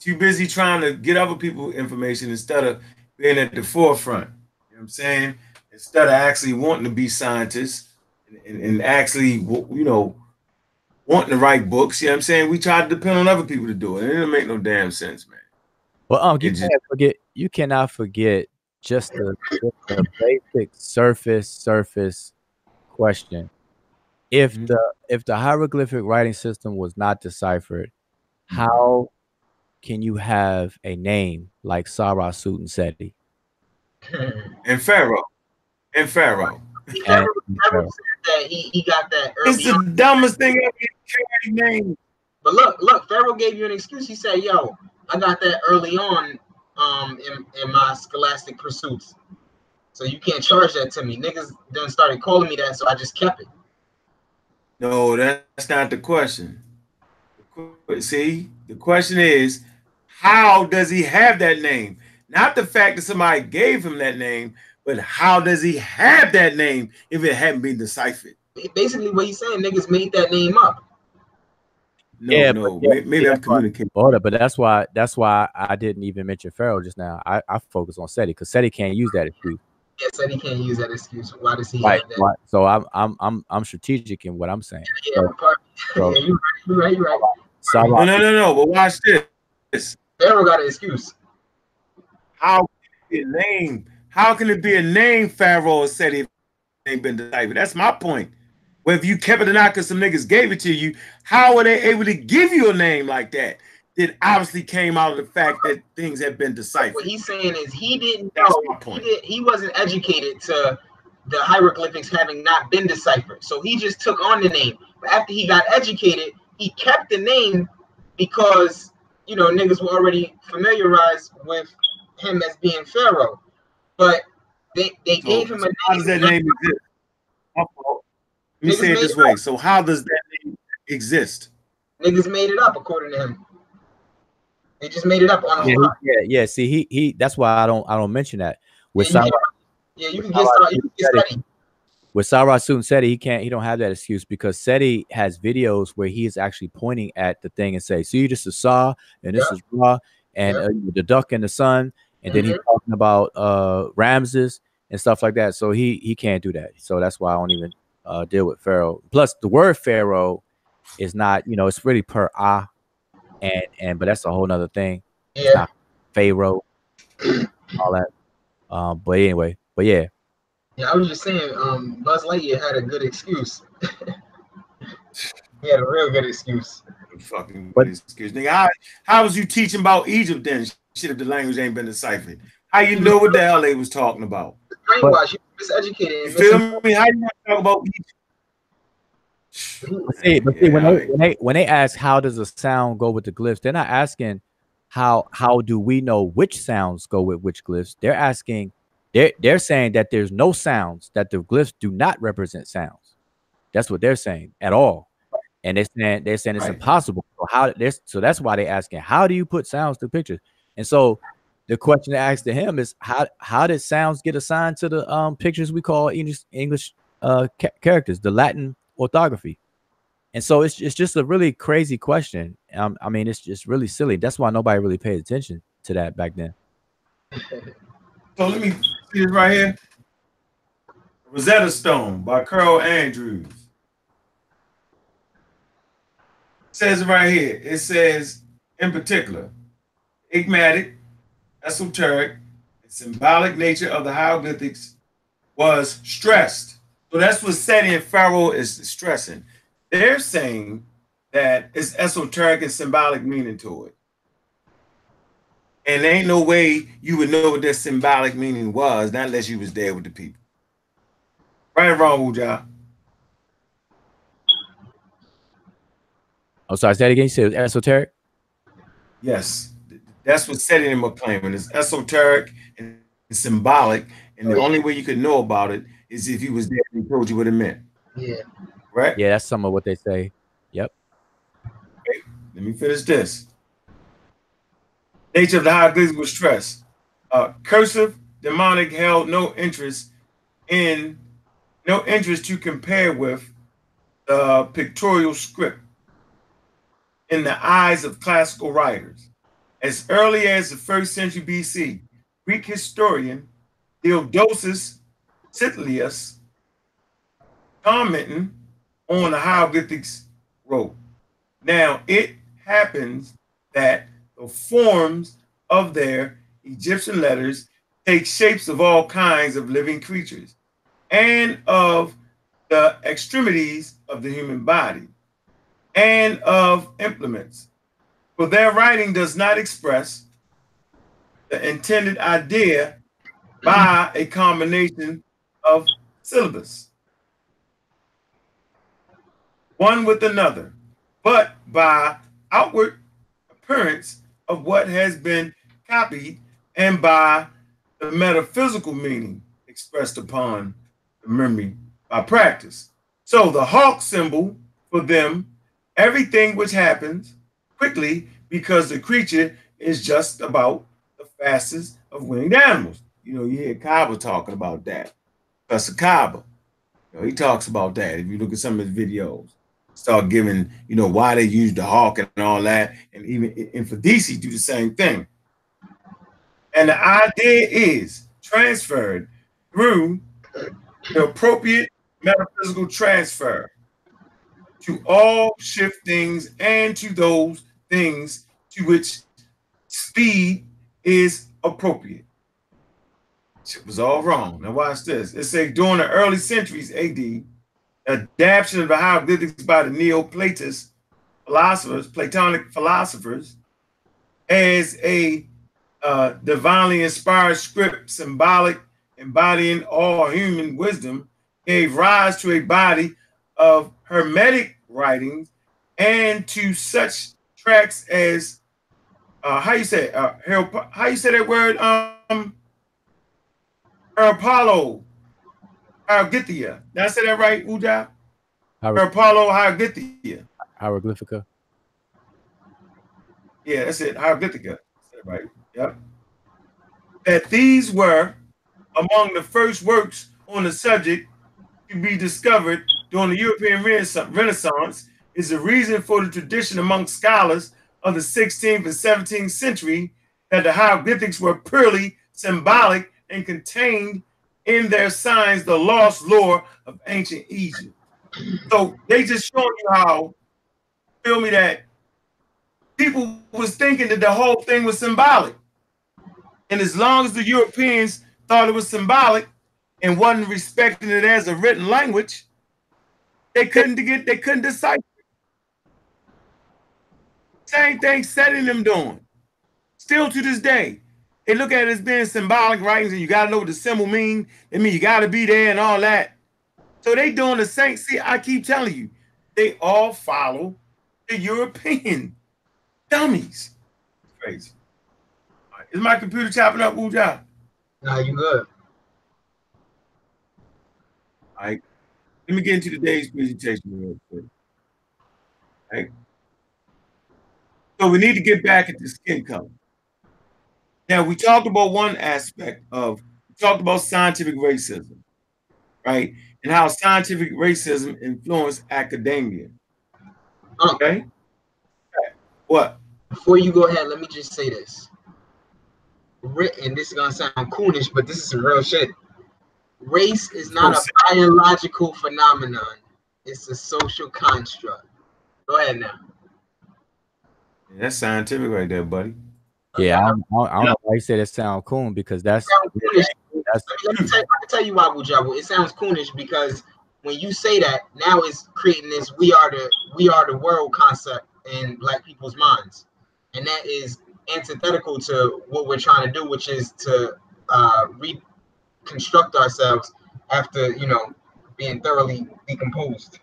Too busy trying to get other people information instead of being at the forefront. You know what I'm saying? Instead of actually wanting to be scientists and, and, and actually, you know, wanting to write books. You know what I'm saying? We try to depend on other people to do it. And it don't make no damn sense, man. Well. Um, you It can't forget. You cannot forget just the, just the basic surface surface question. If Mhm. the if the hieroglyphic writing system was not deciphered, how can you have a name like Sarah Sutan Seti? And Pharaoh. And Pharaoh. He And- never, never said that he, he got that It's early on. the dumbest thing ever. Name. But look, look, Pharaoh gave you an excuse. He said, "Yo, I got that early on, um, in, in my scholastic pursuits. So you can't charge that to me. Niggas done started calling me that, so I just kept it. No, that's not the question. See, the question is, how does he have that name? Not the fact that somebody gave him that name, but how does he have that name if it hadn't been deciphered? Basically, what he's saying, niggas made that name up. No, Yeah, no, but yeah, maybe yeah, I'm communicating. Hold up, but that's why that's why I didn't even mention Pharaoh just now. I, I focus on Seti because Seti can't use that excuse. Yeah, said he can't use that excuse. Why does he Right. have that? right. So I'm I'm I'm I'm strategic in what I'm saying. Yeah, part, So- yeah, you right, you right, you right. Sarah, No, no, no, no. But watch this. Pharaoh got an excuse. How can it be a name? How can it be a name Pharaoh said it ain't been deciphered? That's my point. Whether you kept it or not, because some niggas gave it to you, how were they able to give you a name like that? It obviously came out of the fact that things have been deciphered. What he's saying is he didn't That's know. my He, did, he wasn't educated to the hieroglyphics having not been deciphered. So he just took on the name. But after he got educated, he kept the name because you know niggas were already familiarized with him as being Pharaoh. But they they So, gave him so a how does that name exist? My fault. Let me say it this way. up. So how does that name exist? Niggas made it up according to him. They just made it up on the yeah, fly. he- yeah, yeah. See, he he. That's why I don't I don't mention that with Yeah, you Sarah Yeah, you can get started. You can get started. with Sarah Sutan Seti. He can't. He don't have that excuse because Seti has videos where he is actually pointing at the thing and say, "See, this is Saw, and this Yeah. is Ra and Yeah. uh, the duck and the sun." And then he's talking about uh Ramses and stuff like that. So he he can't do that. So that's why I don't even uh deal with Pharaoh. Plus, the word Pharaoh is not. You know, it's really per ah, and and but that's a whole nother thing. Yeah. not Pharaoh, all that. Um, but anyway, but yeah, Yeah, I was just saying, um, Buzz Lightyear had a good excuse. he had a real good excuse. Fucking But- excuse me. How, how was you teaching about Egypt then? Shit, if the language ain't been deciphered. How you know what the hell they was talking about? Brainwash, you miseducated. You and feel me? How you want to talk about Egypt? See, but see, when they when they when they ask how does a sound go with the glyphs, they're not asking how how do we know which sounds go with which glyphs. They're asking they're they're saying that there's no sounds that the glyphs do not represent sounds. That's what they're saying at all, and they're saying they're saying it's Right. impossible. So how this so that's why they're asking how do you put sounds to pictures? And so the question to ask to him is how how did sounds get assigned to the um pictures we call English English uh ca- characters, the Latin orthography? And so it's it's just a really crazy question. Um, I mean, it's just really silly. That's why nobody really paid attention to that back then. So let me see this right here. Rosetta Stone by Carol Andrews. It says right here. It says, in particular, enigmatic, esoteric, and symbolic nature of the hieroglyphics was stressed. So that's what Seti and Pharaoh is stressing. They're saying that it's esoteric and symbolic meaning to it. And there ain't no way you would know what their symbolic meaning was, not unless you was there with the people. Right or wrong, Uja? I'm sorry, say that again. You said esoteric? Yes. That's what setting him up claiming. It's esoteric and symbolic. And the only way you could know about it is if he was there and he told you what it meant. Yeah. Right? Yeah, that's some of what they say. Yep. Let me finish this. Nature of the hieroglyphic was stressed. Uh, cursive demotic held no interest in no interest to compare with the pictorial script in the eyes of classical writers. As early as the first century BC, Greek historian Theodosius Siculus, commenting on the hieroglyphics, wrote, Now it happens that the forms of their Egyptian letters take shapes of all kinds of living creatures and of the extremities of the human body and of implements. For their writing does not express the intended idea by a combination of syllabus, one with another, but by outward appearance of what has been copied and by the metaphysical meaning expressed upon the memory by practice. So the hawk symbol for them, everything which happens quickly because the creature is just about the fastest of winged animals. You know, you hear Kaba talking about that. Professor Kaba, you know, he talks about that. If you look at some of his videos, start giving, you know, why they use the hawk and all that, and even in DC do the same thing. And the idea is transferred through the appropriate metaphysical transfer to all shiftings and to those things to which speed is appropriate. It was all wrong. Now watch this. It says during the early centuries AD, adaptation of the hieroglyphics by the Neoplatonist philosophers, Platonic philosophers, as a uh, divinely inspired script, symbolic, embodying all human wisdom, gave rise to a body of hermetic writings and to such tracks as uh, how you say uh, how you say that word um Apollo Hieroglyphia. Did I say that right, Uja? Hier- Apollo Hieroglyphia. hieroglyphica. Yeah, that's it. Hieroglyphica. That's right. Yep. That these were among the first works on the subject to be discovered during the European Renaissance is the reason for the tradition among scholars of the 16th and 17th century that the hieroglyphics were purely symbolic and contained in their signs the lost lore of ancient Egypt. So they just showing you how, feel me, that people was thinking that the whole thing was symbolic. And as long as the Europeans thought it was symbolic and wasn't respecting it as a written language, they couldn't get they couldn't decipher. Same thing setting them doing. Still to this day, they look at it as being symbolic writings, and you gotta know what the symbol mean. It mean, you gotta be there and all that. So they doing the same. See, I keep telling you, they all follow the European dummies. It's crazy. Right, Is my computer chopping up, Wuja? Nah, you good. All right. Let me get into today's presentation real quick. All right. So we need to get back at the skin color. Now we talked about one aspect of we talked about scientific racism, right? And how scientific racism influenced academia. Oh. Okay. What? Before you go ahead, let me just say this. And this is gonna sound coonish, but this is some real shit. Race is not a biological phenomenon; it's a social construct. Go ahead now. That's scientific right there, buddy. Yeah, I don't, I don't- I don't know why you say that sound cool because that's Sounds coonish. that's Let me tell I can tell you why, Bujabu. It sounds coonish because when you say that, now it's creating this "we are the we are the world" concept in Black people's minds, and that is antithetical to what we're trying to do, which is to uh, reconstruct ourselves after you know being thoroughly decomposed,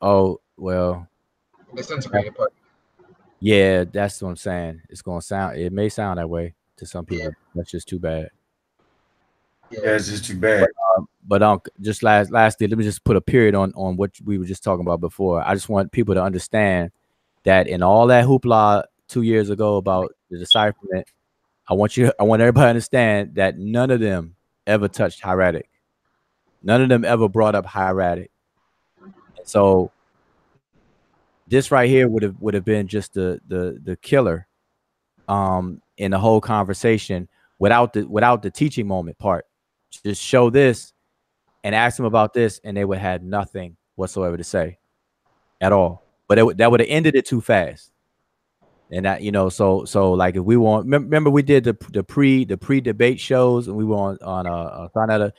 Oh well, disintegrated. But yeah, that's what I'm saying. It's gonna sound. It may sound that way to some people. Yeah. That's just too bad. Yeah, it's just too bad. But um, just last lastly, let me just put a period on on what we were just talking about before. I just want people to understand that in all that hoopla two years ago about the decipherment, I want you, I want everybody to understand that none of them ever touched hieratic. None of them ever brought up hieratic. So this right here would have would have been just the the the killer um in the whole conversation without the without the teaching moment part. Just show this and ask them about this, and they would have nothing whatsoever to say at all. But it, that would have ended it too fast. And that you know, so so like if we want, remember we did the the pre the pre debate shows, and we were on on a uh Sonata,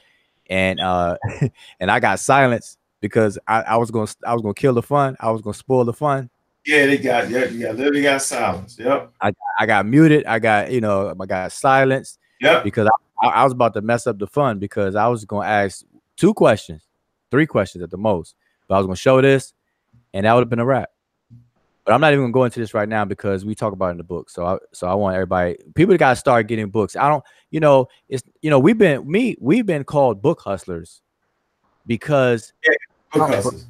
and uh and I got silenced because I, I was gonna I was gonna kill the fun, I was gonna spoil the fun. Yeah, they got yeah, yeah, literally got silenced. Yep, I I got muted, I got you know I got silenced yep. because I, I was about to mess up the fun because I was gonna ask two questions, three questions at the most, but I was gonna show this, and that would have been a wrap. But I'm not even gonna go into this right now because we talk about it in the book. So I so I want everybody people got to start getting books. I don't, you know, it's you know we've been me we've been called book hustlers because Because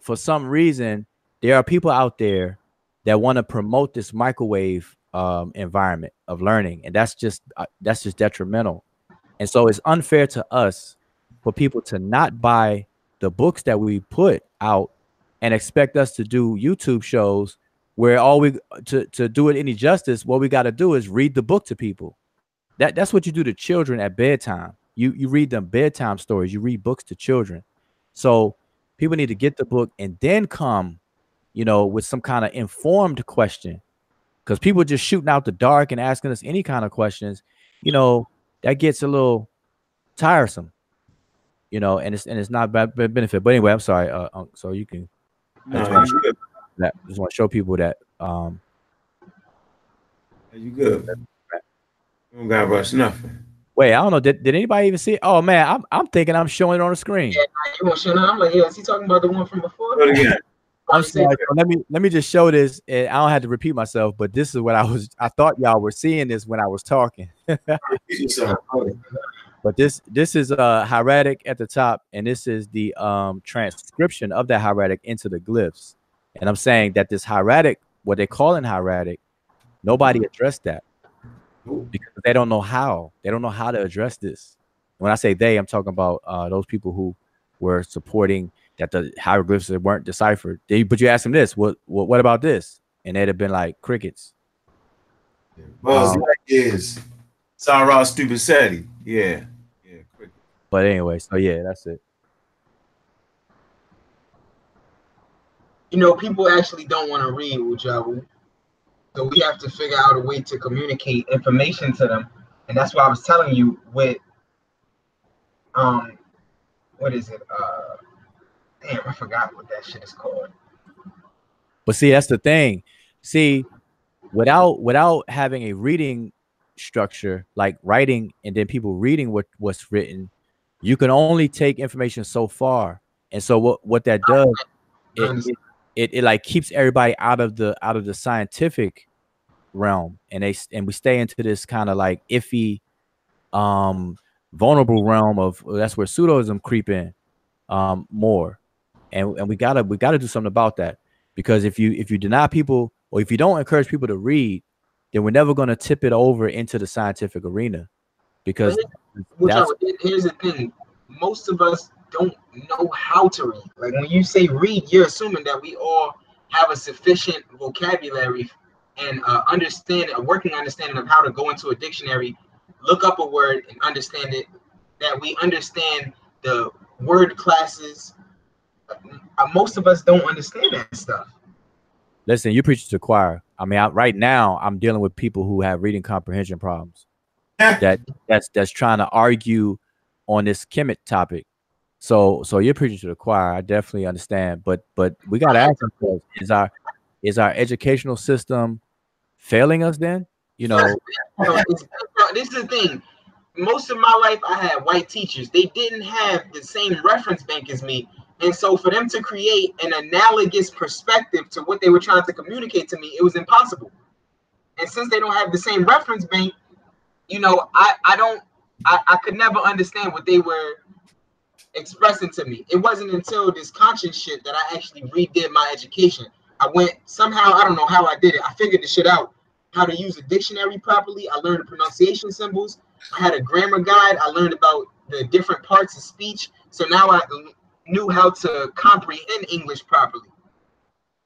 for some reason there are people out there that want to promote this microwave um, environment of learning and that's just uh, that's just detrimental. And so it's unfair to us for people to not buy the books that we put out and expect us to do youtube shows where all we to, to do it any justice what we got to do is read the book to people. That that's what you do to children at bedtime. You you read them bedtime stories. You read books to children. So people need to get the book and then come, you know, with some kind of informed question. Because people just shooting out the dark and asking us any kind of questions, you know, that gets a little tiresome, you know, and it's and it's not bad benefit. But anyway, I'm sorry. Uh, so you can no, That's right. you good. that just want to show people that um You good. You don't gotta rush nothing. Wait, I don't know. Did, did anybody even see it? Oh man, I'm I'm thinking I'm showing it on the screen. yeah, you want to show? I'm like, yeah, is he talking about the one from before? Do it again. I'm sorry. so let me let me just show this. And I don't have to repeat myself, but this is what I was. I thought y'all were seeing this when I was talking. But this this is uh hieratic at the top, and this is the um transcription of that hieratic into the glyphs. And I'm saying that this hieratic, what they call in hieratic, nobody addressed that because they don't know how. They don't know how to address this. When I say they, I'm talking about uh those people who were supporting that the hieroglyphs weren't deciphered. They, but you ask them this, what what what about this? And they'd have been like crickets. Well, Um, like is Sarah Stupid Sadie. Yeah. Yeah. Quick. But anyway, so yeah, that's it. you know, people actually don't want to read Ujawu. So we have to figure out a way to communicate information to them. And that's why I was telling you with um what is it? Uh damn, I forgot what that shit is called. But see, that's the thing. See, without without having a reading structure like writing and then people reading what what's written, you can only take information so far. And so what what that does, I it, it, it, it like keeps everybody out of the out of the scientific realm, and they and we stay into this kind of like iffy, um, vulnerable realm of that's where pseudoism creep in, um, more, and and we gotta we gotta do something about that because if you if you deny people or if you don't encourage people to read, then we're never gonna tip it over into the scientific arena, because Which I, that's would- here's the thing: most of us don't know how to read. Like when you say read, you're assuming that we all have a sufficient vocabulary and uh, understand a working understanding of how to go into a dictionary, look up a word and understand it. That we understand the word classes. Uh, most of us don't understand that stuff. listen, you preach to the choir. I mean, I, right now I'm dealing with people who have reading comprehension problems. that that's that's trying to argue on this Kemet topic. So so you're preaching to the choir. I definitely understand, but but we got to ask ourselves: is our is our educational system failing us then? You know, this is the thing. Most of my life, I had white teachers. They didn't have the same reference bank as me, and so for them to create an analogous perspective to what they were trying to communicate to me, it was impossible. And since they don't have the same reference bank, you know, I I don't I, I could never understand what they were expressing to me. It wasn't until this conscious shit that I actually redid my education. I went somehow, I don't know how I did it. I figured the shit out how to use a dictionary properly. I learned the pronunciation symbols. I had a grammar guide. I learned about the different parts of speech. So now I knew how to comprehend English properly.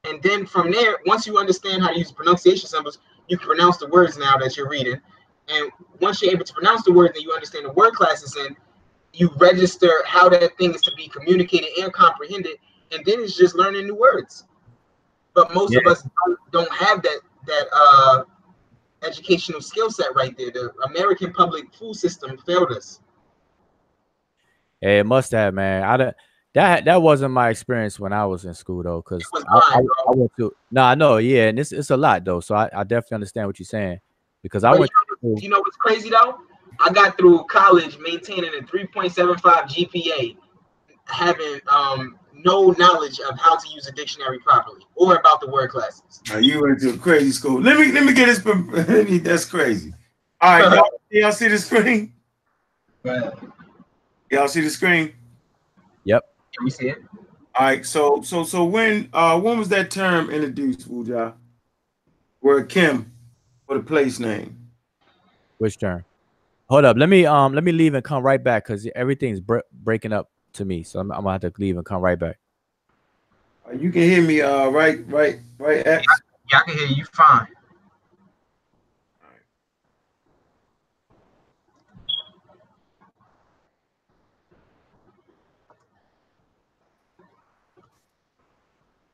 And then from there, once you understand how to use pronunciation symbols, you can pronounce the words now that you're reading. And once you're able to pronounce the words and you understand the word classes in, you register how that thing is to be communicated and comprehended. And then it's just learning new words. But most of us don't, have that that uh educational skill set right there. The American public school system failed us. Yeah, it must have, man. I don't, that that wasn't my experience when I was in school though, because I, I, I went to no, I know, yeah, and it's it's a lot though. So I, I definitely understand what you're saying because I But went. you, know, you know what's crazy though? I got through college maintaining a 3.75 GPA, having um no knowledge of how to use a dictionary properly or about the word classes. Now, you went to a crazy school. Let me let me get this. let me- That's crazy. All right, y'all, y'all see the screen? Y'all see the screen? Yep. Can we see it? All right, so so so when uh when was that term introduced, Wuja? Where Kim for the place name? Which turn? Hold up. Let me um let me leave and come right back because everything's bre- breaking up to me. So I'm, I'm gonna have to leave and come right back. Uh, you can hear me, uh, right, right, right. X. Yeah, I can hear you fine.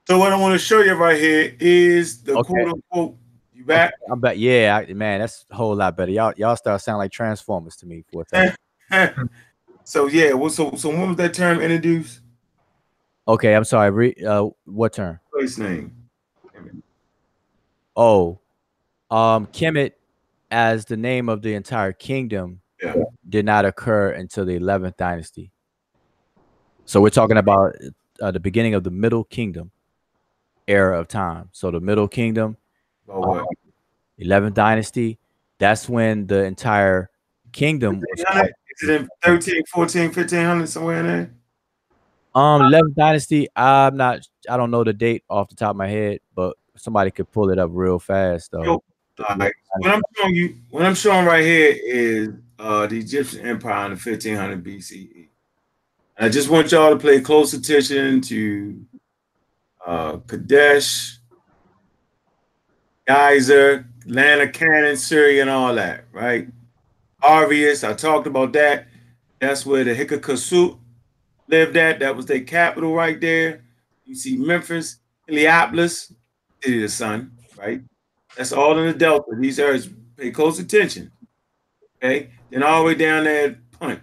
So what I want to show you right here is the Okay. quote unquote. You back? I'm back. Yeah, I, man, that's a whole lot better. Y'all y'all start sounding like Transformers to me for a so yeah, well, so so when was that term introduced? Okay, I'm sorry. Re, uh, what turn? Place name. Oh, um, Kemet as the name of the entire kingdom Yeah. did not occur until the 11th dynasty. So we're talking about uh, the beginning of the Middle Kingdom era of time. So the Middle Kingdom, Oh, what? 11th dynasty, that's when the entire kingdom was 1500? Is it in 13, 14, 1500, somewhere in there? Um, 11th dynasty. I'm not. I don't know the date off the top of my head, but somebody could pull it up real fast though. Yo, right. What I'm showing you, what I'm showing right here is uh, the Egyptian Empire in the 1500 BCE. I just want y'all to pay close attention to uh, Kadesh, Geyser, of Canaan, Syria, and all that, right? Avaris. I talked about that. That's where the Hikakasut lived at. That was their capital right there. You see Memphis, Heliopolis, city of the sun, right? That's all in the Delta. These areas pay close attention. Okay. Then all the way down there Punt.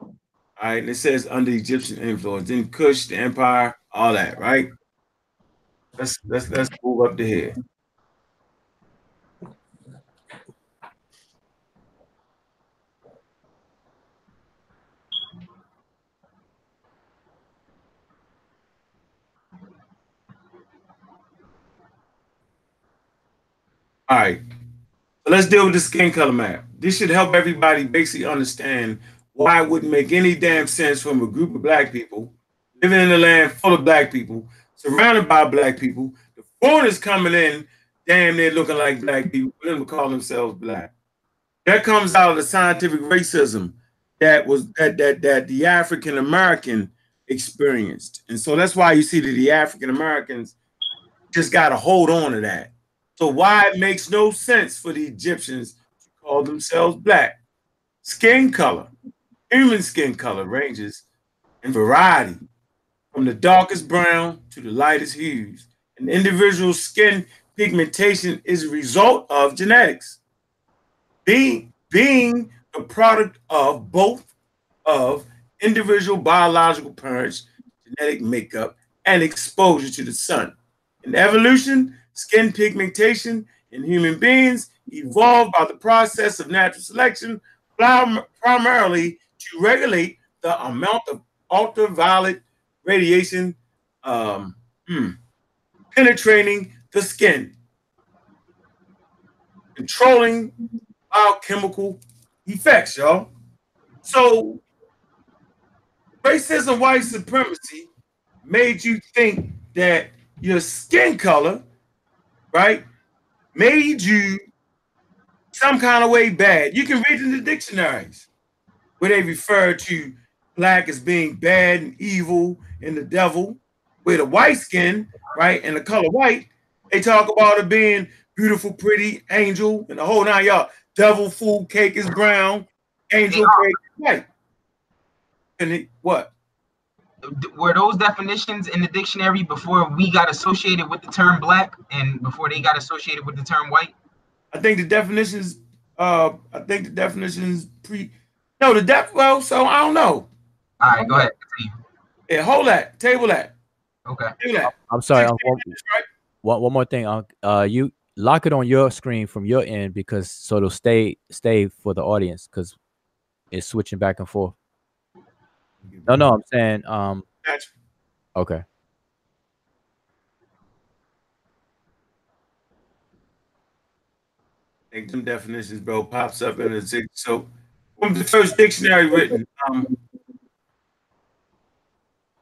All right. And it says under Egyptian influence. Then Kush, the empire, all that, right? Let's let's let's move up to here. All right. So let's deal with the skin color map. This should help everybody basically understand why it wouldn't make any damn sense from a group of black people living in a land full of black people, surrounded by black people, the foreigners coming in, damn near looking like black people, them to call themselves black. That comes out of the scientific racism that was that that that the African American experienced. And so that's why you see that the African Americans just got to hold on to that. So why it makes no sense for the Egyptians to call themselves black. Skin color, human skin color ranges in variety from the darkest brown to the lightest hues. An individual's skin pigmentation is a result of genetics. Being, being the product of both of individual biological parents, genetic makeup, and exposure to the sun. In evolution, skin pigmentation in human beings evolved by the process of natural selection, primarily to regulate the amount of ultraviolet radiation um, hmm, penetrating the skin, controlling biochemical effects, y'all. So, racism, white supremacy made you think that your skin color, right, made you some kind of way bad. You can read in the dictionaries where they refer to black as being bad and evil and the devil. where the white skin, right, and the color white, they talk about it being beautiful, pretty, angel, and the whole nine y'all. Devil food cake is brown, angel cake is white. And it, what? Were those definitions in the dictionary before we got associated with the term black and before they got associated with the term white? I think the definitions. Uh, I think the definitions pre. No, the def. Well, so I don't know. All right, go ahead. Yeah, hold that. Table that. Okay. Table that. I'm sorry. um, one, Right? one, one more thing. Uh, uh, you lock it on your screen from your end because so it'll stay stay for the audience because it's switching back and forth. No, no, I'm saying um. Gotcha. Okay. think them definitions, bro, pops up in the six. So, when was the first dictionary written? Um,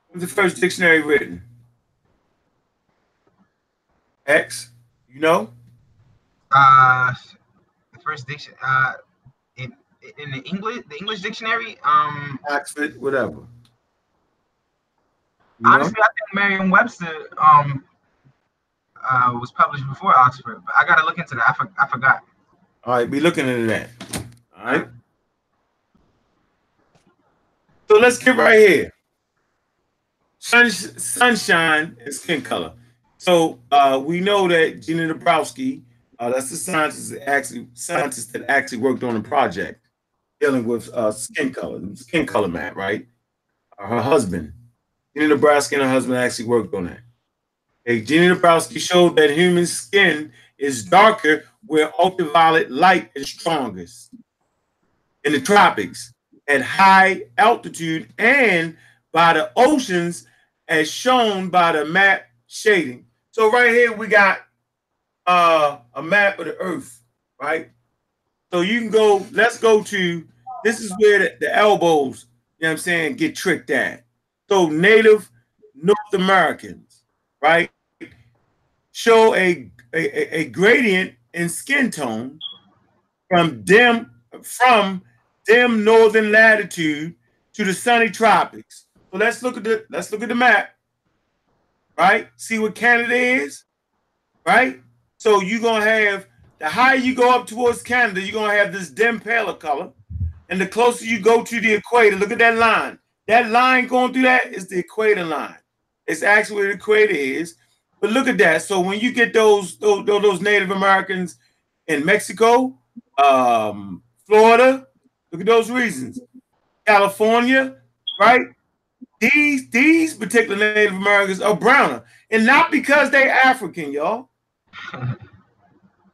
when was the first dictionary written? X, you know? Uh, the first dictionary. Uh, in the English the English dictionary. Um, Oxford, whatever. You know? honestly, I think Merriam-Webster um uh was published before Oxford, but I gotta look into that. I, for, I forgot. All right, be looking into that. All right. So let's get right here. Sun, sunshine and skin color. So uh, we know that Nina Jablonski, uh, that's the scientist that actually scientist that actually worked on the project dealing with uh, skin color, skin color map, right? Uh, her husband, Nina Jablonski, and her husband actually worked on that. Okay, Nina Jablonski showed that human skin is darker where ultraviolet light is strongest in the tropics at high altitude and by the oceans as shown by the map shading. So right here we got uh, a map of the earth, right? So you can go, let's go to, this is where the, the elbows, you know what I'm saying, get tricked at. So native North Americans, right, show a, a, a gradient in skin tone from dim from dim northern latitude to the sunny tropics. So let's look at the let's look at the map. Right? See what Canada is? Right? So you're gonna have the higher you go up towards Canada, you're gonna have this dim paler color. And the closer you go to the equator, look at that line. That line going through that is the equator line. It's actually where the equator is. But look at that. So when you get those those, those Native Americans in Mexico, um, Florida, look at those reasons. California, right? These these particular Native Americans are browner, and not because they're African, y'all.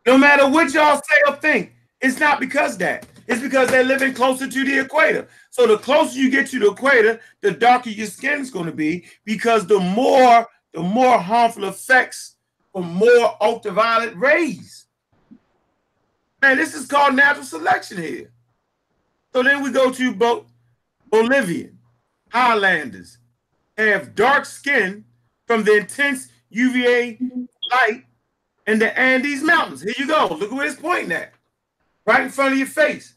no matter what y'all say or think, it's not because that. It's because they're living closer to the equator. So the closer you get to the equator, the darker your skin's going to be, because the more the more harmful effects from more ultraviolet rays. Man, this is called natural selection here. So then we go to Bo- Bolivian Highlanders have dark skin from the intense UVA light in the Andes Mountains. Here you go. Look where it's pointing at. Right in front of your face.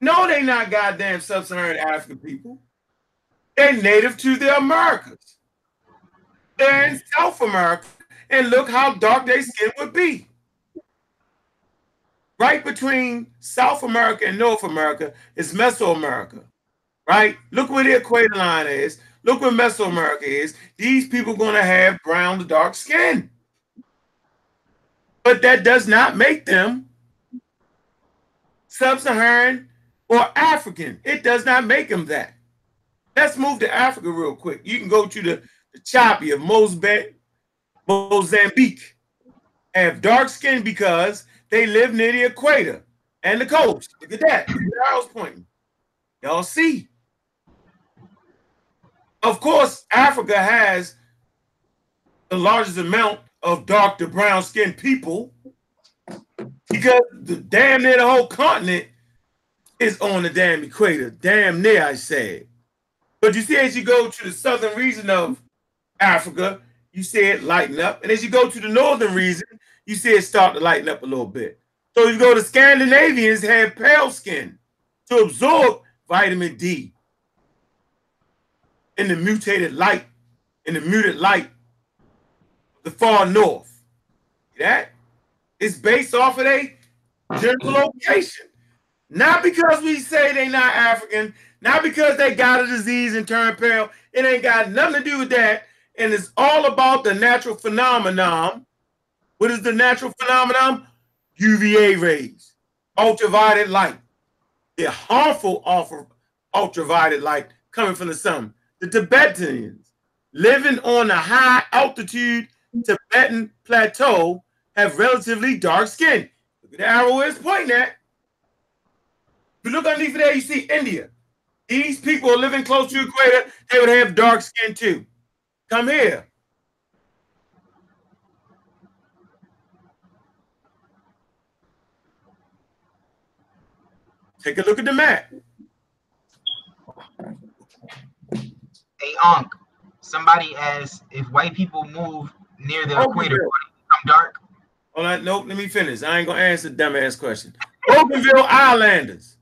No, they not goddamn sub-Saharan African people. They're native to the Americas. They're in South America, and look how dark their skin would be. Right between South America and North America is Mesoamerica. Right? Look where the equator line is. Look where Mesoamerica is. These people to have brown to dark skin. But that does not make them sub-Saharan or African. It does not make them that. Let's move to Africa real quick. You can go to the, the Chopi of Mozambique, Mozambique have dark skin because they live near the equator and the coast. Look at that. Where I was pointing. Y'all see. Of course, Africa has the largest amount of dark to brown skinned people because the damn near the whole continent is on the damn equator. Damn near, I said. But you see, as you go to the southern region of Africa, you see it lighten up. And as you go to the northern region, you see it start to lighten up a little bit. So you go to Scandinavians have pale skin to absorb vitamin D in the mutated light, in the muted light, the far north. That is based off of a general location. Not because we say they not African, not because they got a disease and turn pale. It ain't got nothing to do with that. And it's all about the natural phenomenon. What is the natural phenomenon? UVA rays, ultraviolet light. The harmful ultraviolet light coming from the sun. The Tibetans living on a high altitude Tibetan plateau have relatively dark skin. Look at the arrow is pointing at. If you look underneath there, you see India. These people are living close to the equator, they would have dark skin too. Come here. Take a look at the map. Hey, Unc, somebody asked if white people move near the equator, yeah. would it become dark? Hold on, nope, let me finish. I ain't gonna answer the dumbass question. Bougainville Islanders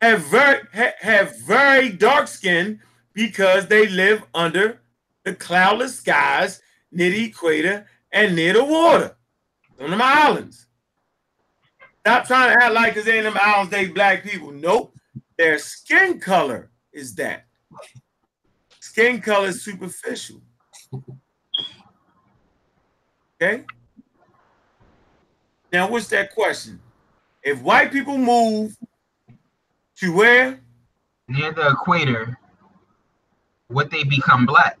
have very ha- have very dark skin because they live under the cloudless skies near the equator and near the water on them islands. Stop trying to act like because they in them islands they black people. Nope, their skin color is that. Skin color is superficial. Okay. Now, what's that question? If white people move to where? Near the equator, would they become black?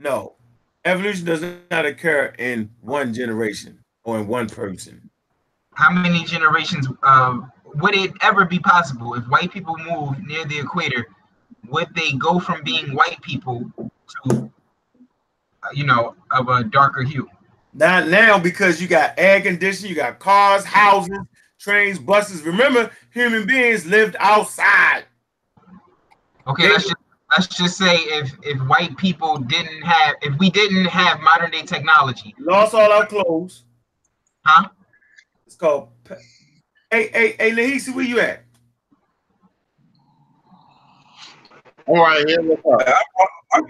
No. Evolution does not occur in one generation or in one person. How many generations uh, would it ever be possible if white people move near the equator? Would they go from being white people to, Uh, you know, of a darker hue? Not now because you got air conditioning, you got cars, houses, trains, buses. Remember, human beings lived outside. Okay, let's just let's just say if if white people didn't have if we didn't have modern day technology, Lost all our clothes. huh? It's called. Hey, hey, hey, Nahisi, where you at? All right, here what's up?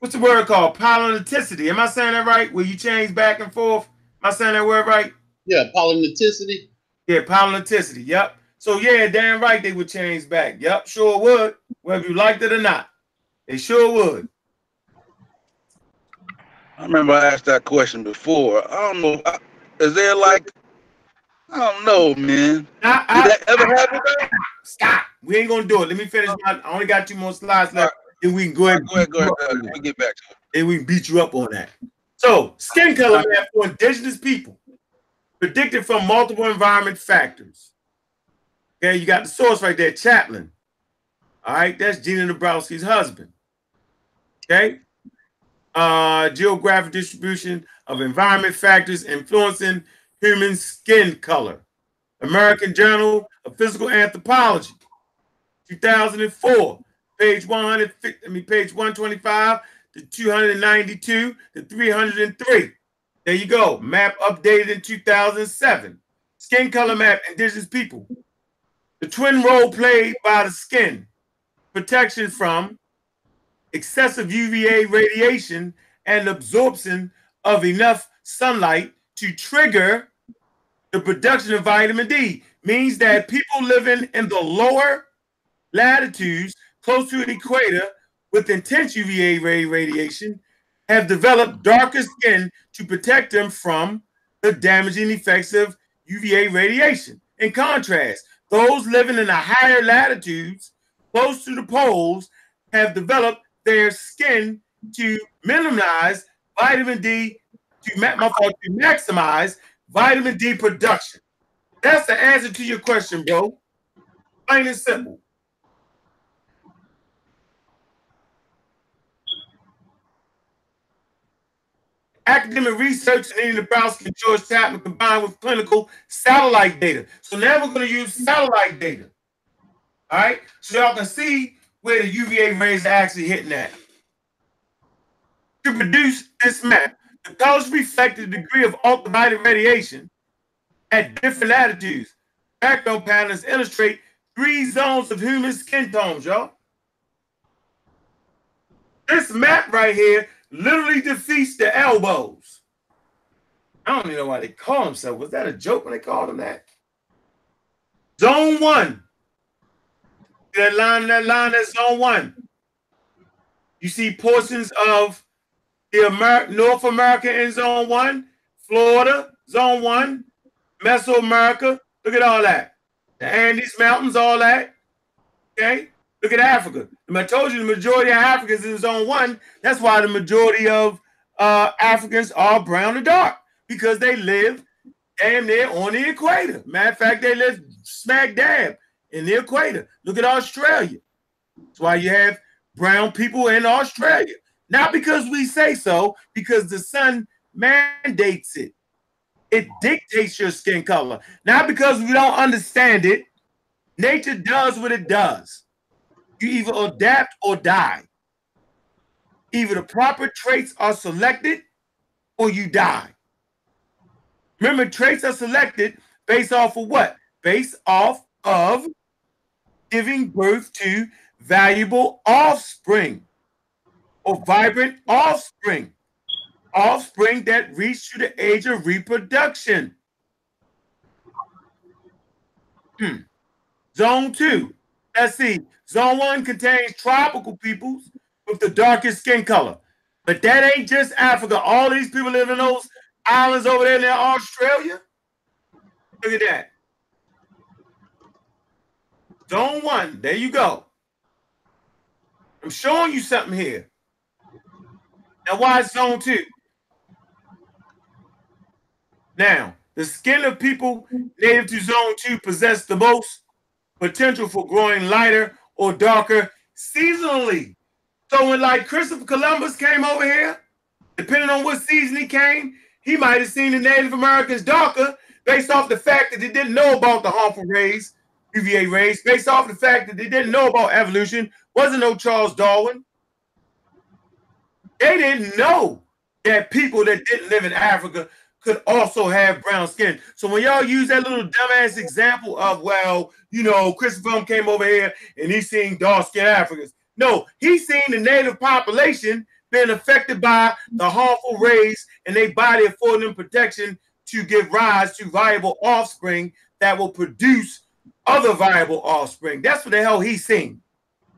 What's the word called? Polynicity. Am I saying that right? Where you change back and forth? Am I saying that word right? Yeah, polynicity. Yeah, polynicity. Yep. So yeah, damn right they would change back. Yep, sure would. Whether you liked it or not, they sure would. I remember I asked that question before. I don't know. Is there like, I don't know, man. I, Did that ever happen? though? stop. We ain't gonna do it. Let me finish. My, I only got two more slides left. Then we can go ahead. Go ahead, go ahead. beat you go ahead. on Let me get back to it. And we can beat you up on that. So, skin color map for indigenous people predicted from multiple environment factors. Okay, you got the source right there, Chaplin. All right, that's Nina Jablonski's husband. Okay, uh, geographic distribution of environment factors influencing human skin color. American Journal of Physical Anthropology, 2004, page 150, I mean, page 125 to 292 to 303. There you go. Map updated in 2007. Skin color map, indigenous people. The twin role played by the skin, protection from excessive UVA radiation and absorption of enough sunlight to trigger the production of vitamin D. Means that people living in the lower latitudes close to the equator with intense UVA ray radiation have developed darker skin to protect them from the damaging effects of UVA radiation. In contrast, those living in the higher latitudes close to the poles have developed their skin to minimize vitamin D to, to maximize vitamin D production. That's the answer to your question, bro. Plain and simple. Academic research Nina Jablonski and George Chaplin combined with clinical satellite data. So now we're going to use satellite data. All right, so y'all can see where the UVA rays are actually hitting at. To produce this map, the colors reflect the degree of ultraviolet radiation at different latitudes. Background patterns illustrate three zones of human skin tones, y'all. This map right here literally defeats the elbows. I don't even know why they call themselves. Was that a joke when they called them that? Zone one. That line, that line, that's zone one. You see portions of the Amer- North America in zone one, Florida, zone one, Mesoamerica. Look at all that. The Andes Mountains, all that. Okay. Look at Africa. I told you the majority of Africans in zone one. That's why the majority of uh, Africans are brown and dark because they live damn near on the equator. Matter of fact, they live smack dab in the equator. Look at Australia. That's why you have brown people in Australia. Not because we say so, because the sun mandates it. It dictates your skin color. Not because we don't understand it. Nature does what it does. You either adapt or die. Either the proper traits are selected or you die. Remember, traits are selected based off of what? Based off of giving birth to valuable offspring or vibrant offspring. Offspring that reach to the age of reproduction. Hmm. Zone two. Let's see. Zone one contains tropical peoples with the darkest skin color. But that ain't just Africa. All these people live in those islands over there in Australia. Look at that. Zone one. There you go. I'm showing you something here. Now, why is zone two? Now, the skin of people native to zone two possess the most potential for growing lighter or darker seasonally. So when like Christopher Columbus came over here, depending on what season he came, he might have seen the Native Americans darker based off the fact that they didn't know about the harmful rays, UVA rays, based off the fact that they didn't know about evolution, wasn't no Charles Darwin. They didn't know that people that didn't live in Africa could also have brown skin. So when y'all use that little dumbass example of, well, you know, Christopher came over here and he's seeing dark skinned Africans. No, he's seen the native population being affected by the harmful rays and their body affording them protection to give rise to viable offspring that will produce other viable offspring. That's what the hell he's seen.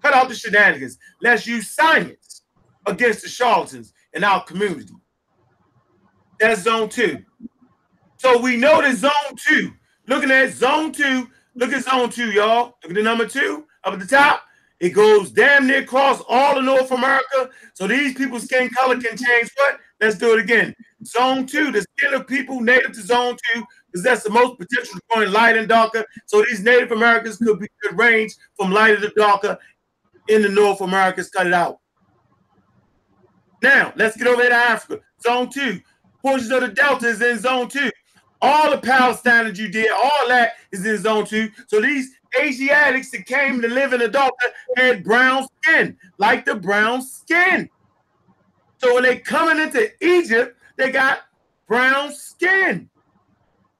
Cut out the shenanigans. Let's use science against the charlatans in our community. That's zone two. So we know that zone two. Looking at zone two, look at zone two, y'all. Look at the number two up at the top. It goes damn near across all of North America. So these people's skin color can change what? Let's do it again. Zone two, the skin of people native to zone two possess the most potential for growing light and darker. So these Native Americans could be could range from lighter to darker in the North Americas. Cut it out. Now let's get over to Africa. Zone two, portions of the Delta is in zone two. All the Palestine that you did, all that is in zone two. So these Asiatics that came to live in the Delta had brown skin, like the brown skin. So when they coming into Egypt, they got brown skin.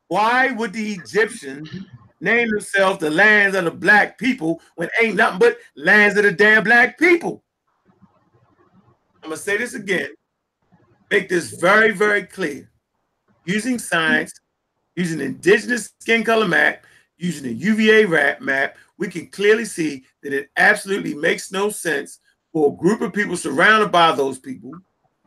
Why would the Egyptians name themselves the lands of the black people when ain't nothing but lands of the damn black people? I'm gonna say this again. Make this very, very clear. Using science, using indigenous skin color map, using a UVA map, we can clearly see that it absolutely makes no sense for a group of people surrounded by those people,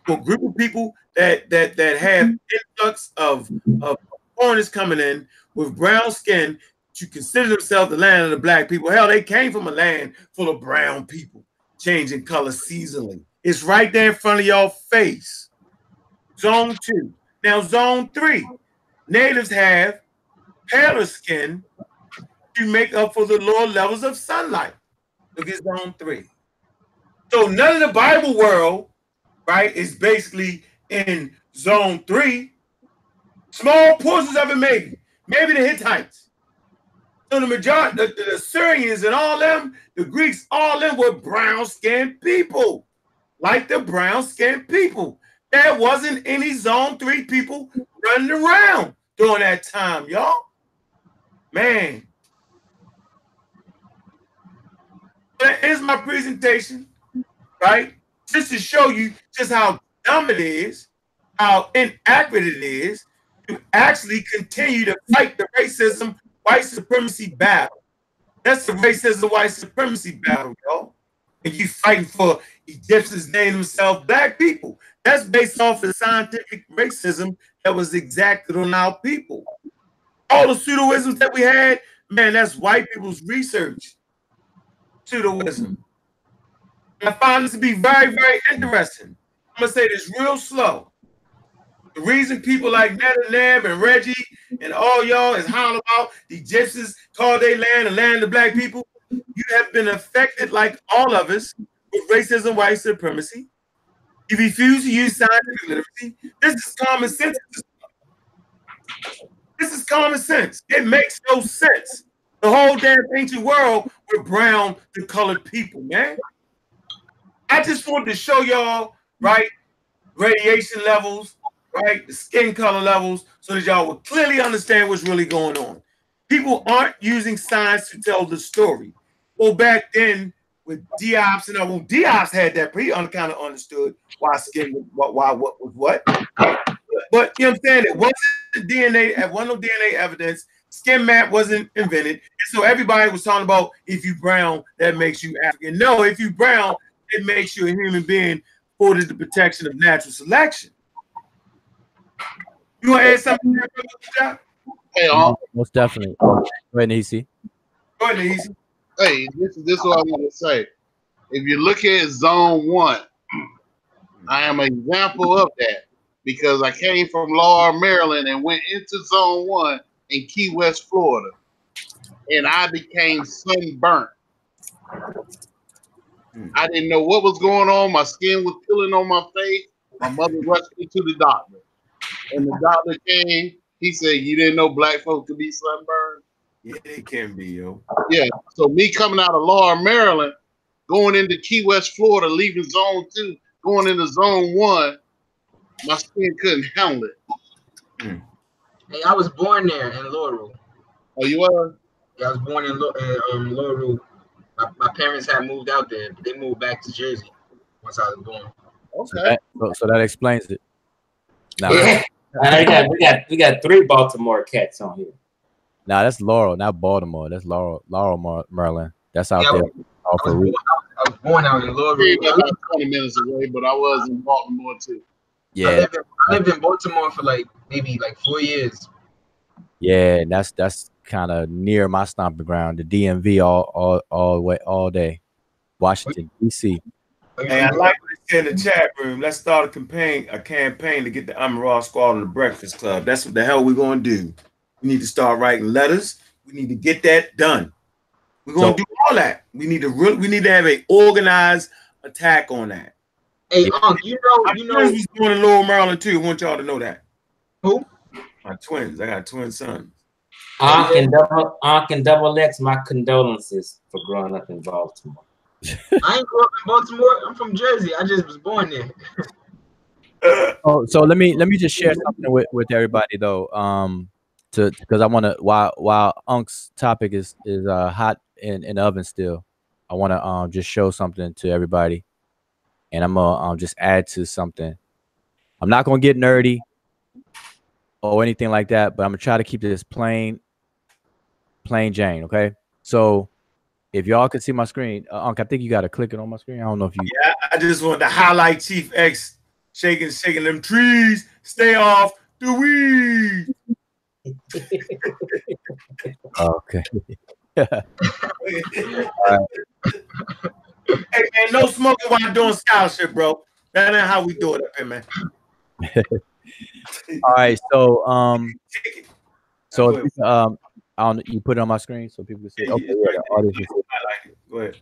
for a group of people that that that have influx of of foreigners coming in with brown skin to consider themselves the land of the black people. Hell, they came from a land full of brown people, changing color seasonally. It's right there in front of y'all face. Zone two. Now, zone three, natives have paler skin to make up for the lower levels of sunlight. Look at zone three. So none of the Bible world, right, is basically in zone three. Small portions of it, maybe, maybe the Hittites. So the majority, the, the Assyrians and all them, the Greeks, all them were brown skinned people, like the brown skinned people. There wasn't any zone three people running around during that time, y'all. Man. That is my presentation, right? Just to show you just how dumb it is, how inaccurate it is to actually continue to fight the racism, white supremacy battle. That's the racism, white supremacy battle, y'all. And you fighting for Egyptians named themselves black people. That's based off the scientific racism that was exacted on our people. All the pseudoisms that we had, man, that's white people's research. Pseudoism. I find this to be very, very interesting. I'm gonna say this real slow. The reason people like Neb and Reggie and all y'all is hollering about the Egyptians called their land the land of black people, you have been affected like all of us racism, white supremacy. You refuse to use scientific literacy. This is common sense. This is common sense. It makes no sense. The whole damn ancient world with brown to colored people, man. I just wanted to show y'all, right, radiation levels, right, the skin color levels, so that y'all would clearly understand what's really going on. People aren't using science to tell the story. Well, back then, with Diops and well, Diops had that, but he kind of understood why skin, what, why, what was what. But you know what I'm saying? It wasn't DNA, it wasn't no DNA evidence. Skin map wasn't invented. And so everybody was talking about if you brown, that makes you African. No, if you brown, it makes you a human being for the protection of natural selection. You want to add something? There, Hey, uh, Most definitely. Go ahead, Nisi. Go ahead, Easy. Hey, this is this is what I want to say. If you look at zone one, I am an example of that because I came from Laurel, Maryland, and went into zone one in Key West, Florida, and I became sunburnt. Hmm. I didn't know what was going on. My skin was peeling on my face. My mother rushed me to the doctor, and the doctor came. He said, "You didn't know black folks could be sunburned." Yeah, it can be, yo. Yeah. So me coming out of Laurel, Maryland, going into Key West, Florida, leaving zone two, going into zone one, my skin couldn't handle it. Hey, I was born there in Laurel. Oh, you are? Yeah, I was born in, Lo- in um, Laurel. My, my parents had moved out there, but they moved back to Jersey once I was born. So Okay. that, so, so that explains it. Now, Yeah. I got, we got we got three Baltimore cats on here. Now that's Laurel, not Baltimore. That's Laurel, Laurel, Mar- Maryland. That's out Yeah, there. Off I was, of born, Route. I was born out in Laurel. Pretty much 20 minutes away, but I was in Baltimore too. Yeah, lived, in, I lived in Baltimore for like maybe like four years. yeah, and that's that's kind of near my stomping ground, the DMV, all all all way all day. Washington D.C. Hey, I like what they in the chat room. Let's start a campaign, a campaign to get the Amaral Squad on the Breakfast Club. That's what the hell we're gonna do. We need to start writing letters. We need to get that done. We're gonna So- do all that. We need to really, we need to have a organized attack on that. Hey, Unc, you know, My you twins know was born in Laurel Maryland too. I want y'all to know that. who? My twins. I got twin sons. Ankh and double Ankh and double X, my condolences for growing up in Baltimore. I ain't grew up in Baltimore. I'm from Jersey. I just was born there. Oh, so let me let me just share something with with everybody though. Um, to because I want to while while Unc's topic is is uh hot in in the oven still, I want to um just show something to everybody, and I'm gonna um just add to something. I'm not gonna get nerdy or anything like that, but I'm gonna try to keep this plain, plain Jane. Okay, so if y'all can see my screen, uh, Unc, I think you got to click it on my screen. I don't know if you. Yeah, I just want to highlight Chief X shaking, shaking them trees. Stay off the weed. Okay. Hey man, no smoking while doing scholarship, bro. That ain't how we do it up here, man. All right, so um, so um, I don't, you put it on my screen so people can see. Okay, yeah, the audience can see. I like it. Go ahead.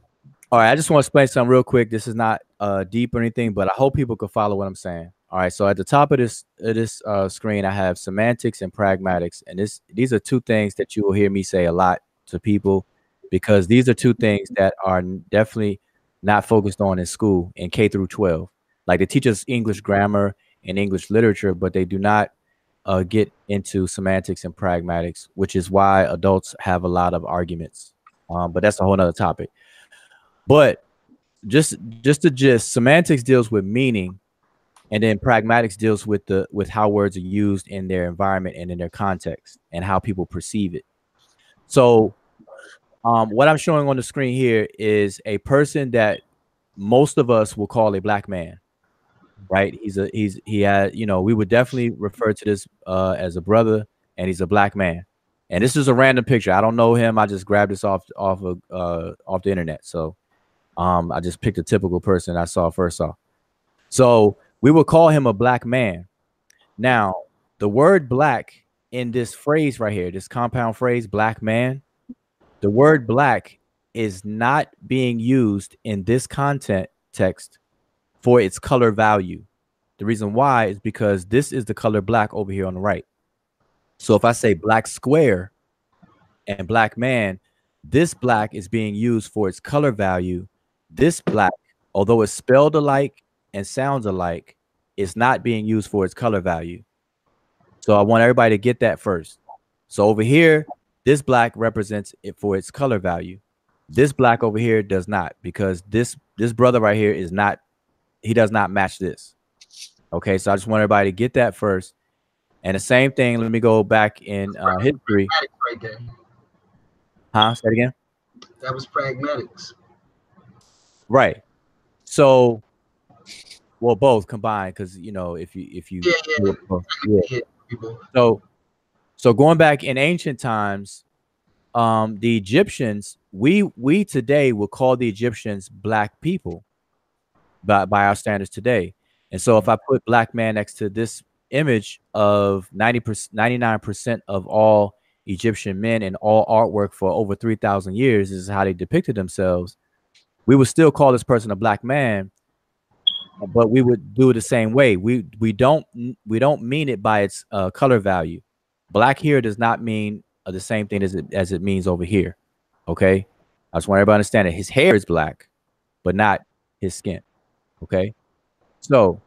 All right, I just want to explain something real quick. This is not uh deep or anything, but I hope people can follow what I'm saying. All right, so at the top of this of this uh, screen, I have semantics and pragmatics, and this these are two things that you will hear me say a lot to people because these are two things that are definitely not focused on in school in K through 12. Like they teach us English grammar and English literature, but they do not uh, get into semantics and pragmatics, which is why adults have a lot of arguments. Um, but that's a whole nother topic. But just just to gist, semantics deals with meaning, and then pragmatics deals with the with how words are used in their environment and in their context and how people perceive it. So um, what I'm showing on the screen here is a person that most of us will call a black man, right? He's a he's he had you know we would definitely refer to this uh, as a brother, and he's a black man. And this is a random picture. I don't know him. I just grabbed this off off of uh, off the internet. So um, I just picked a typical person I saw first off. So we would call him a black man. Now the word black in this phrase right here, this compound phrase, black man, the word black is not being used in this content text for its color value. The reason why is because this is the color black over here on the right. So if I say black square and black man, this black is being used for its color value. This black, although it's spelled alike and sounds alike, it's not being used for its color value. So I want everybody to get that first. So over here, this black represents it for its color value. This black over here does not because this this brother right here is not he does not match this. Okay, so I just want everybody to get that first. And the same thing, let me go back in uh, history. Right. Huh? Say it again. That was pragmatics. Right. So, well, both combined because you know if you if you Yeah, yeah. yeah. So, so going back in ancient times, um, the Egyptians, we we today would call the Egyptians black people by by our standards today. And so if I put black man next to this image of 90%, 99% of all Egyptian men and all artwork for over 3,000 years this is how they depicted themselves, we would still call this person a black man, but we would do it the same way. We we don't we don't mean it by its uh, color value. Black here does not mean uh, the same thing as it as it means over here. Okay, I just want everybody to understand that his hair is black, but not his skin. Okay, so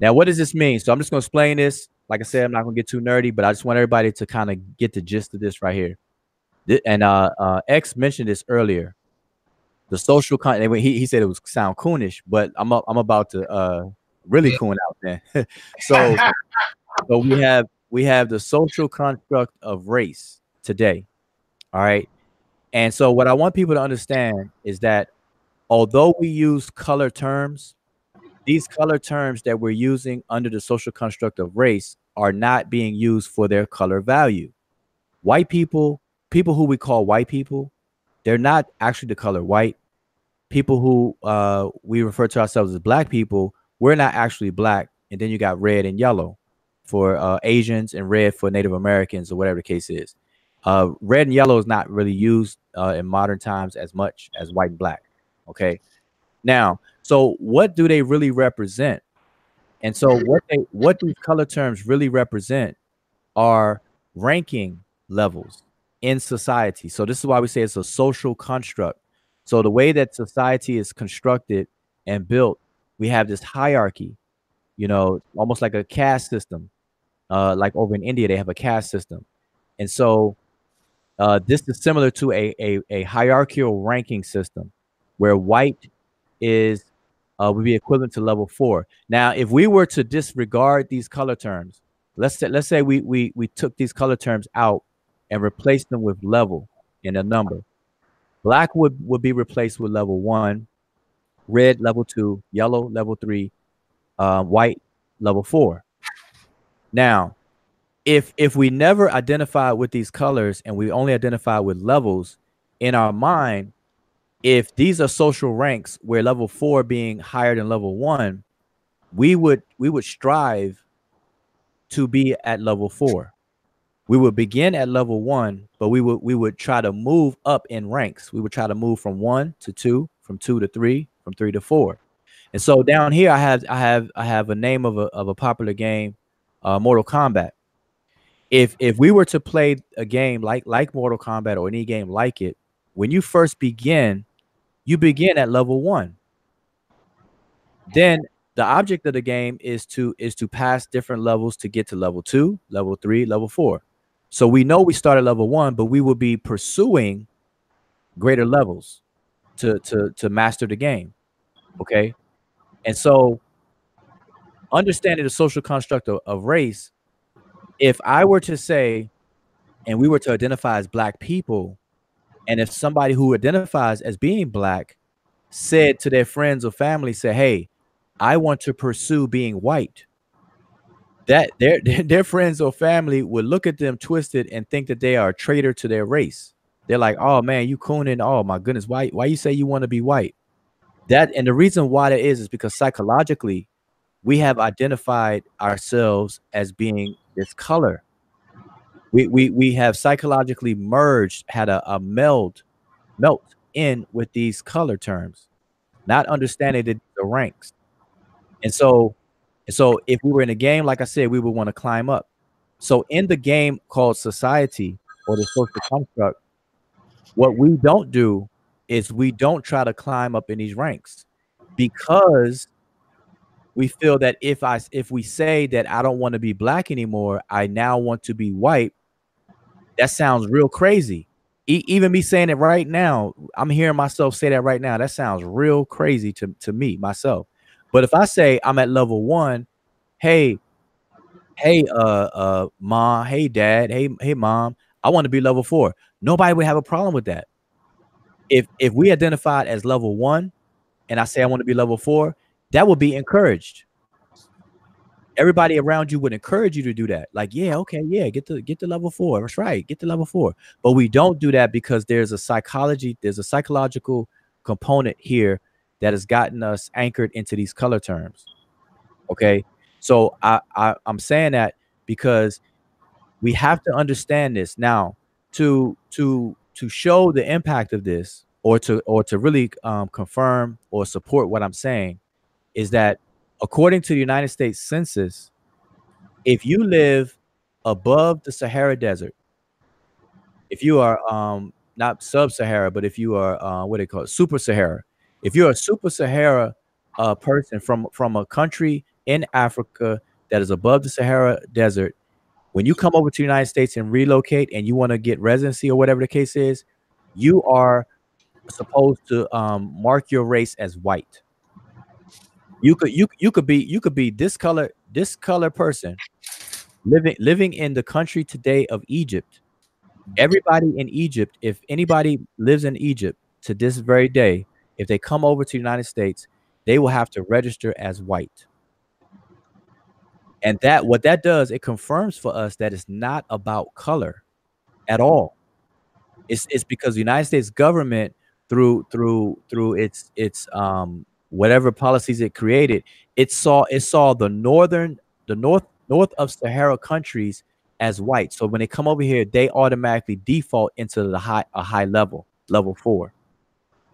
now what does this mean? So I'm just gonna explain this. Like I said, I'm not gonna get too nerdy, but I just want everybody to kind of get the gist of this right here. Thi- And uh, uh, X mentioned this earlier. The social con. and He he said it was sound coonish, but I'm I'm about to uh really coon out there. so so we have we have the social construct of race today. All right. And so what I want people to understand is that although we use color terms, these color terms that we're using under the social construct of race are not being used for their color value. White people, people who we call white people, they're not actually the color white. People who uh, we refer to ourselves as black people, we're not actually black. And then you got red and yellow for uh, Asians and red for Native Americans or whatever the case is. Uh, red and yellow is not really used uh, in modern times as much as white and black. Okay. Now, so what do they really represent? And so what they what these color terms really represent are ranking levels in society. So this is why we say it's a social construct. So the way that society is constructed and built, we have this hierarchy, you know, almost like a caste system. Uh, like over in India, they have a caste system. And so uh, this is similar to a, a, a hierarchical ranking system where white is uh, would be equivalent to level four. Now, if we were to disregard these color terms, let's say let's say we we we took these color terms out and replaced them with level and a number. Black would would be replaced with level one, red level two, yellow level three, uh, white level four. Now, if if we never identify with these colors and we only identify with levels in our mind, if these are social ranks where level four being higher than level one, we would we would strive to be at level four. We would begin at level one, but we would we would try to move up in ranks. We would try to move from one to two, from two to three, from three to four. And so down here, I have I have I have a name of a of a popular game, uh, Mortal Kombat. If if we were to play a game like like Mortal Kombat or any game like it, when you first begin, you begin at level one. Then the object of the game is to is to pass different levels to get to level two, level three, level four. So we know we start at level one, but we will be pursuing greater levels to to to master the game. Okay. And so understanding the social construct of, of race, if I were to say, and we were to identify as black people, and if somebody who identifies as being black said to their friends or family, say, Hey, I want to pursue being white, that their their friends or family would look at them twisted and think that they are a traitor to their race. They're like, "Oh man, you cooning? Oh my goodness, why why you say you want to be white?" That and the reason why that is is because psychologically, we have identified ourselves as being this color. We we we have psychologically merged, had a, a meld, melt in with these color terms, not understanding the, the ranks. And so, so if we were in a game, like I said, we would want to climb up. So in the game called society or the social construct, what we don't do is we don't try to climb up in these ranks because we feel that if I if we say that I don't want to be black anymore, I now want to be white. That sounds real crazy. E- even me saying it right now, I'm hearing myself say that right now. That sounds real crazy to, to me myself. But if I say I'm at level one, hey, hey, uh, uh, mom, hey, dad, hey, hey, mom, I want to be level four. Nobody would have a problem with that. If if we identified as level one, and I say I want to be level four, that would be encouraged. Everybody around you would encourage you to do that. Like, yeah, okay, yeah, get to get to level four. That's right, get to level four. But we don't do that because there's a psychology, there's a psychological component here that has gotten us anchored into these color terms. Okay. So I, I I'm saying that because we have to understand this now to to to show the impact of this or to or to really um, confirm or support what I'm saying is that according to the United States Census, if you live above the Sahara Desert, if you are um, not sub-Sahara, but if you are uh, what they call it, super Sahara, if you're a super Sahara uh, person from from a country in Africa that is above the Sahara Desert, when you come over to the United States and relocate and you want to get residency or whatever the case is, you are supposed to um, mark your race as white. You could you you could be you could be this color this color person living living in the country today of Egypt. Everybody in Egypt, if anybody lives in Egypt to this very day, if they come over to the United States, they will have to register as white. And that what that does, it confirms for us that it's not about color at all. It's it's because the United States government through through through its its um whatever policies it created, it saw it saw the northern the north north of Sahara countries as white. So when they come over here, they automatically default into the high a high level, level four.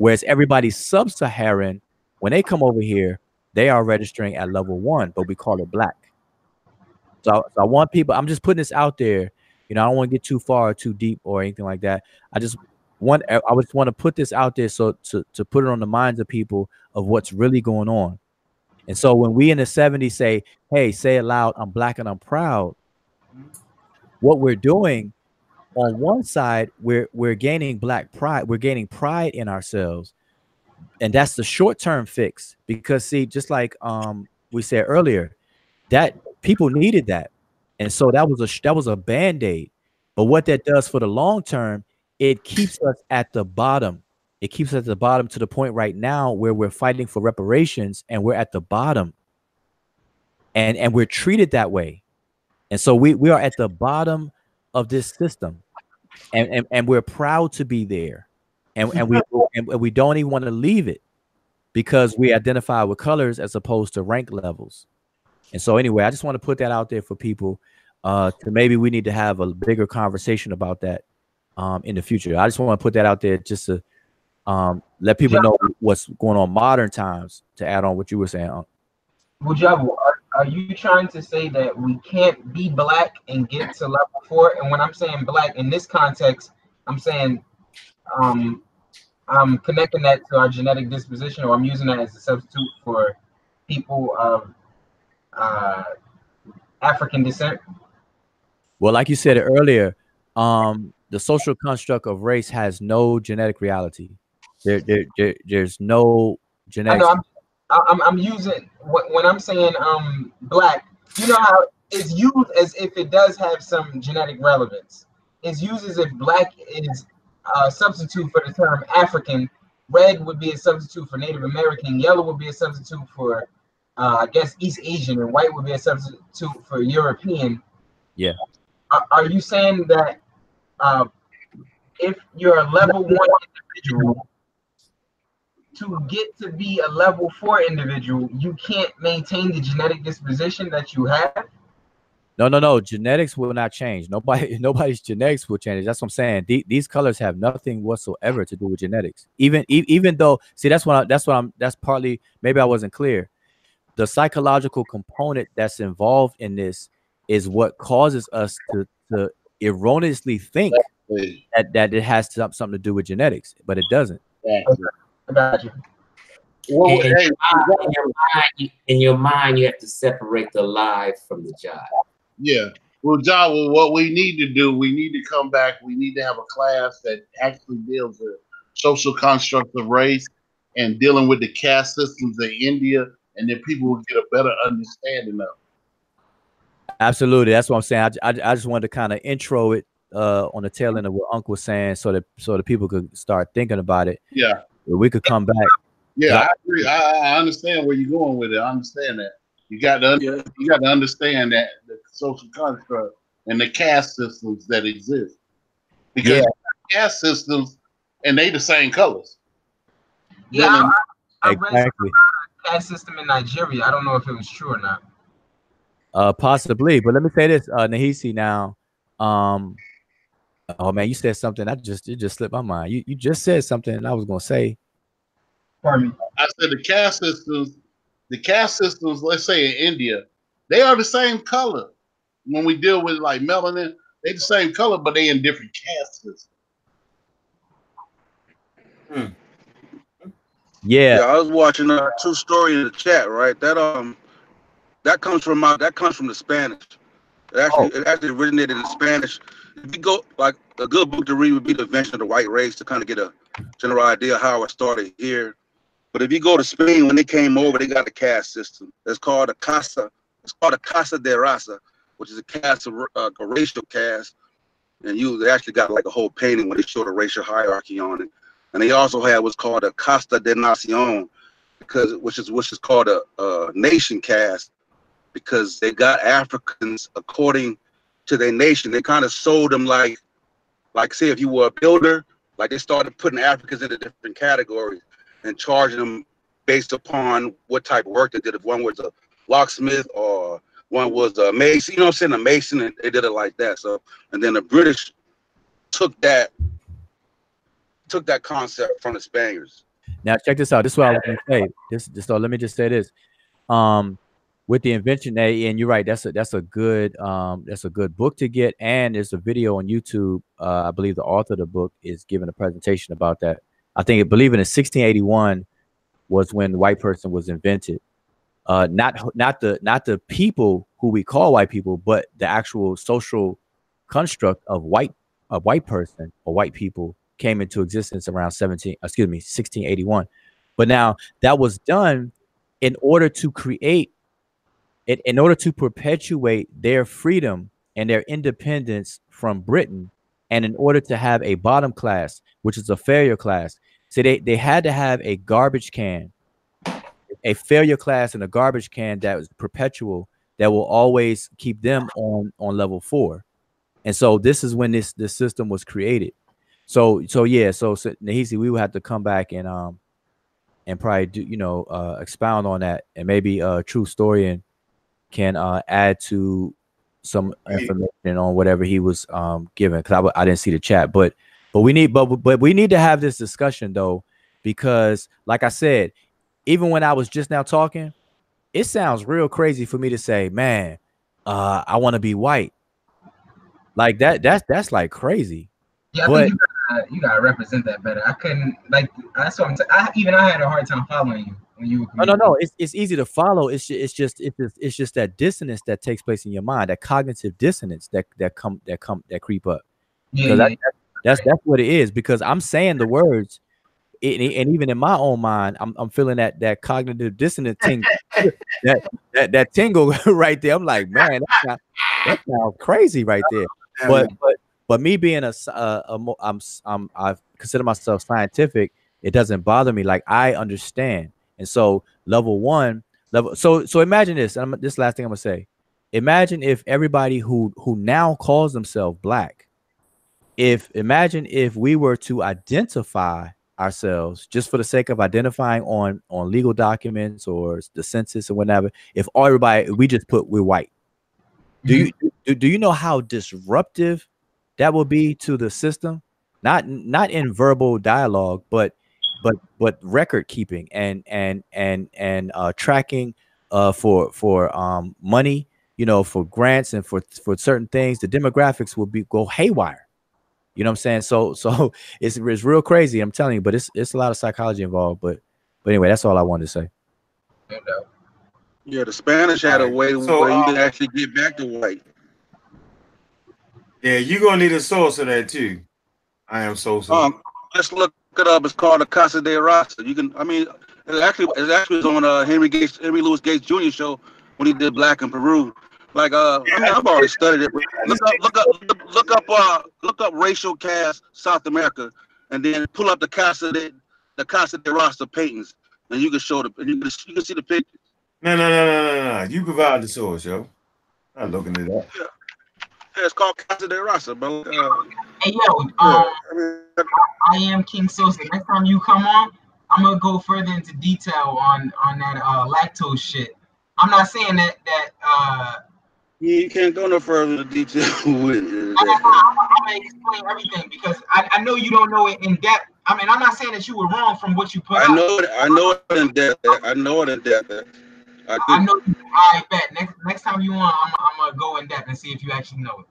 Whereas everybody sub-Saharan, when they come over here, they are registering at level one, but we call it black. So, so I want people, I'm just putting this out there. You know, I don't want to get too far or too deep or anything like that. I just want I just want to put this out there so to, to put it on the minds of people of what's really going on. And so when we in the 70s say, hey, say it loud, I'm black and I'm proud, what we're doing on one side, we're we're gaining black pride, we're gaining pride in ourselves. And that's the short-term fix because see, just like um we said earlier, that people needed that. And so that was a that was a band-aid. But what that does for the long term it keeps us at the bottom. It keeps us at the bottom to the point right now where we're fighting for reparations and we're at the bottom. And and we're treated that way. And so we, we are at the bottom of this system. And, and, and we're proud to be there. And, and we and we don't even want to leave it because we identify with colors as opposed to rank levels. And so anyway, I just want to put that out there for people uh to maybe we need to have a bigger conversation about that um in the future. I just want to put that out there just to um let people know what's going on modern times to add on what you were saying. Unc. Mujabu, are, are you trying to say that we can't be black and get to level four? And when I'm saying black in this context, I'm saying um, I'm connecting that to our genetic disposition, or I'm using that as a substitute for people of uh, African descent. Well, like you said earlier, um, the social construct of race has no genetic reality. There, there, there there's no I genetic. know I'm, I- I'm, I'm using when I'm saying um black. You know how it's used as if it does have some genetic relevance. It's used as if black is a substitute for the term African. Red would be a substitute for Native American. Yellow would be a substitute for, uh, I guess, East Asian, and white would be a substitute for European. Yeah. Are, are you saying that uh, if you're a level one individual, to get to be a level four individual, you can't maintain the genetic disposition that you have. No, no, no. Genetics will not change. Nobody, nobody's genetics will change. That's what I'm saying. The- these colors have nothing whatsoever to do with genetics. Even, e- even though, see, that's what I, that's what I'm. That's partly maybe I wasn't clear. The psychological component that's involved in this is what causes us to to erroneously think that that it has some- something to do with genetics, but it doesn't. Yeah. I got you. Well, And- hey, in your mind, you, in your mind, you have to separate the live from the job. yeah. Well, John, well, what we need to do, we need to come back. We need to have a class that actually deals with social constructs of race and dealing with the caste systems in India, and then people will get a better understanding of. it. Absolutely, that's what I'm saying. I, I, I just wanted to kind of intro it uh, on the tail end of what Uncle was saying, so that so that people could start thinking about it. Yeah, We could come back. yeah, I agree. I, I understand where you're going with it. I understand that. You got to Yeah. you got to understand that the social construct and the caste systems that exist because Yeah. caste systems and they the same colors. Yeah, I, I Exactly. caste system in Nigeria. I don't know if it was true or not. Uh, possibly, but let me say this, uh, Nahisi. Now, um, oh man, you said something. I just it just slipped my mind. You you just said something, I was gonna say, Pardon me. I said the caste systems, the caste systems, let's say in India, they are the same color. When we deal with like melanin, they the same color, but they in different caste systems. yeah, Yeah, I was watching a true story in the chat, right? That um, that comes from my that comes from the Spanish. It actually it actually originated in Spanish. If you go like a good book to read would be the Invention of the White Race to kind of get a general idea how it started here. But if you go to Spain, when they came over, they got a caste system. It's called a casa. It's called a casa de raza, which is a caste, of, uh, a racial caste. And you they actually got like a whole painting when they showed a racial hierarchy on it. And they also had what's called a Costa de Nacion, because which is which is called a, a nation caste, because they got Africans according to their nation. They kind of sold them like, like say if you were a builder, like they started putting Africans into different categories and charging them based upon what type of work they did. If one was a locksmith or one was a mason, you know what I'm saying, a mason, and they did it like that. So, and then the British took that took that concept from the Spaniards. Now check this out. This is what I was gonna say. This, this so let me just say this. Um, with the invention, A, and you're right. That's a that's a good um that's a good book to get, and there's a video on YouTube. Uh, I believe the author of the book is giving a presentation about that. I think I believe in 1681 was when the white person was invented. Uh, not not the not the people who we call white people, but the actual social construct of white a white person or white people came into existence around 17 excuse me 1681 but now that was done in order to create in order to perpetuate their freedom and their independence from britain and in order to have a bottom class which is a failure class. So they, they had to have a garbage can a failure class and a garbage can that was perpetual that will always keep them on on level four. And so this is when this this system was created. So so yeah, so, so Nahisi, we would have to come back and um and probably do you know uh expound on that and maybe uh true story and can uh, add to some information on whatever he was um, given because I, w- I didn't see the chat, but but we need but but we need to have this discussion though because like I said, even when I was just now talking, it sounds real crazy for me to say, man, uh, I want to be white. Like that, that's that's like crazy. Yeah, I But- think you gotta, you gotta represent that better. I couldn't like that's what I'm saying. I, even I had a hard time following you when you. were. Oh, no, no, no. It's it's easy to follow. It's just, it's just it's just it's just that dissonance that takes place in your mind, that cognitive dissonance that that come that come that creep up. Yeah, yeah, that, that's that's what it is. Because I'm saying the words, and, and even in my own mind, I'm I'm feeling that that cognitive dissonance tingle, that that that tingle right there. I'm like, man, that sound- that sounds crazy right there. But but but me being a, uh, a mo- I'm I consider myself scientific. It doesn't bother me. Like I understand, and so level one, level. So so imagine this. And I'm, this last thing I'm gonna say. Imagine if everybody who who now calls themselves black, if imagine if we were to identify ourselves just for the sake of identifying on on legal documents or the census or whatever. If everybody we just put we're white. Do mm-hmm. you do, do you know how disruptive that will be to the system? Not not in verbal dialogue, but but but record keeping and and and and uh tracking uh for for um money, you know, for grants and for for certain things, the demographics will be go haywire. You know what I'm saying? So so it's it's real crazy, I'm telling you, but it's it's a lot of psychology involved. But but anyway, that's all I wanted to say. no doubt. Yeah, the Spanish had a way so, where you uh, could actually get back to white. Yeah, you're gonna need a source of that too. I am so sorry. Um, just look it up. It's called the Casa de Raza. You can, I mean, it actually, it actually was on uh, Henry Gates, Henry Louis Gates Jr. show when he did Black in Peru. Like, uh, I mean, I've already studied it. Look up, look up, look up, look up, uh, look up racial caste South America, and then pull up the Casa de, the Casa de Raza paintings, and you can show the, and you can, you can see the pictures. no, no, no, no, no, no. You provide the source, yo. I'm looking it up. Yeah, it's called Casa de Raza, bro. Uh, Hey yo, yeah, um, I mean, I am King Sosa. Next time you come on, I'm gonna go further into detail on on that uh lactose shit. I'm not saying that that uh you can't go no further into detail with it. I'm, I'm, I'm gonna explain everything because I, I know you don't know it in depth. I mean, I'm not saying that you were wrong from what you put I out. know it. I know it in depth. I know it in depth. I I do. know. I bet next next time you want, I'm, I'm gonna go in depth and see if you actually know it.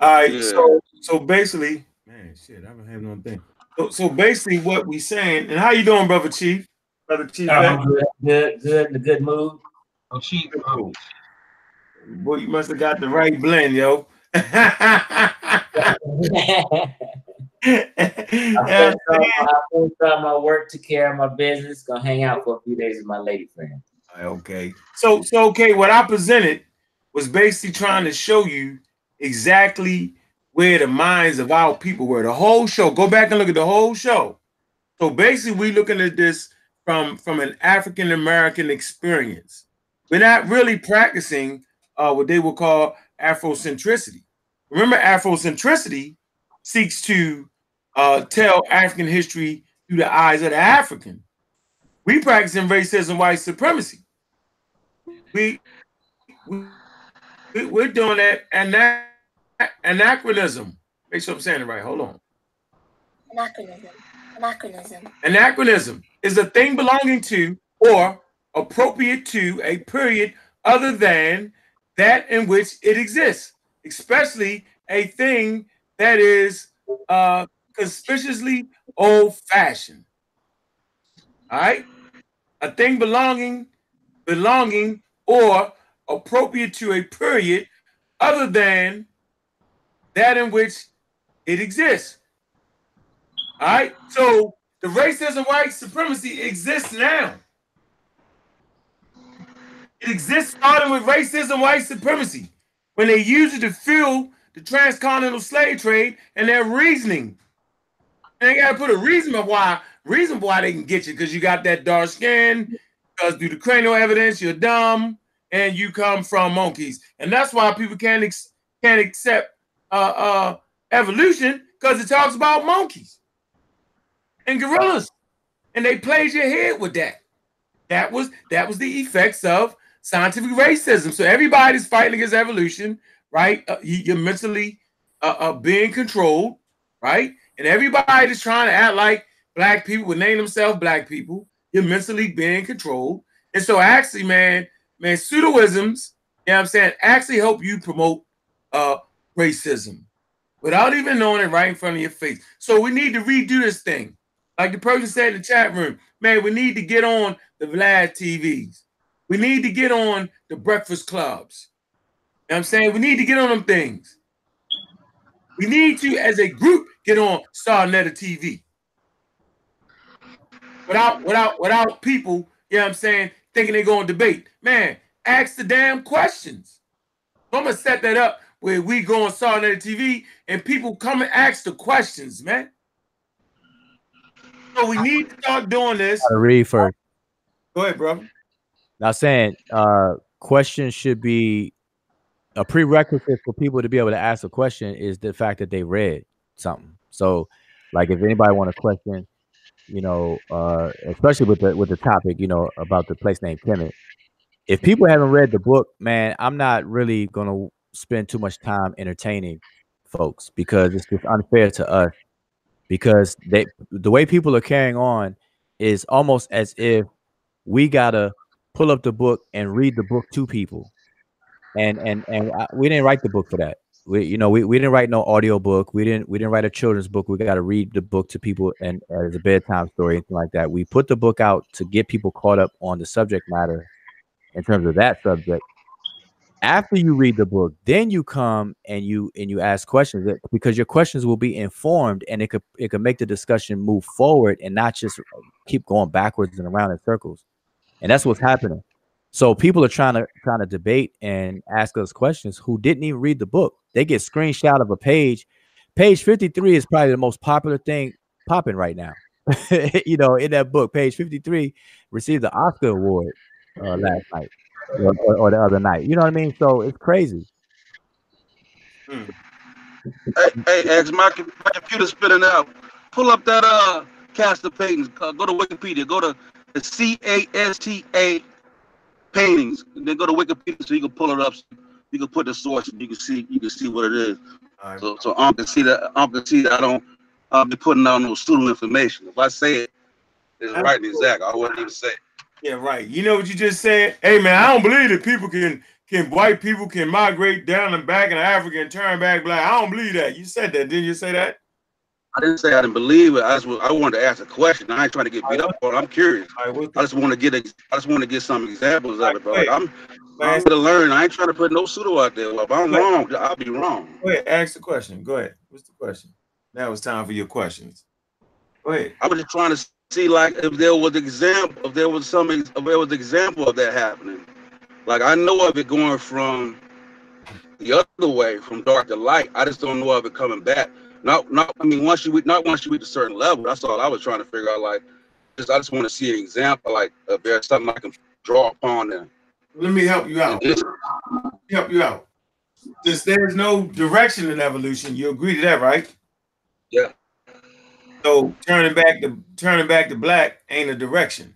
All right, Yeah. so so basically, man, shit, I don't have no thing. So, so basically, what we saying, and how you doing, brother Chief? Brother Chief, uh, I'm good, good, good, in a good mood. Oh, cheap. Cool. boy, you must have got the right blend, yo. I finished all my, I finished all my work, took care of my business, gonna hang out for a few days with my lady friend. Okay. So so okay, what I presented was basically trying to show you exactly where the minds of our people were. The whole show. Go back and look at the whole show. So basically, we looking at this from from an African American experience. We're not really practicing uh, what they would call Afrocentricity. Remember, Afrocentricity seeks to uh, tell African history through the eyes of the African. We practicing racism, white supremacy. We, we we- we're doing that ana- anachronism. Make sure I'm saying it right. Hold on. Anachronism. Anachronism. Anachronism is a thing belonging to or appropriate to a period other than that in which it exists, especially a thing that is uh, conspicuously old fashioned. All right, a thing belonging, belonging or appropriate to a period other than that in which it exists. All right. So the racism, white supremacy exists now. It exists starting with racism, white supremacy, when they use it to fuel the transcontinental slave trade and their reasoning. They gotta put a reason of why, reason why they can get you, because you got that dark skin, because due to cranial evidence, you're dumb, and you come from monkeys. And that's why people can't ex- can't accept uh, uh, evolution, because it talks about monkeys and gorillas, and they played your head with that. That was that was the effects of scientific racism. So everybody's fighting against evolution, right? Uh, you- you're mentally uh, uh, being controlled, right? And everybody's trying to act like black people would name themselves black people. You're mentally being controlled. And so actually, man, man, pseudoisms, you know what I'm saying, actually help you promote uh racism without even knowing it right in front of your face. So we need to redo this thing. Like the person said in the chat room, man, we need to get on the Vlad TVs. We need to get on the breakfast clubs. You know what I'm saying? We need to get on them things. We need to, as a group, get on Sa Neter TV. Without, without, without people, you know what I'm saying, thinking they're going to debate. Man, ask the damn questions. I'm gonna set that up where we go on Neter TV and people come and ask the questions, man. So we need to start doing this. Gotta read first. Go ahead, bro. Now saying uh questions should be a prerequisite for people to be able to ask a question is the fact that they read something. So like if anybody want to question, you know, uh especially with the with the topic, you know, about the place named Kemet. If people haven't read the book, man, I'm not really gonna spend too much time entertaining folks because it's just unfair to us because they the way people are carrying on is almost as if we gotta pull up the book and read the book to people and and and I, we didn't write the book for that we you know we, we didn't write no audio book we didn't we didn't write a children's book. We got to read the book to people and uh, as a bedtime story anything like that. We put the book out to get people caught up on the subject matter in terms of that subject. After you read the book then you come and you and you ask questions because your questions will be informed and it could it could make the discussion move forward and not just keep going backwards and around in circles. And that's what's happening so people are trying to trying to debate and ask us questions who didn't even read the book they get screenshot of a page page 53 is probably the most popular thing popping right now you know in that book page 53 received the oscar award uh, last night or, or, or the other night you know what i mean so it's crazy Hey, hey, X, my, my computer's spitting out. Pull up that uh casta paintings. Uh, go to Wikipedia. Go to the C A S T A paintings. Then go to Wikipedia so you can pull it up. You can put the source and you can see you can see what it is. All right. So so I can see that I can see that I don't I'll be putting out no pseudo information. If I say it, it's right and exact. I wouldn't even say it. Yeah, right. You know what you just said? Hey man, I don't believe that people can can white people can migrate down and back in Africa and turn back black. I don't believe that. You said that, didn't you say that? I didn't say I didn't believe it. I just I wanted to ask a question. I ain't trying to get beat up on. it. I'm curious. All right, what's I just want to get ex- I just want to get some examples of it. bro. like, I'm I'm gonna learn. I ain't trying to put no pseudo out there. Well, if I'm wrong, I'll be wrong. Go ahead, ask the question. Go ahead. What's the question? Now it's time for your questions. Go ahead. I was just trying to see like if there was example, if there was some, if there was example of that happening. Like I know of it going from the other way, from dark to light. I just don't know of it coming back. Not, not. I mean, once you reach, not once you reach a certain level. That's all I was trying to figure out. Like, just I just want to see an example. Like, if there's something I can draw upon and Let me help you out. just Help you out. Since there's no direction in evolution, you agree to that, right? Yeah. So turning back to turning back to black ain't a direction.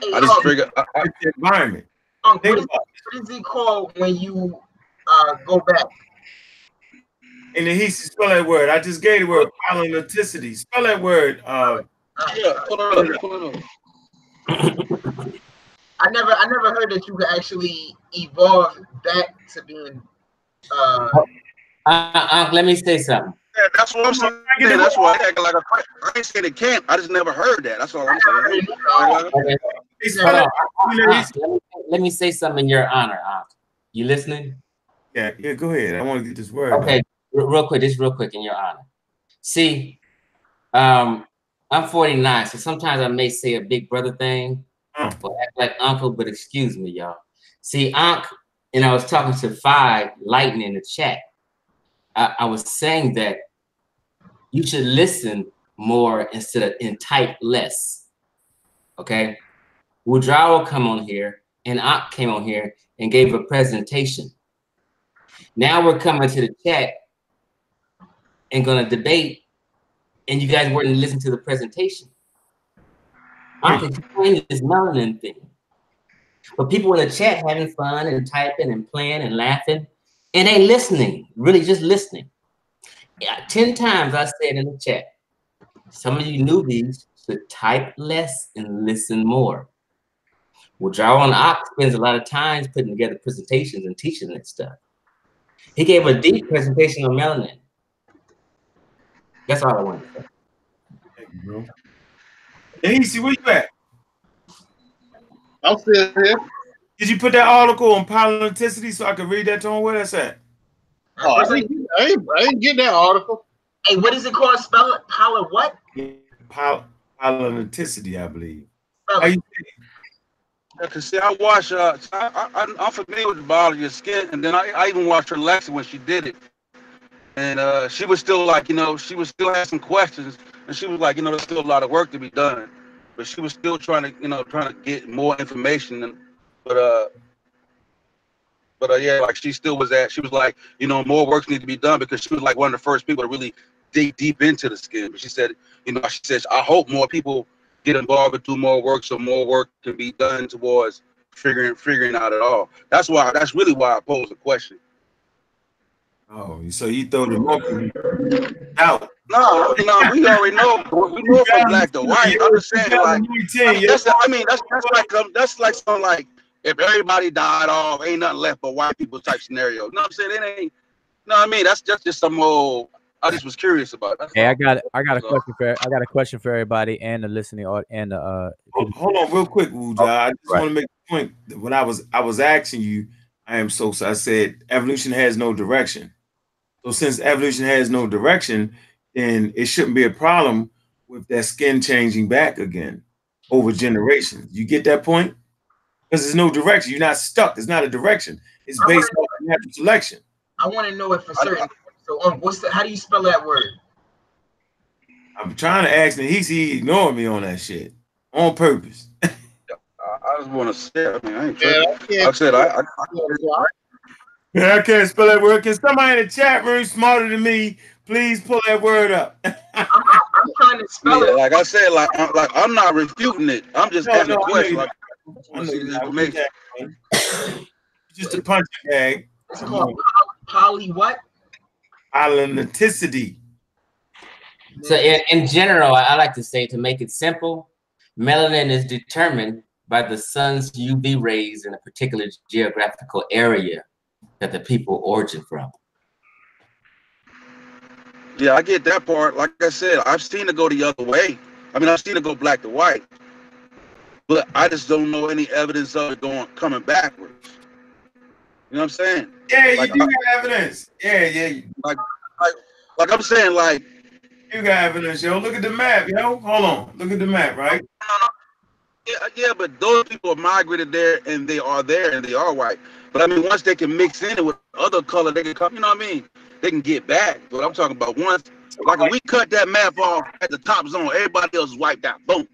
Hey, I just um, figured. I, I, It's the environment. um, Think what, is, about what is it called when you uh, go back? It. And then he spell that word. I just gave the word polynicity. Spell that word. Uh, yeah, pull it up. Pull it up. I never, I never heard that you could actually evolve back to being. Uh, Uh, uh, let me say something. Yeah, that's what I'm saying. That's why I act like a crack. I ain't saying it can't. I just never heard that. That's all I'm saying. Okay, he hold spell on. it. you know, Unc, let, me, say something in your honor, Unc. You listening? Yeah, yeah, go ahead. I want to get this word. Okay, re- real quick, just real quick in your honor. See, um, I'm 49, so sometimes I may say a big brother thing Mm. or act like uncle, but excuse me, y'all. See, Unc, and I was talking to Five Lightning in the chat. I, I was saying that you should listen more instead of entice less. Okay. Woodrawa come on here and Ankh came on here and gave a presentation. Now we're coming to the chat and gonna debate, and you guys weren't listening to the presentation. Ankh hmm. explained this melanin thing. But people in the chat having fun and typing and playing and laughing and they listening, really just listening. Yeah, 10 times I said in the chat, some of you newbies should type less and listen more. Well, Jarwin Ox spends a lot of times putting together presentations and teaching that stuff. He gave a deep presentation on melanin. That's all I wanted to say. Thank you. Hey, Easy, where you at? I'm still here. Did you put that article on polynicity so I could read that to him? Where that's at? Oh, I, didn't, I, ain't, I ain't get that article. Hey, what is it called? Spell it. Power what? Poly- polynicity, I believe. Spell How you Yeah, cause see, I watch. Uh, I, I, I'm familiar with the biology of skin, and then I, I even watched her lecture when she did it, and uh, she was still like, you know, she was still had some questions, and she was like, you know, there's still a lot of work to be done, but she was still trying to, you know, trying to get more information, and but uh, but uh, yeah, like she still was at, she was like, you know, more work need to be done because she was like one of the first people to really dig deep into the skin. But she said, you know, she says, I hope more people get involved and do more work so more work can be done towards figuring figuring out it all. That's why that's really why I posed the question. Oh, so you throw the monkey out. No, no, we already know we know from black to white. I'm just saying like I mean, that's I mean that's that's like some that's like some like if everybody died off, ain't nothing left but white people type scenario. You know what I'm saying? It ain't no, I mean that's just just some old I just was curious about it. Hey. I got I got a So- question for I got a question for everybody and the listening au- and the uh Hold hold on, real quick, Wuja. I just right. want to make a point. that When I was I was asking you, I am so so I said evolution has no direction. So since evolution has no direction, then it shouldn't be a problem with that skin changing back again over generations. You get that point? Because there's no direction. You're not stuck. It's not a direction. It's based on natural selection. I want to know if for certain. So, um, what's the? How do you spell that word? I'm trying to ask and he's he ignoring me on that shit on purpose. I, I just want to say, I mean, I ain't Yeah, tripping. I Like I can't. said, I, I, Yeah, I can't spell that word. Can somebody in the chat room smarter than me please pull that word up? I'm, I'm trying to spell yeah, it. like I said, like I'm, like I'm not refuting it. I'm just No, asking no, a I know question. Like, I I know see you the not. information. Just a punch bag. It's called poly what? Polynicity. So in, in general, I, I like to say to make it simple, melanin is determined by the sun's UV rays in a particular geographical area that the people origin from. Yeah, I get that part. Like I said, I've seen it go the other way. I mean, I've seen it go black to white, but I just don't know any evidence of it going coming backwards. You know what I'm saying? Yeah, you do I- got evidence. Yeah, yeah, you Like I'm saying, like you got evidence, yo. Look at the map, yo. Hold on. Look at the map, right? yeah, yeah, but those people are migrated there and they are there and they are white. But I mean, once they can mix in it with other color, they can come. You know what I mean? They can get back. But I'm talking about once, like if we cut that map off at the top zone, everybody else is wiped out. Boom.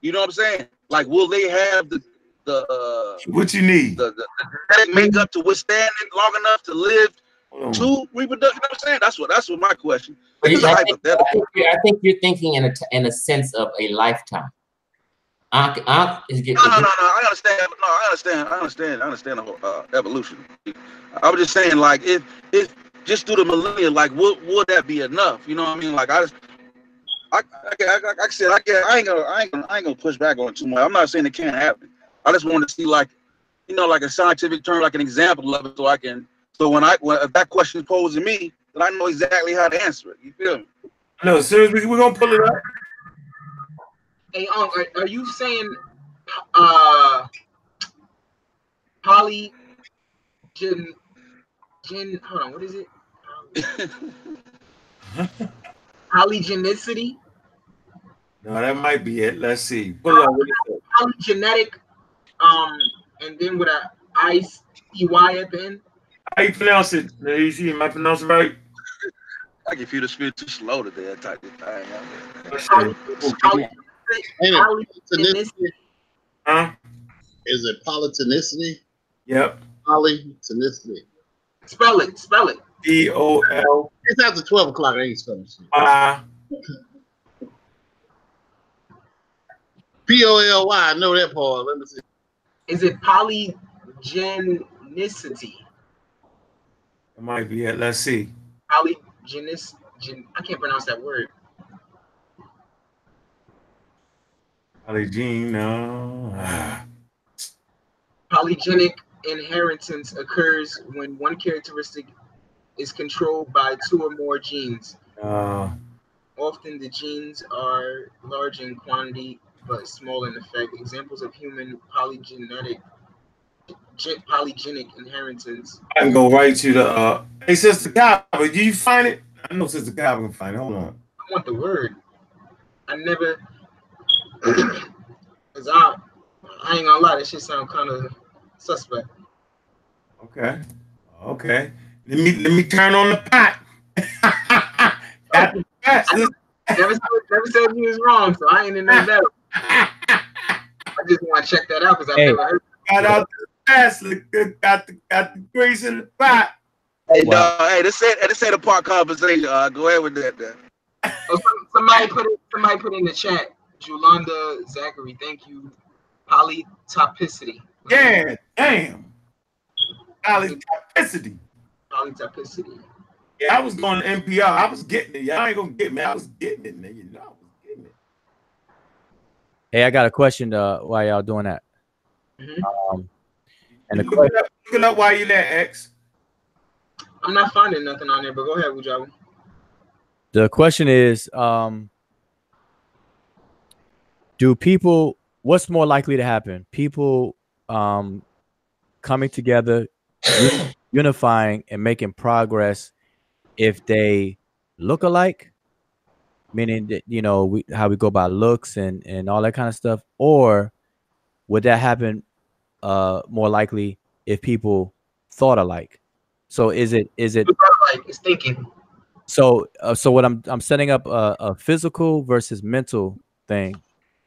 You know what I'm saying? Like, will they have the the uh, What you need? the, the, the genetic makeup to withstand it long enough to live Hold to reproduce? You know what I'm saying? That's what that's what my question. But This is I a think, I, hypothetical. think you're, I think you're thinking in a, t- in a sense of a lifetime. Ankh, Ankh is getting No, no, no, no. I understand. No, I understand. I understand. I understand the whole uh, evolution. I was just saying, like, if if just through the millennia, like, would would that be enough? You know what I mean? Like, I just, I, I, I, I, I said, I, get, I ain't gonna, I ain't gonna, I ain't gonna push back on too much. I'm not saying it can't happen. I just want to see, like, you know, like a scientific term, like an example of it, so I can, so when I, when if that question is posed to me, then I know exactly how to answer it. You feel me? No, seriously, we're gonna pull it up. Hey, um, are, are you saying uh poly gen gen hold on, what is it? Polygenicity? No, that might be it. Let's see. Pull up. What is it? Polygenetic, um, and then with a I C Y at the end. How you pronounce it? You see, am I pronouncing right? I get you to speak too slow today. I type this thing out. Let's see. Poly- poly- Ain't it Polygenicity. Huh? Is it polytonicity? Yep. Polytonicity. Spell it, spell it. P O L It's after 12 o'clock. I ain't spelling shit. Y. P O L Y. I know that part. Let me see. Is it polygenicity? It might be it. Let's see. Polygenis. Gen, I can't pronounce that word. Polygene, no. Polygenic inheritance occurs when one characteristic is controlled by two or more genes. Uh, Often the genes are large in quantity but small in effect. Examples of human polygenetic gen- polygenic inheritance. I can go right to the. Uh, hey, Sister Copper, did you find it? I know Sister Copper can find it. Hold on. I want the word. I never. Cause I, I ain't gonna lie, that shit sound kind of suspect. Okay. Okay. Let me let me turn on the pot. Got the best. Never said, never said you was wrong, so I ain't in no doubt. I just want to check that out because I've Hey. never heard. Got out the best. Look good. Got the got the grease in the pot. Hey, Wow. dog, hey, this ain't this ain't a part conversation. Uh, go ahead with that. Then. Oh, somebody put it. Somebody put in the chat. Julanda Zachary, thank you. Polytopicity. Yeah. Damn. Polytopicity. Polytopicity. Yeah, I was going to NPR. I was getting it. Y'all ain't gonna get me. I was getting it, man. You know, I was getting it. Hey, I got a question. Uh, while y'all doing that, Mhm. um, and the look, question, up, look up while you there, X. I'm not finding nothing on there, but go ahead, Wujabu. the question is, um, do people? What's more likely to happen? People um, coming together, unifying, and making progress if they look alike, meaning that you know we, how we go by looks and and all that kind of stuff, or would that happen uh, more likely if people thought alike? So is it is it Like it's thinking. so uh, so what I'm I'm setting up a, a physical versus mental thing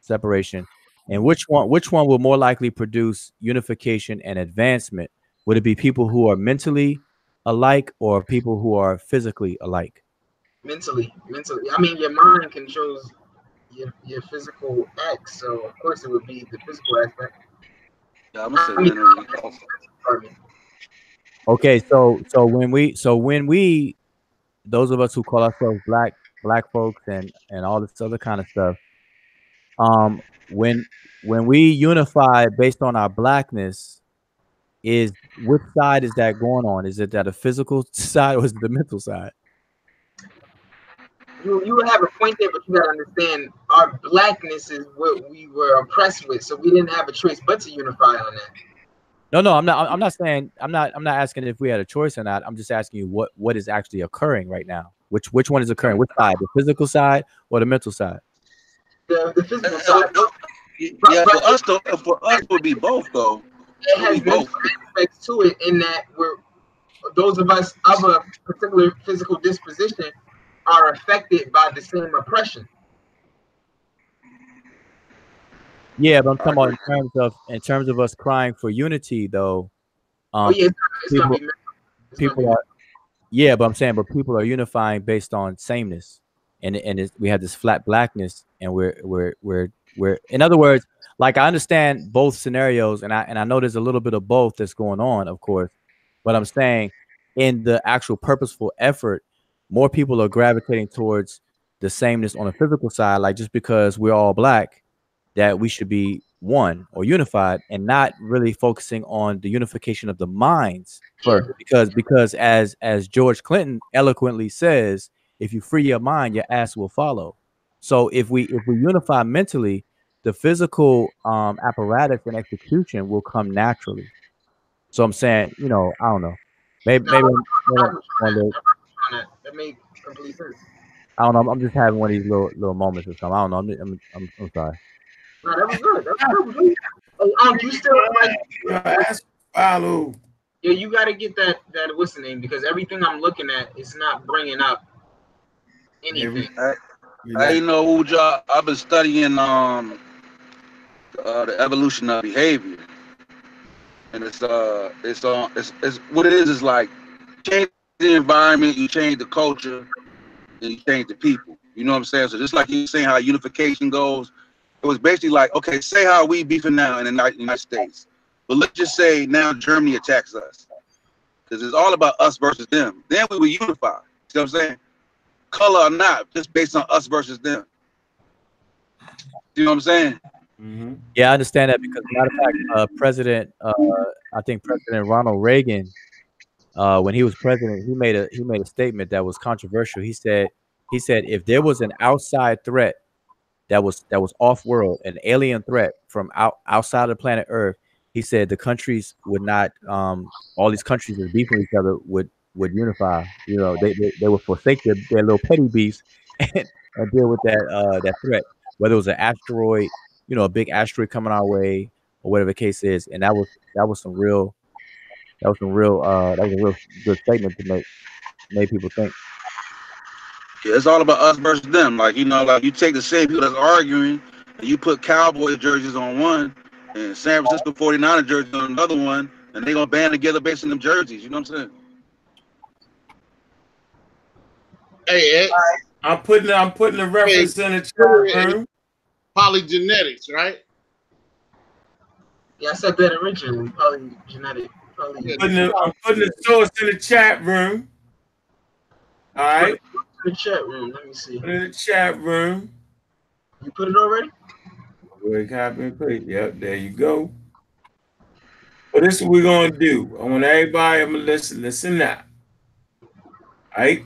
separation, and which one which one will more likely produce unification and advancement? Would it be people who are mentally alike or people who are physically alike? mentally mentally i mean your mind controls your, your physical acts so of course it would be the physical aspect Yeah, I'm gonna say mentally. also. Okay, so so when we so when we those of us who call ourselves black black folks and and all this other kind of stuff, um, when when we unify based on our blackness, is which side is that going on? Is it that a physical side or is it the mental side? you you have a point there but you got to understand our blackness is what we were oppressed with so we didn't have a choice but to unify on that No, no, I'm not. I'm not saying. I'm not. I'm not asking if we had a choice or not. I'm just asking you what what is actually occurring right now. Which which one is occurring? Which side? The physical side or the mental side? The, the physical Uh, side uh, Yeah, for us though, for us would be both though. it has both. aspects to it in that we're those of us of a particular physical disposition are affected by the same oppression Yeah, but I'm talking about in terms of in terms of us crying for unity, though. Um, oh yeah it's, it's be people- It's people be are, yeah, but I'm saying, but people are unifying based on sameness, and and it's, we have this flat blackness, and we're we're we're we're. In other words, like I understand both scenarios, and I and I know there's a little bit of both that's going on, of course, but I'm saying in the actual purposeful effort, more people are gravitating towards the sameness on the physical side, like just because we're all black, that we should be one or unified, and not really focusing on the unification of the minds first because because as as George Clinton eloquently says, if you free your mind, your ass will follow. So if we if we unify mentally, the physical um, apparatus and execution will come naturally. So I'm saying, you know, I don't know, maybe maybe, maybe one day, on that. That made complete sense. I don't know. I'm just having one of these little little moments or something. I don't know. I'm I'm I'm, I'm sorry. No, that was good. That was good. Hey, um, you still like Yeah, ask follow. yeah, you got to get that that what's the name because everything I'm looking at is not bringing up anything. I you know who job I've been studying um uh, the evolution of behavior. And it's uh it's uh it's, it's what it is is like change the environment, you change the culture, and you change the people. You know what I'm saying? So just like you saying how unification goes, it was basically like, okay, say how we beefing now in the United United States. But let's just say now Germany attacks us. Because it's all about us versus them. Then we will unify. See what I'm saying? Color or not, just based on us versus them. You know what I'm saying? Mhm. Yeah, I understand that because, matter of fact, uh, President, uh, I think President Ronald Reagan, uh, when he was president, he made a he made a statement that was controversial. He said he said if there was an outside threat that was that was off world, an alien threat from out outside of the planet Earth, he said the countries would not, um, all these countries that beef with each other would would unify. You know, they they, they would forsake their, their little petty beefs and, and deal with that uh, that threat, whether it was an asteroid you know, a big asteroid coming our way or whatever the case is. And that was that was some real that was some real uh that was a real good statement to make make people think. Yeah, it's all about us versus them. Like, you know, like you take the same people that's arguing and you put cowboy jerseys on one and San Francisco 49er jerseys on another one, and they gonna band together based on them jerseys. You know what I'm saying? Hey, Ed, I'm putting I'm putting the reference in the chat room. polygenetics, right? Yeah, I said that originally. Probably genetic. Probably Putting the, I'm putting the source in the chat room. All right, the chat room. Let me see. put it in the chat room. You put it already? Where copy and paste. Yep, there you go. But this is what we're gonna do. I want everybody, I'm gonna listen, listen now. All right.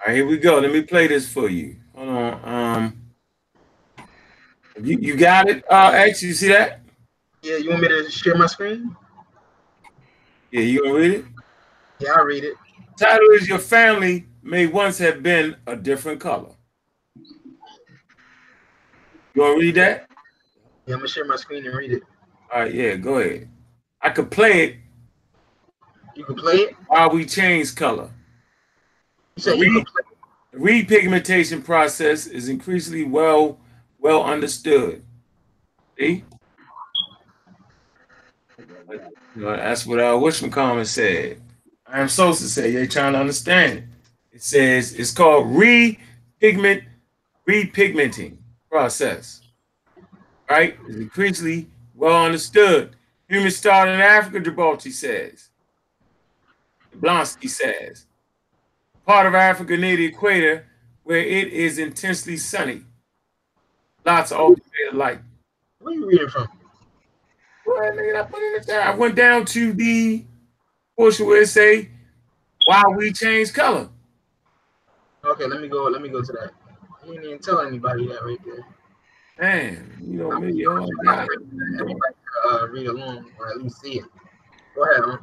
All right, here we go. Let me play this for you. Hold on. Um you, you got it, uh X, you see that? Yeah, you want me to share my screen? Yeah, you gonna read it? Yeah, I'll read it. Title is Your Family May Once Have Been a Different Color. You wanna read that? Yeah, I'm gonna share my screen and read it. All right, yeah, go ahead. I could play it You can play it. while we change color. The repigmentation process is increasingly well well understood. See? You know, that's what uh Wishmacommon said. I am Sosa said, you're trying to understand it. It says it's called repigment, repigmenting process. Right? It's increasingly well understood. Human started in Africa, Gibraltar says. Jablonski says part of Africa near the equator where it is intensely sunny. Lots of ultraviolet light. Where you reading from? Well, nigga, I put it in the chat. I went down to the portion where it say, "Why we change color." Okay, let me go. Let me go to that. You didn't even tell anybody that right there. Man, you know me, yo, I got it. Everybody uh, read along or at least see it. Go ahead. Huh?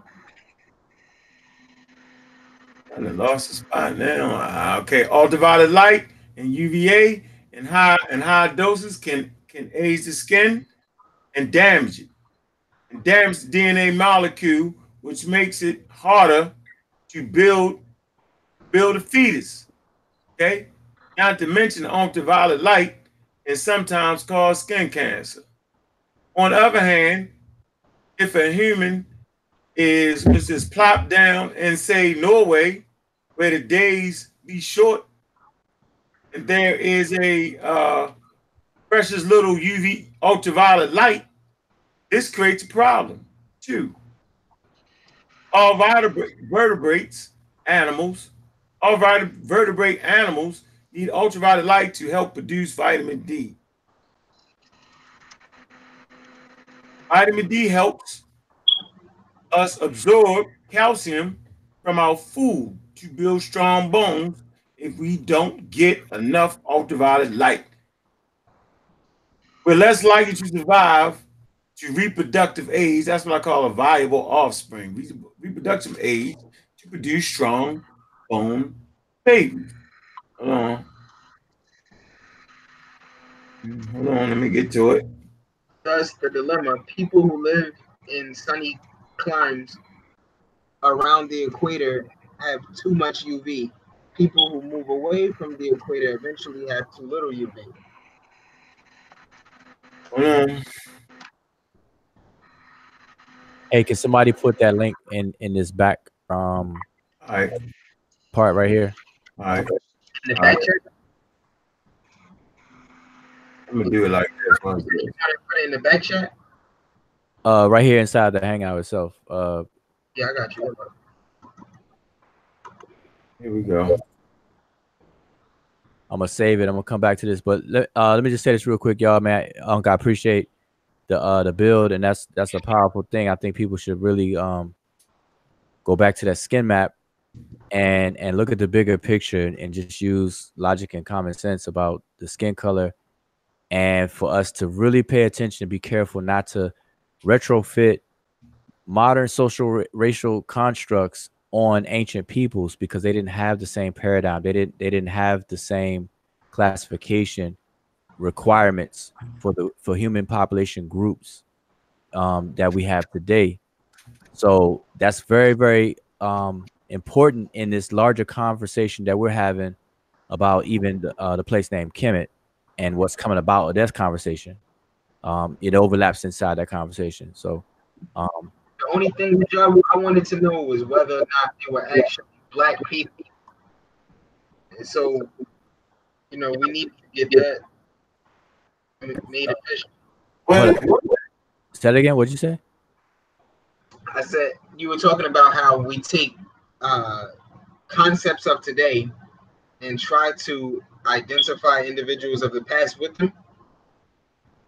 I lost the spot now. Ah, okay, ultraviolet light and UVA in high and high doses can can age the skin and damage it, and damage the DNA molecule, which makes it harder to build build a fetus. Okay, not to mention ultraviolet light can sometimes cause skin cancer. On the other hand, if a human is just plop down and say Norway, where the days be short, and there is a uh, precious little UV ultraviolet light, this creates a problem too. All vertebrates, animals, all vertebrate animals need ultraviolet light to help produce vitamin D. Vitamin D helps us absorb calcium from our food to build strong bones if we don't get enough ultraviolet light. We're less likely to survive to reproductive age. That's what I call a viable offspring. Reproductive age to produce strong bone babies. Hold on. Hold on, let me get to it. That's the dilemma: people who live in sunny climes around the equator have too much UV. People who move away from the equator eventually have too little UV. Hold on. Hey, can somebody put that link in in this back um All right, part right here? all right. In the back right. check, I'm gonna do it like this. One you trying to put it in the back chat? Uh, right here inside the hangout itself. Uh, Yeah, I got you. Here we go. I'm gonna save it. I'm gonna come back to this, but let, uh, let me just say this real quick, y'all. Man, Unc, I appreciate the uh the build, and that's that's a powerful thing. I think people should really um go back to that skin map and and look at the bigger picture and just use logic and common sense about the skin color, and for us to really pay attention and be careful not to retrofit modern social ra- racial constructs on ancient peoples because they didn't have the same paradigm. They didn't they didn't have the same classification requirements for the for human population groups um, that we have today. So that's very very um, important in this larger conversation that we're having about even the, uh, the place named Kemet and what's coming about with this conversation. Um, it overlaps inside that conversation. So um, The only thing that y'all I wanted to know was whether or not they were actually black people. And so, you know, we need to get that made official. Well, say that again. What'd you say? I said you were talking about how we take uh, concepts of today and try to identify individuals of the past with them.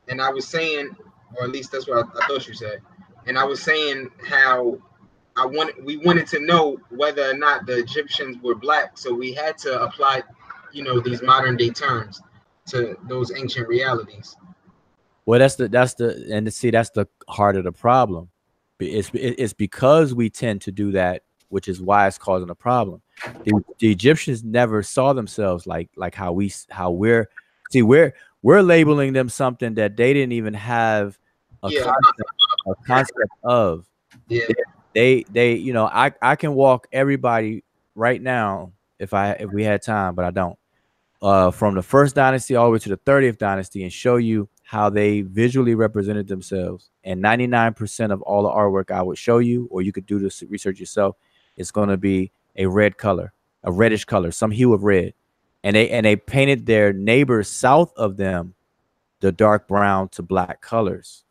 And I was saying, or at least that's what I, I thought you said. And I was saying how I wanted we wanted to know whether or not the Egyptians were black, so we had to apply, you know, these modern day terms to those ancient realities. Well, that's the that's the and to see that's the heart of the problem. It's it's because we tend to do that, which is why it's causing a problem. The, the Egyptians never saw themselves like like how we how we're see we're we're labeling them something that they didn't even have a Yeah. concept, a concept of. Yeah, They they you know I I can walk everybody right now if I if we had time, but I don't. Uh, from the first dynasty all the way to the 30th dynasty and show you how they visually represented themselves. And 99% of all the artwork I would show you, or you could do this research yourself, it's going to be a red color, a reddish color, some hue of red. And they and they painted their neighbors south of them the dark brown to black colors.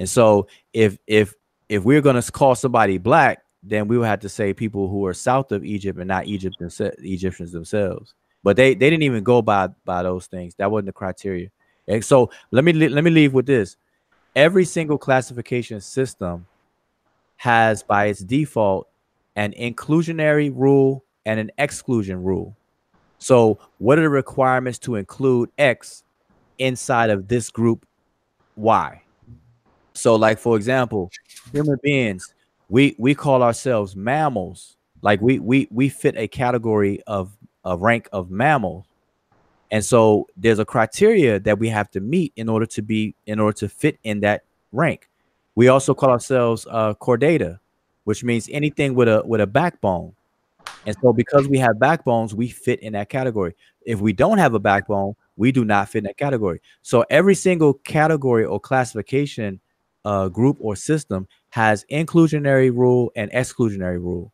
And so if if if we're going to call somebody black, then we would have to say people who are south of Egypt and not Egypt themse- Egyptians themselves. But they they didn't even go by by those things. That wasn't the criteria. And so let me let me leave with this. Every single classification system has by its default an inclusionary rule and an exclusion rule. So what are the requirements to include X inside of this group Y? So like for example, human beings, we we call ourselves mammals. Like we we we fit a category of a rank of mammals. And so there's a criteria that we have to meet in order to be in order to fit in that rank. We also call ourselves uh, chordata, which means anything with a with a backbone. And so because we have backbones, we fit in that category. If we don't have a backbone, we do not fit in that category. So every single category or classification uh, group or system has inclusionary rule and exclusionary rule.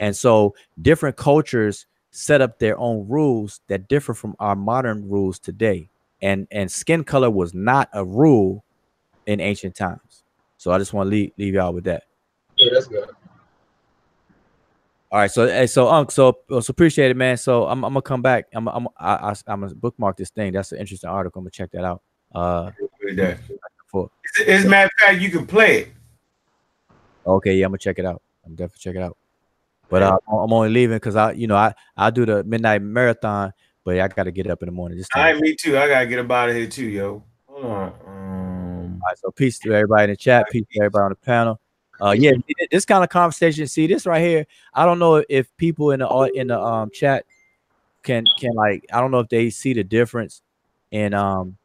And so different cultures set up their own rules that differ from our modern rules today. And and skin color was not a rule in ancient times. So I just want to leave, leave y'all with that. yeah, that's good. All right, so so Unc, so so appreciate it, man. So I'm, I'm gonna come back. I'm I'm I, I, I'm gonna bookmark this thing. That's an interesting article. I'm gonna check that out. Uh. For As a matter of fact, you can play it. okay, yeah, I'm gonna check it out. I'm definitely check it out. But uh, I'm only leaving because I, you know, I I do the midnight marathon, but I got to get up in the morning. Just right, me too. I gotta get up out of here too, yo. Hold on. Um, All right, so peace to everybody in the chat, peace to everybody on the panel. Uh, yeah, this kind of conversation. See, this right here. I don't know if people in the in the um chat can can like. I don't know if they see the difference in um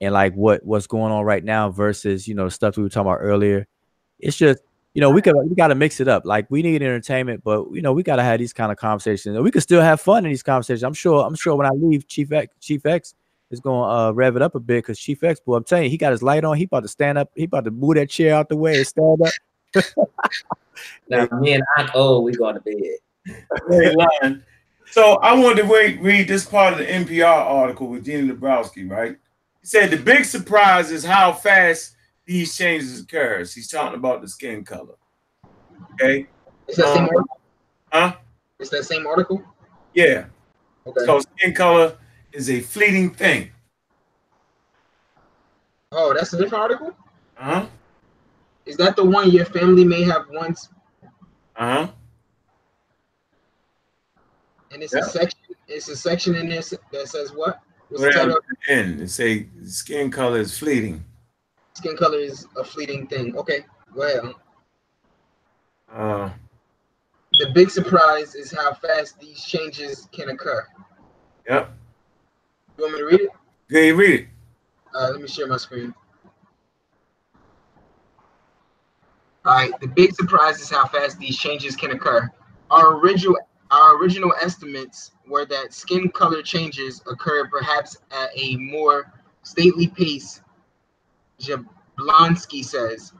and like what what's going on right now versus you know the stuff we were talking about earlier. It's just you know we could we got to mix it up. Like we need entertainment, but you know we got to have these kind of conversations. And we could still have fun in these conversations. I'm sure. I'm sure when I leave, Chief X, Chief X is going to uh, rev it up a bit because Chief X, boy, I'm telling you, he got his light on. He about to stand up. He about to move that chair out the way and stand up. Now, me and Aunt O, we going to bed. So I wanted to wait, read this part of the NPR article with Nina Jablonski, right? He said the big surprise is how fast these changes occurs. He's talking about the skin color. Okay. Is that same Um, article? Huh? Is that same article? Yeah. Okay. So skin color is a fleeting thing. Oh, that's a different article. Uh-huh. Is that the one your family may have once? Uh-huh. And it's Yeah. a section. It's a section in this that says what? What's the Well, and it say skin color is fleeting. Skin color is a fleeting thing. Okay, well. Uh The big surprise is how fast these changes can occur. yep. You want me to read it? Go ahead, read it. Uh, let me share my screen. All right. The big surprise is how fast these changes can occur. Our original our original estimates were that skin color changes occur perhaps at a more stately pace. Jablonski says,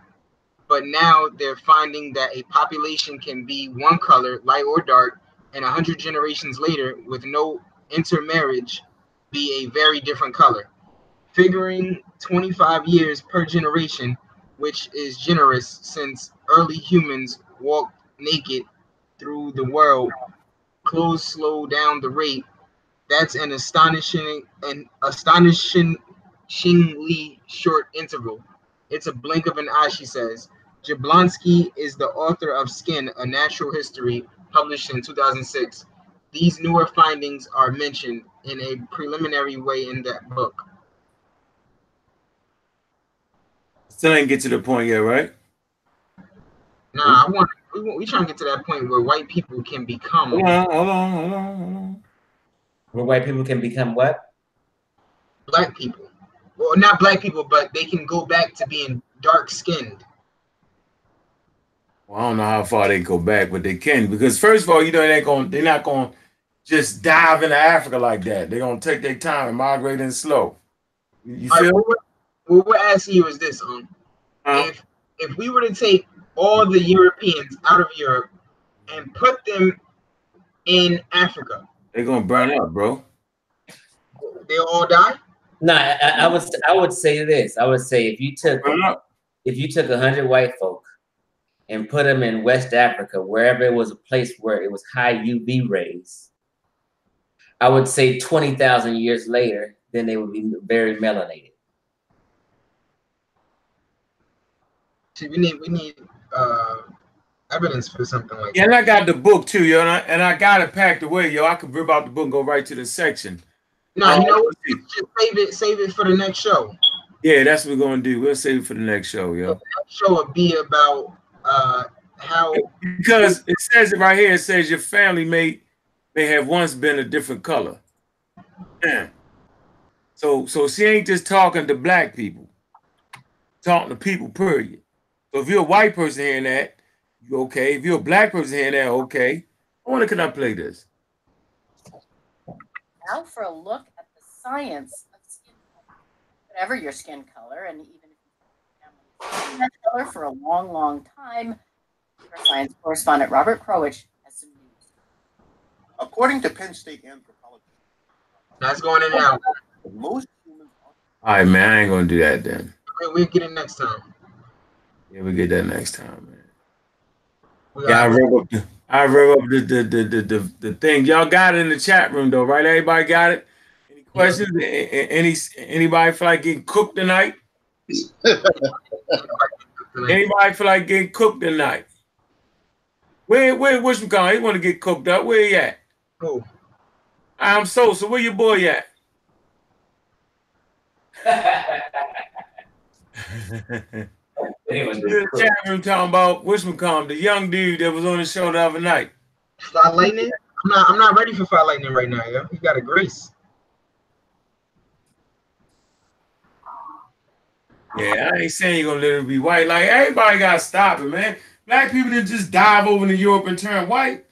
but now they're finding that a population can be one color, light or dark, and hundred generations later, with no intermarriage, be a very different color figuring 25 years per generation, which is generous since early humans walked naked through the world. Clothes slow down the rate. That's an astonishing an astonishingly short interval. It's a blink of an eye, she says. Jablonski is the author of Skin, A Natural History, published in 2006. These newer findings are mentioned in a preliminary way in that book. Still ain't get to the point yet, right? Nah, I want we, want- we trying to get to that point where white people can become Hold on, hold on, hold on, hold on. Where white people can become what? black people. Well, not black people, but they can go back to being dark skinned. Well, I don't know how far they go back, but they can because first of all, you know they ain't going they're not gonna just dive into Africa like that. They're gonna take their time and migrate in slow. You you All right, feel? what, we're- what we're asking you is this: um, Huh? if if we were to take all the Europeans out of Europe and put them in Africa, They're gonna burn up, bro. they'll all die. No, I, I I would I would say this. I would say if you took if you took a hundred white folk and put them in West Africa, wherever it was a place where it was high UV rays, I would say twenty thousand years later, then they would be very melanated. See, we need we need uh, evidence for something like that. Yeah, and I got the book too, yo, and I, and I got it packed away, yo. I could rip out the book and go right to the section. that. No, you know what? Just save it, save it for the next show. Yeah, that's what we're gonna do. We'll save it for the next show, yo. Next show will be about uh, how Because it says it right here. It says your family may may have once been a different color. So so she ain't just talking to black people, talking to people. Period. So if you're a white person hearing that, you okay. If you're a black person hearing that, okay. I wonder can I play this? Now for a look at the science of skin color. Whatever your skin color, and even if you've been that color for a long, long time, our science correspondent Robert Krulwich has some news. According to Penn State anthropologists, that's going in now. most humans All right, man. I ain't gonna do that then. We'll get it next time. Yeah, we get that next time, man. Yeah, I rev up the I rev up the the the the, the, the thing. Y'all got it in the chat room though, right? Everybody got it. Any questions? A- Any anybody feel like getting cooked tonight? Anybody feel like getting cooked tonight? Where where Wisham He want to get cooked up. Where he at? Cool. I'm so so. Where your boy at? Anyone In the chat room talking about Wisham the young dude that was on the show the other night. Fly lightning. I'm not. I'm not ready for fly lightning right now. Yo, he got a grace. Yeah, I ain't saying you're gonna let it be white. Like everybody gotta stop it, man. Black people didn't just dive over to Europe and turn white.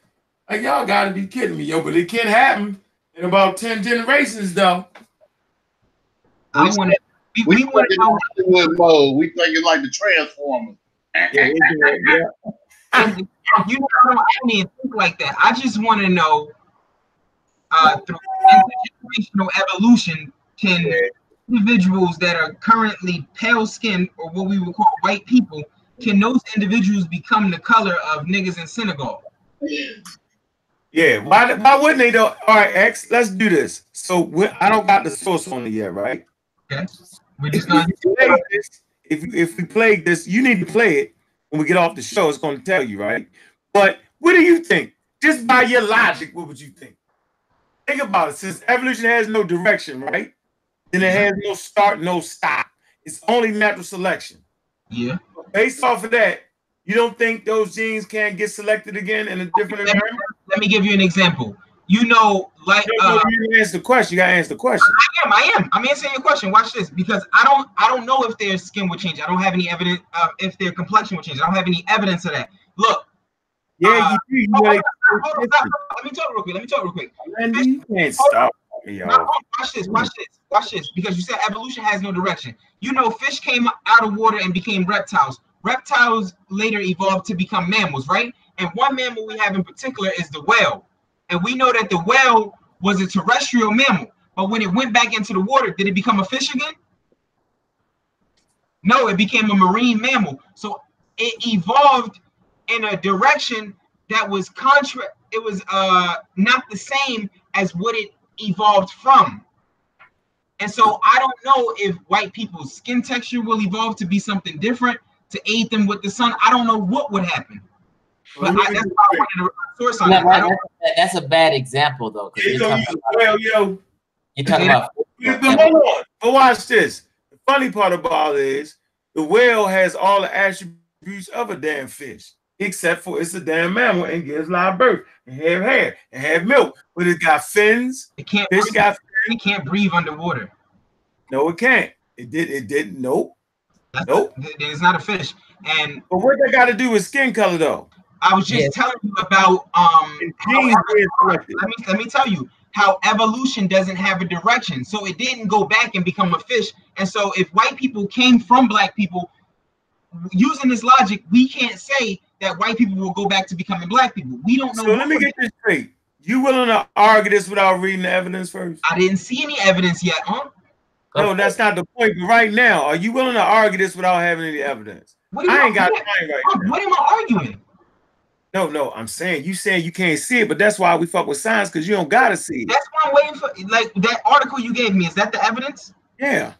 Like y'all gotta be kidding me, yo. But it can happen in about 10 generations though. I want to. We, We we want think to know. Hollywood mode. We think it's like the Transformers. Yeah, yeah. You know, I don't, even think like that. I just want to know. Uh, through intergenerational evolution, can individuals that are currently pale skinned or what we would call white people, can those individuals become the color of niggas in Senegal? Yeah, why, why wouldn't they though? All right, X, let's do this. So we, I don't got the source on it yet, right? Okay. Just we play this, if, if we play this, you need to play it when we get off the show. It's going to tell you, right? But what do you think? Just by your logic, what would you think? Think about it. Since evolution has no direction, right? Then it has no start, no stop. It's only natural selection. Yeah. Based off of that, you don't think those genes can get selected again in a different environment? Let me give you an example. You know, like uh, you didn't answer the question. You got to answer the question. I am, I am. I'm answering your question. Watch this, because I don't, I don't know if their skin would change. I don't have any evidence uh, if their complexion would change. I don't have any evidence of that. Look. Yeah, uh, you do. You hold on, hold on. Let me talk real quick. Let me talk real quick. Randy, you can't stop. Yo. watch this, watch this, watch this. Because you said evolution has no direction. You know, fish came out of water and became reptiles. Reptiles later evolved to become mammals, right? And one mammal we have in particular is the whale. And we know that the whale was a terrestrial mammal. But when it went back into the water, did it become a fish again? No, it became a marine mammal. So it evolved in a direction that was contra it was uh not the same as what it evolved from. And so I don't know if white people's skin texture will evolve to be something different to aid them with the sun. I don't know what would happen. But I, that's why a source on No, that- don't, that's, that's a bad example though. Yeah, you're yo, talking about, yo, yo. you're talking about Yeah, But hold on. But watch this. The funny part about it is the whale has all the attributes of a damn fish, except for it's a damn mammal and gives live birth and have hair and have milk. But it got fins. it can't Fish breathe, got it can't breathe underwater. no, it can't. It did. It didn't. Nope. Nope. It's not a fish. And But what they got to do with skin color though? I was just Yeah. telling you about um how Genes being evo- selected. let me let me tell you how evolution doesn't have a direction. So it didn't go back and become a fish. And so if white people came from black people, using this logic, we can't say that white people will go back to becoming black people. We don't know. So let me get this straight. You willing to argue this without reading the evidence first? I didn't see any evidence yet, huh? No, that's not the point. But right now, are you willing to argue this without having any evidence? What, I ain't got time right what, now. what am I arguing? No, no, I'm saying you saying you can't see it, but that's why we fuck with science because you don't gotta see it. That's why I'm waiting for. Like that article you gave me. Is that the evidence? Yeah.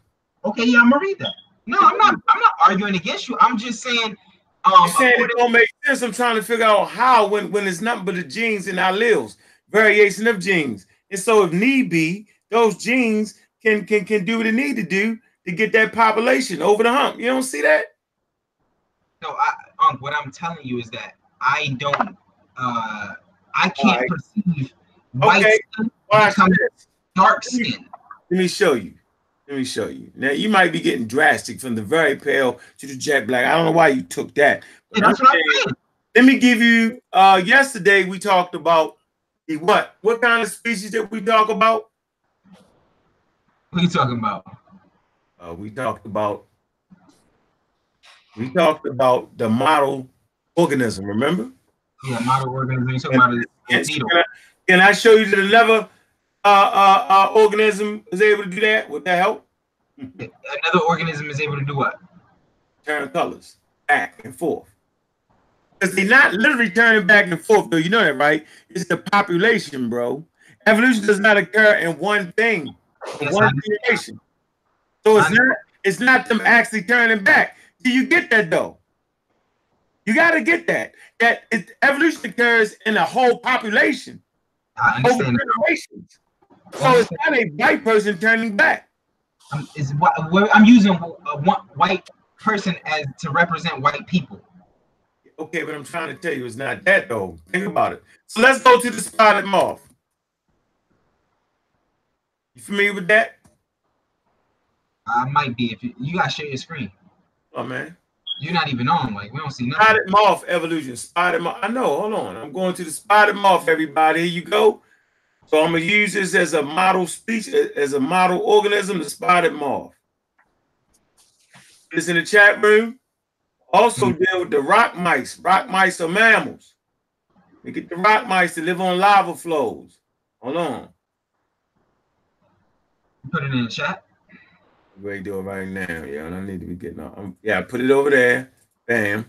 Okay, yeah, I'm gonna read that. No, I'm not. I'm not arguing against you. I'm just saying. Um, You're saying it don't make sense. I'm trying to figure out how when when it's nothing but the genes in our alleles, variation of genes. And so if need be, those genes can can can do what it need to do to get that population over the hump. You don't see that? No, I, um, what I'm telling you is that I don't, uh, I can't Alright. perceive white Okay. skin becoming dark skin. Let me show you. Let me show you. Now you might be getting drastic from the very pale to the jet black. I don't know why you took that. Yeah, that's what I'm saying. Let me give you uh yesterday we talked about the what? What kind of species did we talk about? What are you talking about? Uh, we talked about we talked about the model organism, remember? Yeah, model organism. You talking about Yes. a needle? Can I, can I show you that another uh, uh, uh, organism is able to do that? Would that help? Another organism is able to do what? Turn colors back and forth. Because they're not literally turning back and forth, though. You know that, right? It's the population, bro. Evolution does not occur in one thing, in Yes, one generation. So it's not it's not them actually turning back. Do you get that though? You got to get that. That it, evolution occurs in a whole population I over generations. So it's not a white person turning back. Um, is I'm using a one white person as to represent white people. Okay, but I'm trying to tell you, it's not that though. Think about it. So let's go to the spotted moth. You familiar with that? I might be if you, you gotta share your screen. Oh man. You're not even on. Like we don't see nothing. Spotted moth evolution. Spotted moth. I know. Hold on. I'm going to the spotted moth, everybody. Here you go. So I'm gonna use this as a model speech, as a model organism, the spotted moth. It's in the chat room. Also mm-hmm. deal with the rock mice. Rock mice are mammals. We get the rock mice to live on lava flows. Hold on. Put it in the chat. We do it right now, yeah. And I need to be getting on. Um, yeah, put it over there. Bam.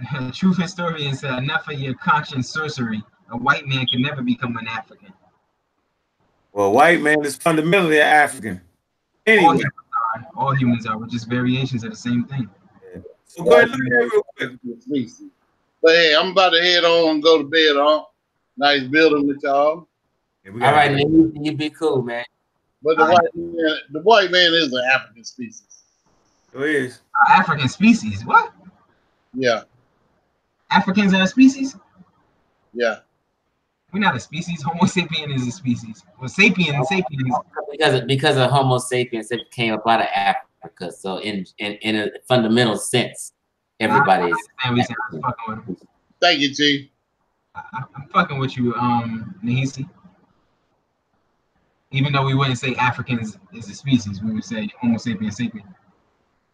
Truth historian said, enough of your conscience sorcery. A white man can never become an African. Well, white man is fundamentally an African. All Anyway, humans are. All humans are. We're just variations of the same thing. so go ahead and look at real quick. But hey, I'm about to head on and go to bed. Huh? Nice building with y'all. Yeah, we All got right, man, you, you be cool, man. But the All right. white man, the white man is an African species. It is. Uh, African species. What? Yeah, Africans are a species? yeah. We're not a species. Homo sapien is a species. Well, sapien, sapiens. Because because of Homo sapiens, it came up out of Africa. So in in, in a fundamental sense, everybody is. I you're. I'm fucking with. Thank you, G. I- I'm fucking with you, um, Nahisi. Even though we wouldn't say Africans is a species, we would say Homo sapiens sapien.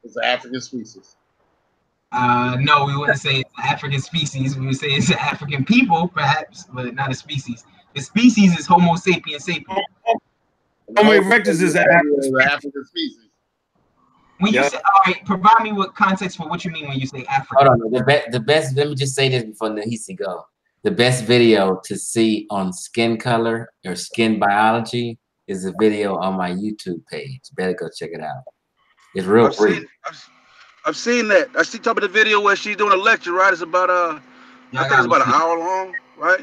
It's an African species. Uh, no, we wouldn't say it's an African species. We would say it's an African people, perhaps, but not a species. The species is Homo sapiens sapien. Homo erectus is an African African species. When you Yeah. say, all right, provide me with context for what you mean when you say African. Hold on, the best the best. Let me just say this before Nahisi go. The best video to see on skin color or skin biology is a video on my YouTube page. Better go check it out. It's real I've brief. seen, I've, I've seen that. I see top of the video where she's doing a lecture, right? It's about uh, Yeah, I think it's about an hour long, right?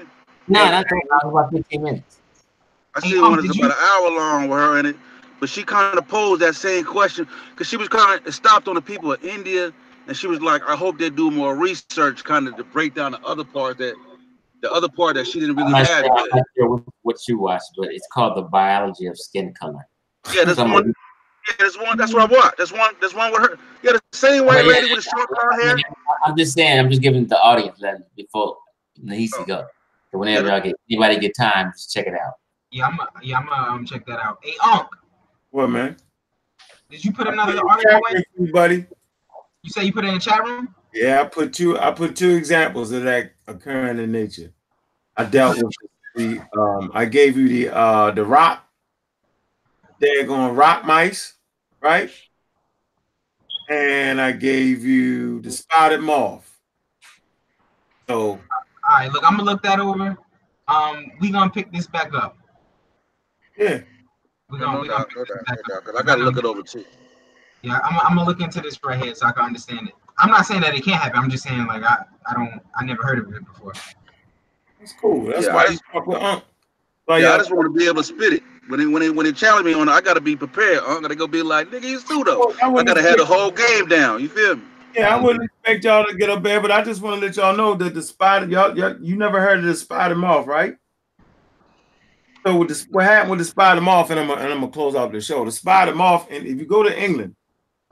No, not that long, about 15 minutes. I see um, one that's did you- about an hour long with her in it, but she kind of posed that same question because she was kind of stopped on the people of India, and she was like, "I hope they do more research, kind of to break down the other part that, the other part that she didn't I'm really not, have." sure, I'm not sure what, what you watched, but it's called the biology of skin color. Yeah, there's one. of Yeah, there's one. That's what I watched. There's one. There's one with her. Yeah, the same white Okay, yeah. lady with the short brown hair. I'm just saying, I'm just giving the audience that before Nahisi Oh. go. So whenever y'all get anybody get time, just check it out. Yeah, I'm. Yeah, I'm. gonna um, check that out. Hey, Unc, What man? did you put another article in? buddy. You say you put it in the chat room? Yeah, I put two. I put two examples of that occurring in nature. I dealt with the. Um, I gave you the uh the rock. They're going rock mice, right? And I gave you the spotted moth. So All right, look, I'm gonna look that over. Um, we gonna pick this back up. yeah, We No, gonna, no we gonna doubt, pick no this doubt, back no up. I gotta look it over too. Yeah, I'm, I'm gonna look into this right here so I can understand it. I'm not saying that it can't happen. I'm just saying like I, I don't I never heard of it before. that's cool. That's Yeah, why I I just- talk with Unc. So, yeah, yeah, I uh, just want to be able to spit it. When they when they when they challenge me on it, I gotta be prepared. I'm gonna go be like, nigga, you pseudo. I I gotta have the whole game down. You feel me? Yeah, I wouldn't expect y'all to get up there, but I just want to let y'all know that the spider, y'all, y'all you never heard of the spider moth, right? So with this, what happened with the spider moth, and I'm gonna, and I'm gonna close out the show. The spider moth, and if you go to England,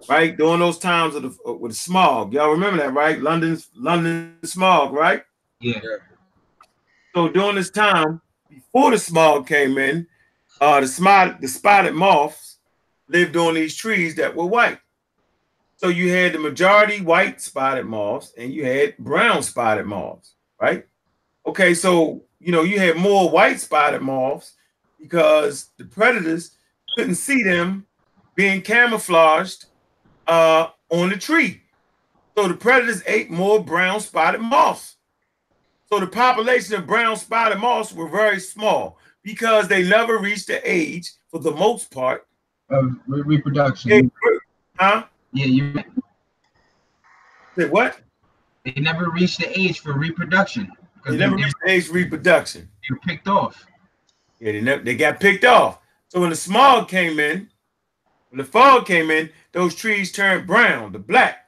right, during those times of the with the smog, y'all remember that, right? London's London smog, right? Yeah. So during this time, before the smog came in, uh, the spotted the spotted moths lived on these trees that were white. So you had the majority white spotted moths and you had brown spotted moths, right? Okay, so you know you had more white spotted moths because the predators couldn't see them being camouflaged uh, on the tree. So the predators ate more brown spotted moths. So the population of brown spotted moths were very small because they never reached the age, for the most part. Of re- reproduction. They- huh? Yeah, you. Say what? They never reached the age for reproduction They because they, never reached the age reproduction. they were picked off. Yeah, they never, they got picked off. So when the smog came in, when the fog came in, those trees turned brown to black.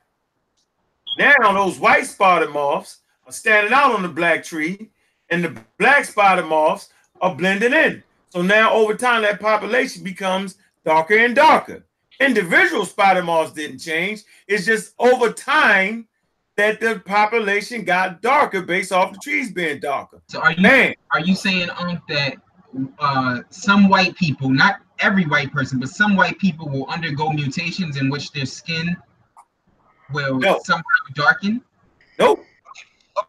Now those white spotted moths are standing out on the black tree, and the black spotted moths are blending in. So now over time, that population becomes darker and darker. Individual spotted moths didn't change. It's just over time that the population got darker based off the trees being darker. So are you Man, are you saying Unc, that uh, some white people, not every white person, but some white people will undergo mutations in which their skin will No. somehow darken? nope.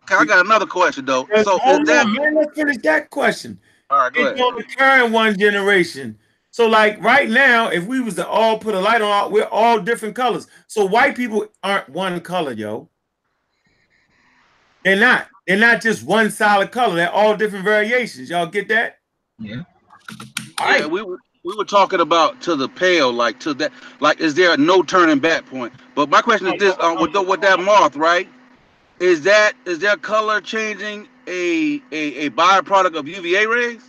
Okay, I got another question though. So Hold is that on, man, let's finish that question. all right? Go It ahead. don't occur in one generation. So like right now, if we was to all put a light on, we're all different colors. So white people aren't one color, yo. They're not. They're not just one solid color. They're all different variations. Y'all get that? Yeah. Yeah, we were we were talking about to the pale, like to that, like is there a no turning back point? But my question is this: um, with the, with that moth, right? Is that is their color changing a a, a byproduct of UVA rays?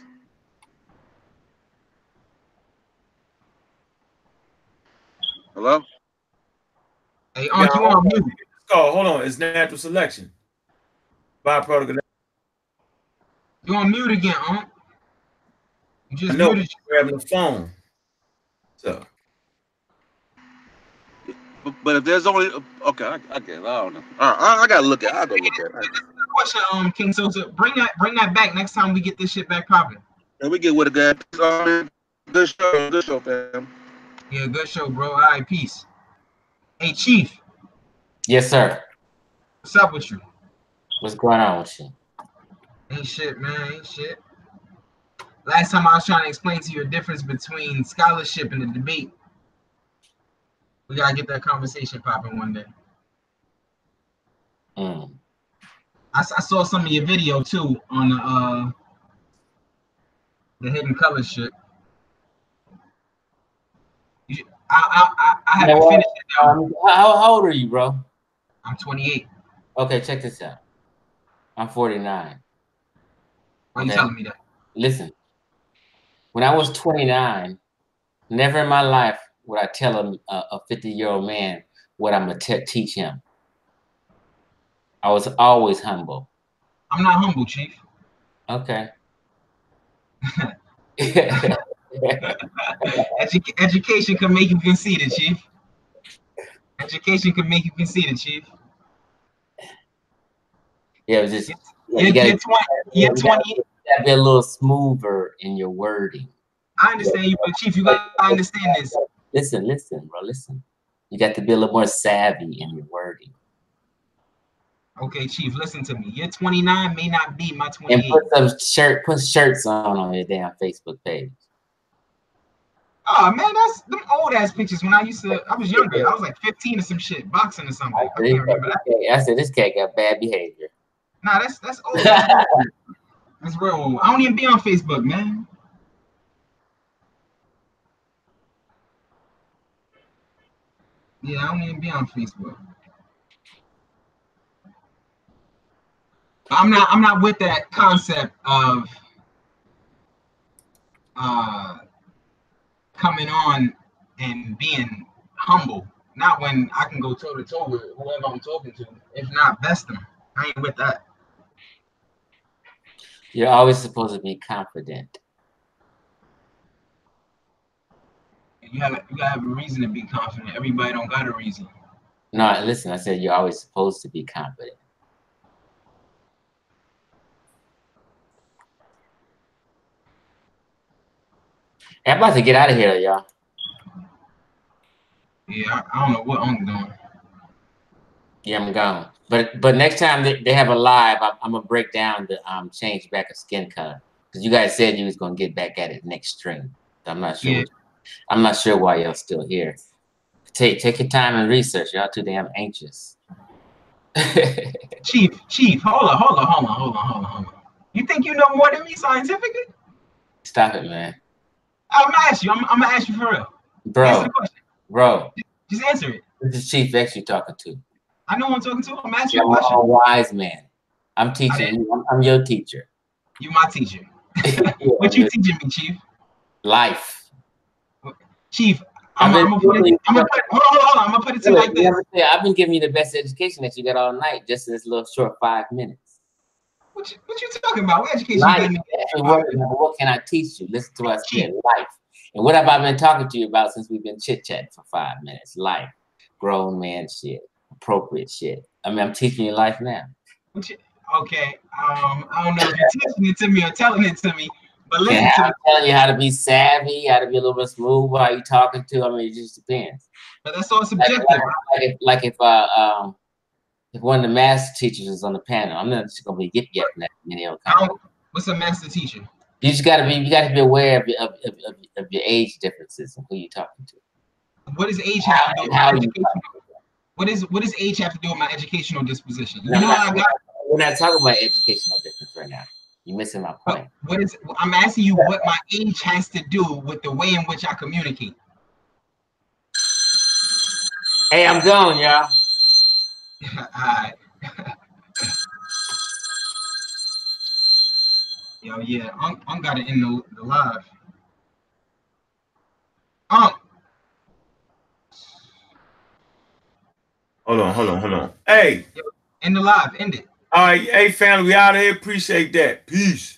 Hello. Hey, Unc, you on mute? Oh, hold on. It's natural selection. Byproduct of that. You on mute again, Unc? You I just know muted. grabbing the phone. So But, but if there's only okay, I, I guess I don't know. All right, I, I gotta look at. I gotta look at. it. Question, um, King Sosa, bring that, bring that back next time we get this shit back popping. And we get with a guy. Um, good show, good show, fam. Yeah, good show, bro. All right, peace. Hey, Chief, Yes, sir. what's up with you? What's going on with you? Ain't shit, man. Ain't shit. Last time I was trying to explain to you the difference between scholarship and the debate. We gotta get that conversation popping one day. Mm. I, I saw some of your video too on the uh the hidden color shit. You, I, I I I haven't what? finished it though. Um, how, how old are you, bro? I'm 28. Okay, check this out. I'm 49. Why you telling me that? Listen, when I was 29, never in my life would I tell a, a 50 year old man what I'm going to teach him. I was always humble. I'm not humble, Chief. Okay. Edu- education can make you conceited, Chief. Education can make you conceited, Chief. yeah, it was just, You're, you you're 20. You're 20. Gotta be a little smoother in your wording. I understand you, but Chief, you gotta understand this. Listen, listen, bro, listen. You got to be a little more savvy in your wording. Okay, Chief, listen to me. You're 29 may not be my 28. And put some shirt, put shirts on on your damn Facebook page. Oh man, that's them old ass pictures when I used to. I was younger. I was like 15 or some shit, boxing or something. I This can't remember that. I said this cat got bad behavior. Nah, that's that's old. That's, real. I don't even be on Facebook, man. Yeah, I don't even be on Facebook. I'm not. I'm not with that concept of uh coming on and being humble. Not when I can go toe to toe with whoever I'm talking to. If not, best them. I ain't with that. You're always supposed to be confident. You have you gotta have a reason to be confident. Everybody don't got a reason. No, listen, I said you're always supposed to be confident. I'm about to get out of here, y'all. Yeah, I, I don't know what I'm doing. Yeah, I'm gone. But but next time they, they have a live, I'm, I'm gonna break down the um change back of skin color because you guys said you was gonna get back at it next stream. I'm not sure. Yeah. I'm not sure why y'all still here. Take take your time and research. Y'all too damn anxious. Chief, Chief, hold on, hold on, hold on, hold on, hold on, hold on. You think you know more than me scientifically? Stop it, man, I'm gonna ask you. I'm, I'm gonna ask you for real. Bro, bro. Just answer it. This is Chief X you talking to. I know who I'm talking to. I'm asking I'm you a wise man. I'm teaching you. I'm, your teacher. You my teacher. Yeah, What you teaching me, Chief? Life. Chief, I'm, I'm gonna put it. I'm gonna put. Hold on, hold on. I'm gonna put it to you like this. I've been giving you the best education that you got all night, just in this little short five minutes. What you, what you talking about? What education Life. gave me? Every word, what can I teach you? Listen to what I said. Life. And what have I been talking to you about since we've been chit chatting for five minutes? Life. Grown man shit. Appropriate shit. I mean, I'm teaching you life now. Okay. Um, I don't know if you're teaching it to me or telling it to me, but listen Yeah, to I'm telling you how to be savvy, how to be a little bit smooth, how you talking to. I mean, it just depends. But that's all subjective. like, like if, like if uh um if one of the master teachers is on the panel, I'm not just gonna be yip yapping that many what's a master teacher? You just gotta be you gotta be aware of your of, of, of, your age differences and who you're talking to. What does age have to do with How my you? What is what does age have to do with my educational disposition? You know, I'm got we're not talking about educational difference right now. You're missing my point. what is I'm asking you what my age has to do with the way in which I communicate. Hey, I'm gone, y'all. Yo, yeah, I'm, I'm got it in the, the live. Um, Hold on, hold on, hold on. Hey, in the live, end it. all right, hey family, we out of here. Appreciate that. Peace.